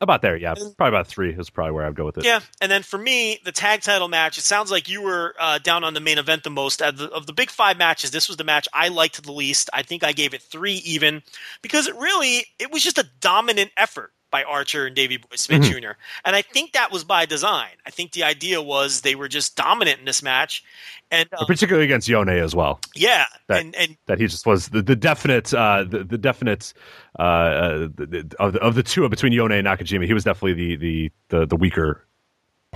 C: About there. Yeah, probably about three is probably where I'd go with it.
A: Yeah, and then for me, the tag title match. It sounds like you were uh, down on the main event the most of the, of the big five matches. This was the match I liked the least. I think I gave it three even because it really it was just a dominant effort by Archer and Davey Boy Smith
C: Mm-hmm.
A: Jr. And I think that was by design. I think the idea was they were just dominant in this match, and um,
C: particularly against Yone as well.
A: yeah,
C: That-
A: and and
C: That he just was the, the definite, uh, the, the definite uh, uh, the, the, of the of the two between Yone and Nakajima. He was definitely the the the, the weaker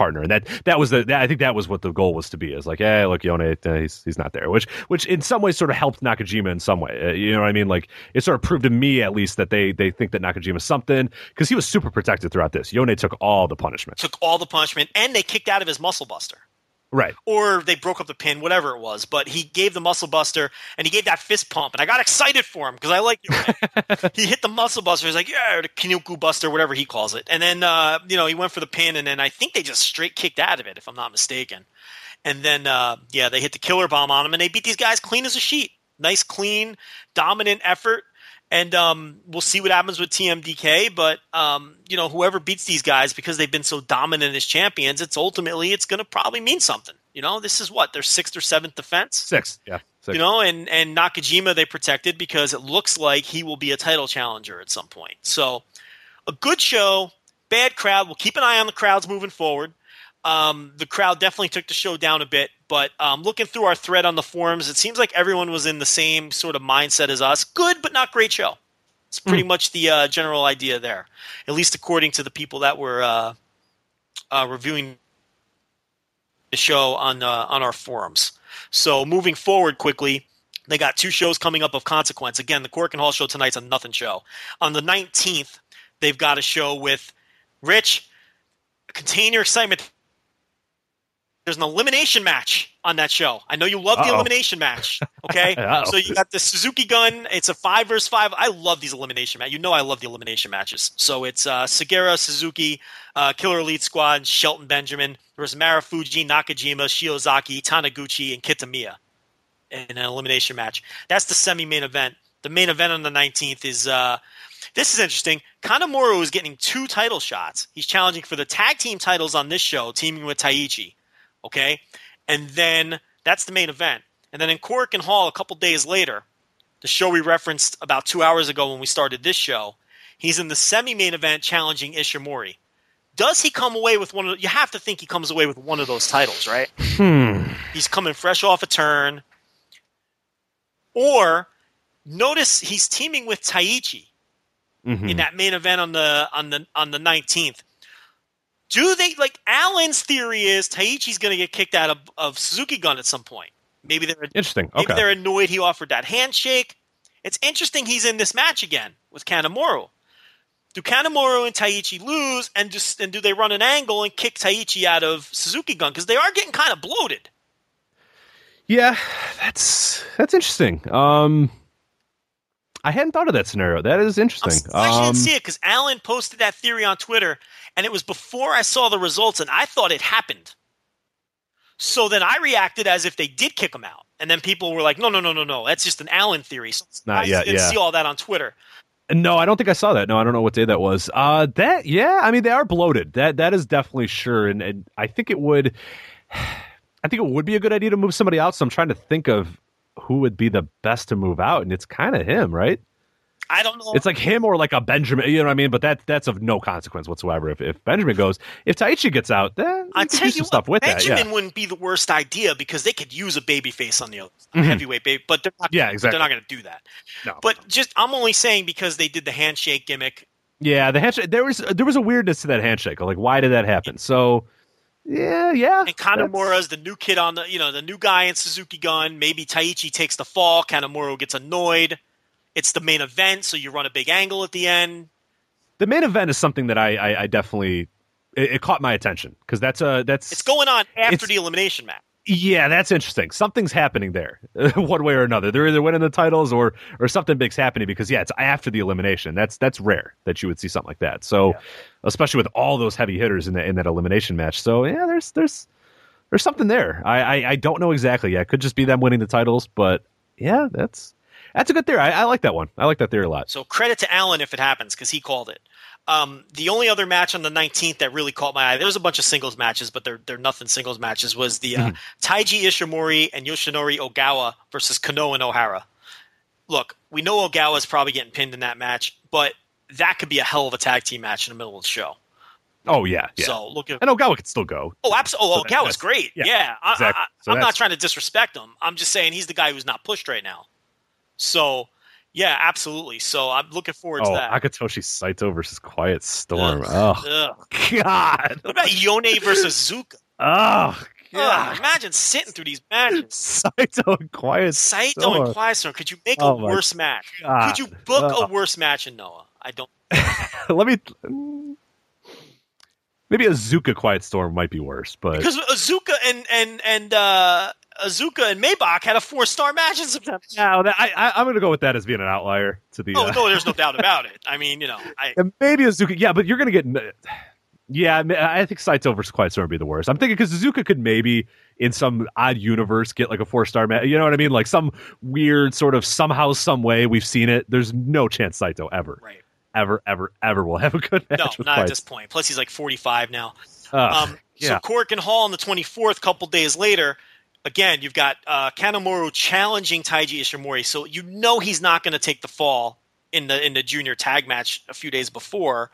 C: partner, and that that was the that, I think that was what the goal was to be. Is like, hey, look, Yone, uh, he's he's not there, which which in some ways sort of helped Nakajima in some way. Uh, you know what I mean? Like it sort of proved to me at least that they they think that Nakajima's something because he was super protected throughout this. Yone took all the punishment.
A: took all the punishment, and they kicked out of his muscle buster.
C: Right.
A: or they broke up the pin, whatever it was. But he gave the muscle buster and he gave that fist pump, and I got excited for him because I like it. <laughs> he hit the muscle buster. He's like, yeah, the Kinniku buster, whatever he calls it. And then uh, you know he went for the pin, and then I think they just straight kicked out of it, if I'm not mistaken. And then uh, yeah, they hit the killer bomb on him, and they beat these guys clean as a sheet. Nice, clean, dominant effort. And um, we'll see what happens with TMDK, but um, you know, whoever beats these guys because they've been so dominant as champions, it's ultimately it's going to probably mean something. You know, this is what their sixth or seventh defense.
C: Six. Yeah. Six.
A: You know, and and Nakajima they protected because it looks like he will be a title challenger at some point. So, a good show, bad crowd. We'll keep an eye on the crowds moving forward. Um, the crowd definitely took the show down a bit, but um, looking through our thread on the forums, it seems like everyone was in the same sort of mindset as us. Good, but not great show. It's pretty much the uh, general idea there, at least according to the people that were uh, uh, reviewing the show on uh, on our forums. So moving forward quickly, they got two shows coming up of consequence. Again, the Korakuen Hall show tonight's a nothing show. On the 19th, they've got a show with Rich. Contain your excitement. There's an elimination match on that show. I know you love the
C: Uh-oh.
A: elimination match. Okay, <laughs> so you got the Suzuki gun. It's a five versus five. I love these elimination matches. You know I love the elimination matches. So it's uh, Sugiura, Suzuki, uh, Killer Elite Squad, Shelton Benjamin versus Marufuji, Nakajima, Shiozaki, Taniguchi, and Kitamiya in an elimination match. That's the semi-main event. The main event on the 19th is uh, this is interesting. Kanemaru is getting two title shots. He's challenging for the tag team titles on this show, teaming with Taichi. Okay, and then that's the main event. And then in Korakuen Hall, a couple days later, the show we referenced about two hours ago when we started this show, he's in the semi-main event challenging Ishimori. Does he come away with one of? You have to think he comes away with one of those titles, right?
C: Hmm.
A: He's coming fresh off a turn. Or notice he's teaming with Taichi
C: Mhm.
A: in that main event on the on the on the 19th. Do they like Alan's theory is Taichi's going to get kicked out of, of Suzuki Gun at some point? Maybe they're
C: Interesting.
A: maybe
C: Okay.
A: they're annoyed he offered that handshake. It's interesting he's in this match again with Kanemaru. Do Kanemaru and Taichi lose, and just and do they run an angle and kick Taichi out of Suzuki Gun because they are getting kind of bloated?
C: Yeah, that's that's interesting. Um, I hadn't thought of that scenario. That is
A: I'm
C: interesting.
A: s- I actually
C: Um,
A: didn't see it because Alan posted that theory on Twitter, and it was before I saw the results, and I thought it happened. So then I reacted as if they did kick him out, and then people were like, "No, no, no, no, no, that's just an Allen theory." So
C: Not
A: I
C: yet,
A: didn't
C: yeah.
A: see all that on Twitter.
C: No, I don't think I saw that. No, I don't know what day that was. Uh, that yeah, I mean they are bloated. That that is definitely sure, and, and I think it would. <sighs> I think it would be a good idea to move somebody out. So I'm trying to think of who would be the best to move out, and it's kind of him, right?
A: I don't know.
C: It's like him or like a Benjamin. You know what I mean? But that that's of no consequence whatsoever. If if Benjamin goes, if Taichi gets out, then
A: I
C: you
A: tell
C: do some
A: you
C: stuff with that.
A: Benjamin
C: Yeah,
A: wouldn't be the worst idea because they could use a baby face on the other
C: Mhm.
A: heavyweight baby, but they're not.
C: Yeah, exactly.
A: They're not going to do that.
C: No.
A: But just I'm only saying because they did the handshake gimmick.
C: yeah. The handshake. There was there was a weirdness to that handshake. Like, why did that happen? So, yeah, yeah.
A: And Kanemaru's the new kid on the, you know, the new guy in Suzuki Gun. Maybe Taichi takes the fall. Kanemaru gets annoyed. It's the main event, so you run a big angle at the end.
C: the main event is something that I I, I definitely it, it caught my attention because that's a that's
A: It's going on after the elimination match.
C: Yeah, that's interesting. Something's happening there, <laughs> one way or another. They're either winning the titles or or something big's happening because yeah, it's after the elimination. That's that's rare that you would see something like that. So, especially with all those heavy hitters in that in that elimination match. So yeah, there's there's there's something there. I I, I don't know exactly. Yeah, it could just be them winning the titles, but yeah, that's that's a good theory. I, I like that one. I like that theory a lot.
A: So credit to Allen if it happens because he called it. Um, the only other match on the 19th that really caught my eye, there was a bunch of singles matches, but they're they're nothing singles matches. Was the uh, Taiji Ishimori and Yoshinari Ogawa versus Kenoh and Ohara. Look, we know Ogawa's probably getting pinned in that match, but that could be a hell of a tag team match in the middle of the show.
C: Oh yeah, yeah.
A: So look at
C: and Ogawa could still go.
A: Oh, absolutely. Oh,
C: So
A: Ogawa's great.
C: yeah,
A: Yeah.
C: Exactly.
A: I,
C: So
A: I'm not trying to disrespect him. I'm just saying he's the guy who's not pushed right now. So, yeah, absolutely. So I'm looking forward to
C: Oh,
A: that.
C: Akitoshi Saito versus Quiet Storm.
A: Ugh.
C: Oh
A: Ugh.
C: God.
A: What about Yone versus Zuka?
C: Oh
A: Ugh,
C: God.
A: imagine sitting through these matches.
C: Saito and Quiet
A: Saito
C: Storm.
A: and Quiet Storm. Could you make
C: Oh
A: a worse match?
C: God.
A: Could you book a worse match in Noah? I don't. <laughs>
C: Let me. Maybe Azuka Quiet Storm might be worse, but
A: Because Azuka and and and uh, Azuka and Maybach had a four star match in September.
C: no, that, I, I, I'm going to go with that as being an outlier to the.
A: Oh
C: uh,
A: no, there's no doubt about <laughs> it. I mean, you know, I
C: maybe Azuka, yeah, but you're going to get. Yeah, I think Saito versus Quiet Storm would be the worst. I'm thinking because Azuka could maybe in some odd universe get like a four star match. You know what I mean? Like some weird sort of somehow, some way we've seen it. There's no chance Saito ever,
A: right.
C: ever, ever, ever will have a good match
A: No,
C: with
A: not at this point. Plus, he's like 45 now.
C: Ugh,
A: Um, So. Korakuen Hall on the 24th, couple days later, again, you've got uh, challenging Taiji Ishimori. So you know he's not going to take the fall in the in the junior tag match a few days before.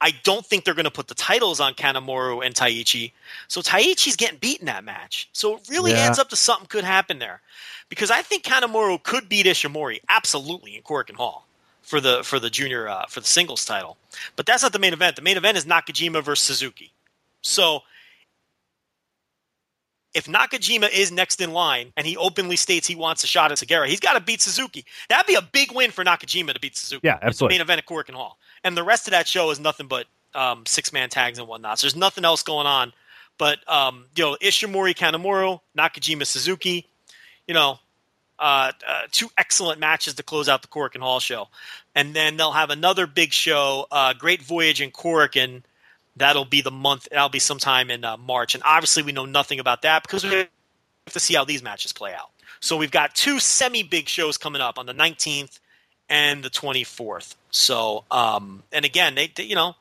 A: I don't think they're going to put the titles on Kanemaru and Taichi. So Taichi's getting beat in that match. So it really
C: Yeah.
A: adds up to something could happen there. Because I think Kanemaru could beat Ishimori absolutely in Korakuen Hall for the for the junior uh, for the singles title. But that's not the main event. The main event is Nakajima versus Suzuki. So if Nakajima is next in line and he openly states he wants a shot at Sugiura, he's got to beat Suzuki. That'd be a big win for Nakajima to beat Suzuki.
C: Yeah, absolutely.
A: Main event at Korakuen Hall. And the rest of that show is nothing but um, six man tags and whatnot. So there's nothing else going on. But um, you know, Ishimori Kanemaru, Nakajima Suzuki, you know, uh, uh, two excellent matches to close out the Korakuen Hall show. And then they'll have another big show, uh, Great Voyage in Cork, and that'll be the month. That'll be sometime in uh, March. And obviously, we know nothing about that because we have to see how these matches play out. So we've got two semi big shows coming up on the 19th and the 24th. So, um, and again, they, they you know,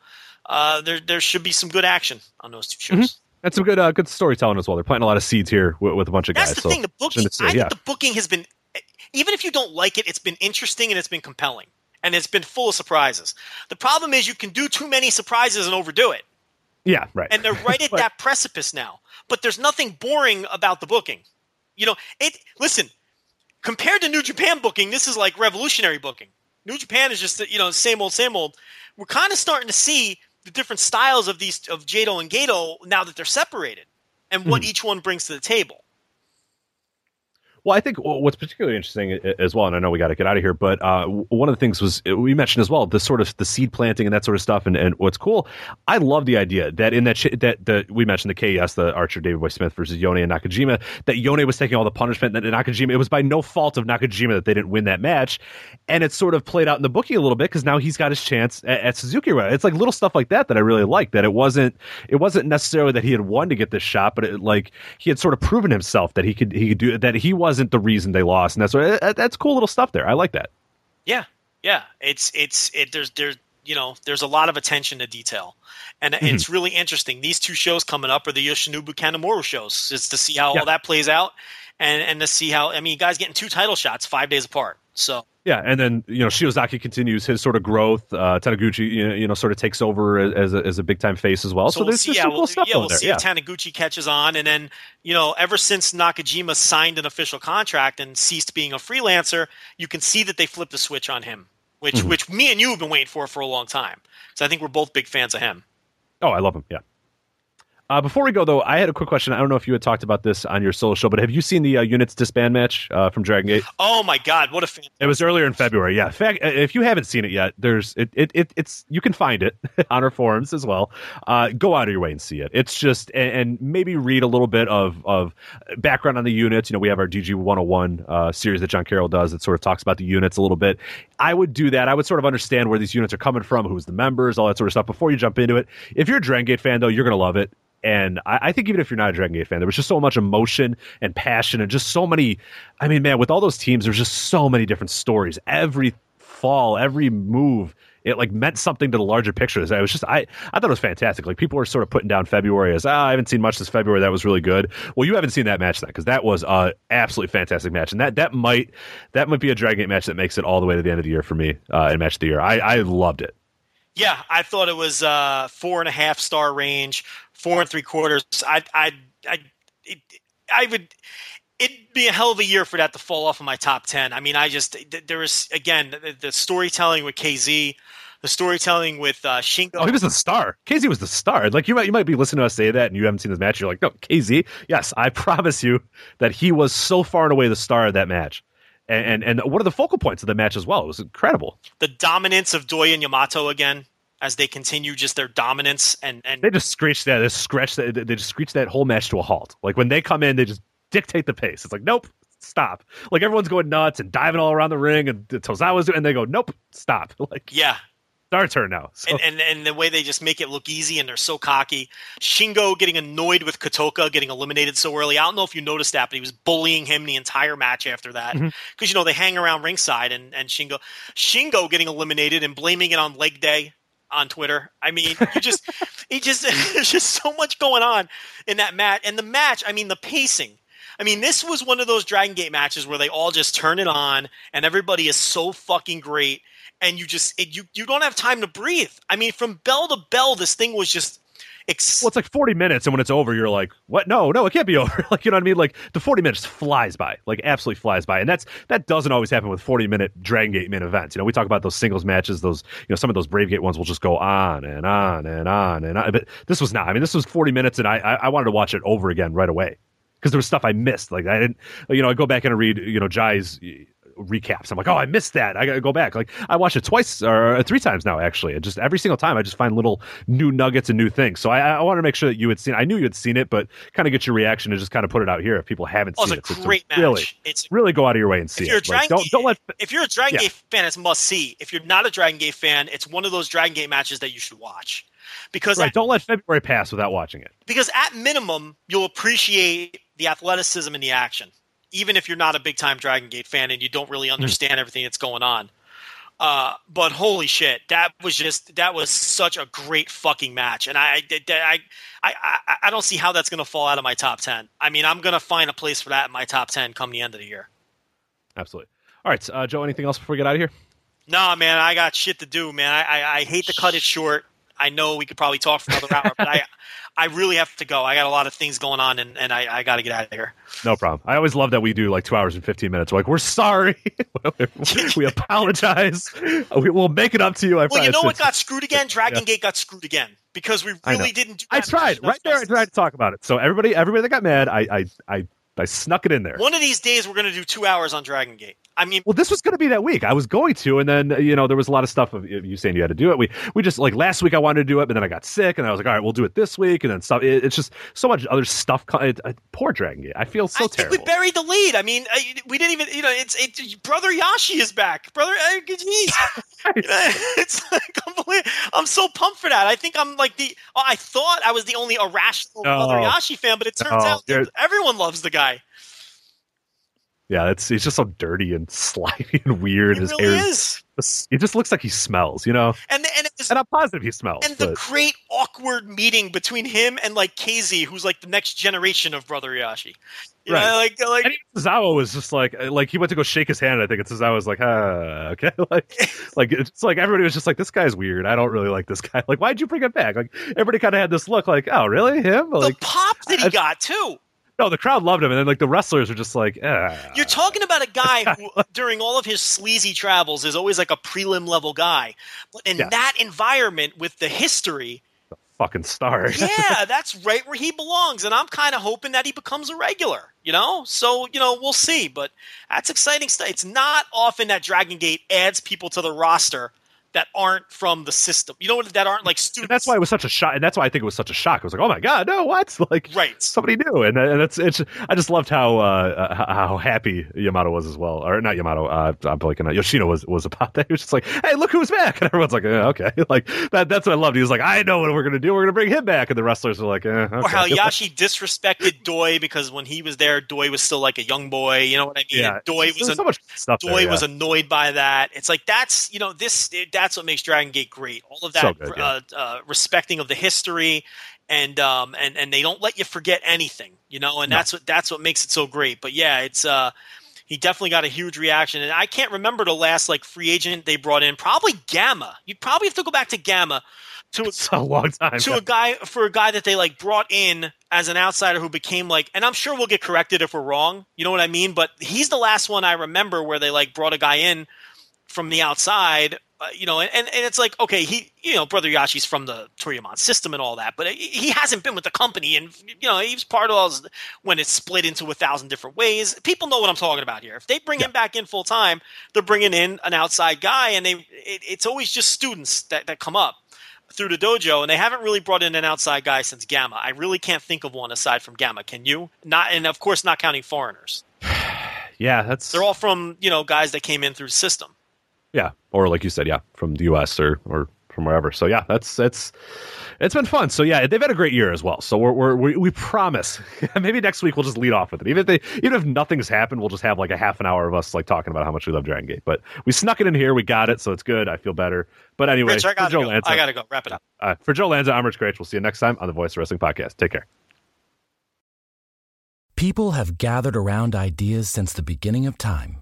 A: uh, there there should be some good action on those two shows.
C: That's some good, uh, good storytelling as well. They're planting a lot of seeds here with, with a bunch of
A: That's
C: guys.
A: the
C: so
A: thing. The booking, I
C: see,
A: think the booking has been, even if you don't like it, it's been interesting and it's been compelling and it's been full of surprises. The problem is you can do too many surprises and overdo it,
C: yeah, right.
A: and they're right at
C: But- <laughs>
A: that precipice now. But there's nothing boring about the booking. You know, it. Listen, compared to New Japan booking, this is like revolutionary booking. New Japan is just you know same old, same old. We're kind of starting to see the different styles of these of Jado and Gedo now that they're separated, and what hmm. each one brings to the table.
C: Well, I think what's particularly interesting as well, and I know we got to get out of here, but uh, one of the things was we mentioned as well the sort of the seed planting and that sort of stuff. And, and what's cool, I love the idea that in that sh- that the we mentioned the KES, the Archer Davey Boy Smith versus Yone and Nakajima, that Yone was taking all the punishment, that Nakajima it was by no fault of Nakajima that they didn't win that match, and it's sort of played out in the booking a little bit because now he's got his chance at, at Suzuki. It's like little stuff like that that I really like. That it wasn't it wasn't necessarily that he had won to get this shot, but it, like he had sort of proven himself that he could he could do that. He wasn't the reason they lost, and that's what that's cool little stuff there. I like that.
A: Yeah, yeah. It's it's it. There's there's you know there's a lot of attention to detail, and
C: Mm-hmm.
A: it's really interesting. These two shows coming up are the Yoshinobu Kanemaru shows, just to see how
C: Yeah.
A: all that plays out, and and to see how I mean, you guys getting two title shots five days apart. So
C: Yeah, and then you know Shiozaki continues his sort of growth. Uh, Taniguchi, you know, you know, sort of takes over as a, as a big time face as well. So,
A: we'll
C: there's
A: see.
C: just
A: Yeah,
C: some
A: we'll,
C: stuff
A: yeah, we'll
C: there.
A: see
C: Yeah.
A: if Taniguchi catches on, and then you know, ever since Nakajima signed an official contract and ceased being a freelancer, you can see that they flipped the switch on him, which
C: Mm-hmm.
A: which me and you have been waiting for for a long time. So I think we're both big fans of him.
C: Oh, I love him. Yeah. Uh, before we go, though, I had a quick question. I don't know if you had talked about this on your solo show, but have you seen the uh, Units disband match uh, from Dragon Gate?
A: Oh my god, what a fan!
C: It was earlier in February. Yeah, in fact, if you haven't seen it yet, there's it, it, it it's you can find it <laughs> on our forums as well. Uh, go out of your way and see it. It's just and, and maybe read a little bit of of background on the units. You know, we have our DG 101 uh, series that John Carroll does that sort of talks about the units a little bit. I would do that. I would sort of understand where these units are coming from, who's the members, all that sort of stuff before you jump into it. If you're a Dragon Gate fan, though, you're gonna love it. And I, I, think even if you're not a Dragon Gate fan, there was just so much emotion and passion and just so many. I mean, man, with all those teams, there's just so many different stories. Every fall, every move, it like meant something to the larger picture. It was just I I thought it was fantastic. Like people were sort of putting down February as ah, I haven't seen much this February. That was really good. Well, you haven't seen that match then because that was a absolutely fantastic match, and that that might that might be a Dragon Gate match that makes it all the way to the end of the year for me uh, in match of the year. I I loved it.
A: Yeah, I thought it was uh, four and a half star range, four and three quarters. I, I, I, it, I would. It'd be a hell of a year for that to fall off of my top ten. I mean, I just there was again the, the storytelling with KZ, the storytelling with uh, Shingo.
C: Oh, he was the star. KZ was the star. Like you might you might be listening to us say that, and you haven't seen this match. You're like, no, KZ. Yes, I <laughs> promise you that he was so far and away the star of that match and, and and what are the focal points of the match as well? It was incredible.
A: The dominance of Doi and Yamato again as they continue just their dominance and and
C: they just screech that they scratch that they just screech that whole match to a halt. Like when they come in, they just dictate the pace. It's like nope, stop. Like everyone's going nuts and diving all around the ring, and Tozawa's doing, and they go nope, stop. <laughs> Like
A: yeah,
C: our turn now. So.
A: And, and, and the way they just make it look easy and they're so cocky. Shingo getting annoyed with Kotoka getting eliminated so early. I don't know if you noticed that, but he was bullying him the entire match after that. Because mm-hmm. you know they hang around ringside and, and Shingo Shingo getting eliminated and blaming it on leg day on Twitter. I mean, you <laughs> just he just <laughs> there's just so much going on in that match. And the match, I mean, the pacing. I mean, this was one of those Dragon Gate matches where they all just turn it on and everybody is so fucking great and you just it, you you don't have time to breathe. I mean, from bell to bell, this thing was just.
C: Ex- well, it's like 40 minutes, and when it's over, you're like, "What? No, no, it can't be <laughs> over." like, you know what I mean? Like the 40 minutes flies by, like absolutely flies by, and that's that doesn't always happen with 40 minute Dragon Gate main events. You know, we talk about those singles matches; those, you know, some of those Brave Gate ones will just go on and on and on and on. But this was not. I mean, this was 40 minutes, and I I, I wanted to watch it over again right away because there was stuff I missed. Like I didn't, you know, I go back and read, you know, Jai's recaps. I'm like, oh, I missed that. I got to go back. Like I watched it twice or three times now, actually. And just every single time, I just find little new nuggets and new things. So I, I want to make sure that you had seen. I knew you had seen it, but kind of get your reaction and just kind of put it out here if people haven't
A: oh,
C: seen
A: it's
C: it.
A: A great
C: match. Really,
A: it's
C: really go out of your way and see
A: it.
C: Like, don't, don't let.
A: If you're a Dragon yeah. Gate fan, it's must see. If you're not a Dragon Gate fan, it's one of those Dragon Gate matches that you should watch. Because
C: right,
A: at,
C: don't let February pass without watching it.
A: Because at minimum, you'll appreciate the athleticism and the action even if you're not a big time Dragon Gate fan and you don't really hmm. understand everything that's going on. Uh, but holy shit, that was just that was such a great fucking match, and I I I I, I don't see how that's going to fall out of my top ten. I mean, I'm going to find a place for that in my top ten come the end of the year.
C: Absolutely. All right, uh, Joe. Anything else before we get out of here?
A: No, man. I got shit to do, man. I, I, I hate to cut it short. I know we could probably talk for another hour, but I <laughs> I really have to go. I got a lot of things going on, and, and I, I got to get out of here.
C: No problem. I always love that we do like two hours and fifteen minutes. We're like, we're sorry, <laughs> we apologize. We, will make it up to you. I
A: well, you know what got screwed again? Dragon yeah. Gate got screwed again because we really didn't. do
C: I tried right there. I tried to talk about it. So everybody, everybody that got mad, I, I, I I snuck it in there.
A: One of these days, we're going to do two hours on Dragon Gate. I mean,
C: well, this was going to be that week. I was going to, and then you know there was a lot of stuff of you saying you had to do it. We we just like last week I wanted to do it, but then I got sick, and I was like, all right, we'll do it this week, and then stuff. It, it's just so much other stuff. It, uh, poor Dragon Gate. I feel so
A: I
C: terrible.
A: we buried the lead. I mean, we didn't even. You know, it's it, brother Yasshi is back. Brother, uh, <laughs> <laughs> it's complete. I'm so pumped for that. I think I'm like the. I thought I was the only irrational no. brother Yasshi fan, but it turns no, out everyone loves the guy.
C: Yeah, it's he's just so dirty and <laughs> slimy and weird.
A: It
C: His
A: really
C: hair
A: is.
C: He just looks like he smells, you know.
A: And and, was,
C: and I'm positive he smells.
A: And but. the great awkward meeting between him and like KZ, who's like the next generation of Brother Yasshi. You right. Know, like like
C: and was just like like he went to go shake his hand. I think and Tozawa was like, ah, okay, <laughs> like <laughs> like it's like everybody was just like, this guy's weird. I don't really like this guy. Like, why'd you bring him back? Like everybody kind of had this look, like, oh, really, him? Like
A: the pop that he I, got too.
C: No, the crowd loved him, and then like the wrestlers are just like, ah.
A: You're talking about a guy <laughs> who, during all of his sleazy travels, is always like a prelim level guy. In yeah. that environment with the history, The
C: fucking star.
A: yeah, <laughs> that's right where he belongs, and I'm kind of hoping that he becomes a regular. You know, so you know we'll see, but that's exciting stuff. It's not often that Dragon Gate adds people to the roster that aren't from the system. You know what that aren't like students.
C: And that's why it was such a shock, and that's why I think it was such a shock. I was like, "Oh my god, no, what?" <laughs> Like,
A: right?
C: Somebody new, and and it's it's. I just loved how uh, how happy Yamato was as well, or not Yamato. Uh, I'm blanking. Yoshino was was about that. <laughs> He was just like, "Hey, look who's back!" <laughs> And everyone's like, yeah, "Okay." Like that. That's what I loved. He was like, "I know what we're gonna do. We're gonna bring him back," and the wrestlers were like, eh, okay.
A: "Or how Yasshi disrespected Doi because when he was there, Doi was still like a young boy. You know what I mean?
C: Yeah,
A: Doi was
C: so much stuff.
A: Doi
C: there,
A: was annoyed by that. It's like that's you know this that's what makes Dragon Gate great. All of that
C: So good, yeah.
A: uh, uh, respecting of the history, and um and and they don't let you forget anything, you know. And
C: No.
A: that's what that's what makes it so great. But yeah, it's uh he definitely got a huge reaction, and I can't remember the last like free agent they brought in. Probably Gamma. You'd probably have to go back to Gamma to <laughs>
C: It's a long time.
A: to a guy for a guy that they like brought in as an outsider who became like and I'm sure we'll get corrected if we're wrong. You know what I mean? But he's the last one I remember where they like brought a guy in from the outside, uh, you know, and, and it's like okay, he you know, brother Yasshi's from the Toryumon system and all that, but he- he hasn't been with the company and you know, he was part of all this- when it's split into a thousand different ways. People know what I'm talking about here. If they bring him back in full time, they're bringing in an outside guy and they it, it's always just students that that come up through the dojo, and they haven't really brought in an outside guy since Gamma. I really can't think of one aside from Gamma. Can you? Not, and of course, not counting foreigners. <sighs>
C: yeah, that's
A: They're all from you know guys that came in through the system.
C: Yeah, or like you said, yeah, from the U.S. or or from wherever. So yeah, that's that's it's been fun. So yeah, they've had a great year as well. So we're, we're we we promise <laughs> maybe next week we'll just lead off with it. Even if they even if nothing's happened, we'll just have like a half an hour of us like talking about how much we love Dragon Gate. But we snuck it in here, we got it, so it's good. I feel better. But anyway,
A: Rich, I
C: for
A: gotta
C: Joe
A: go.
C: Lanza,
A: I gotta go. Wrap it up.
C: uh, for Joe Lanza, I'm Rich Kraetsch. We'll see you next time on the Voice of Wrestling podcast. Take care.
F: People have gathered around ideas since the beginning of time.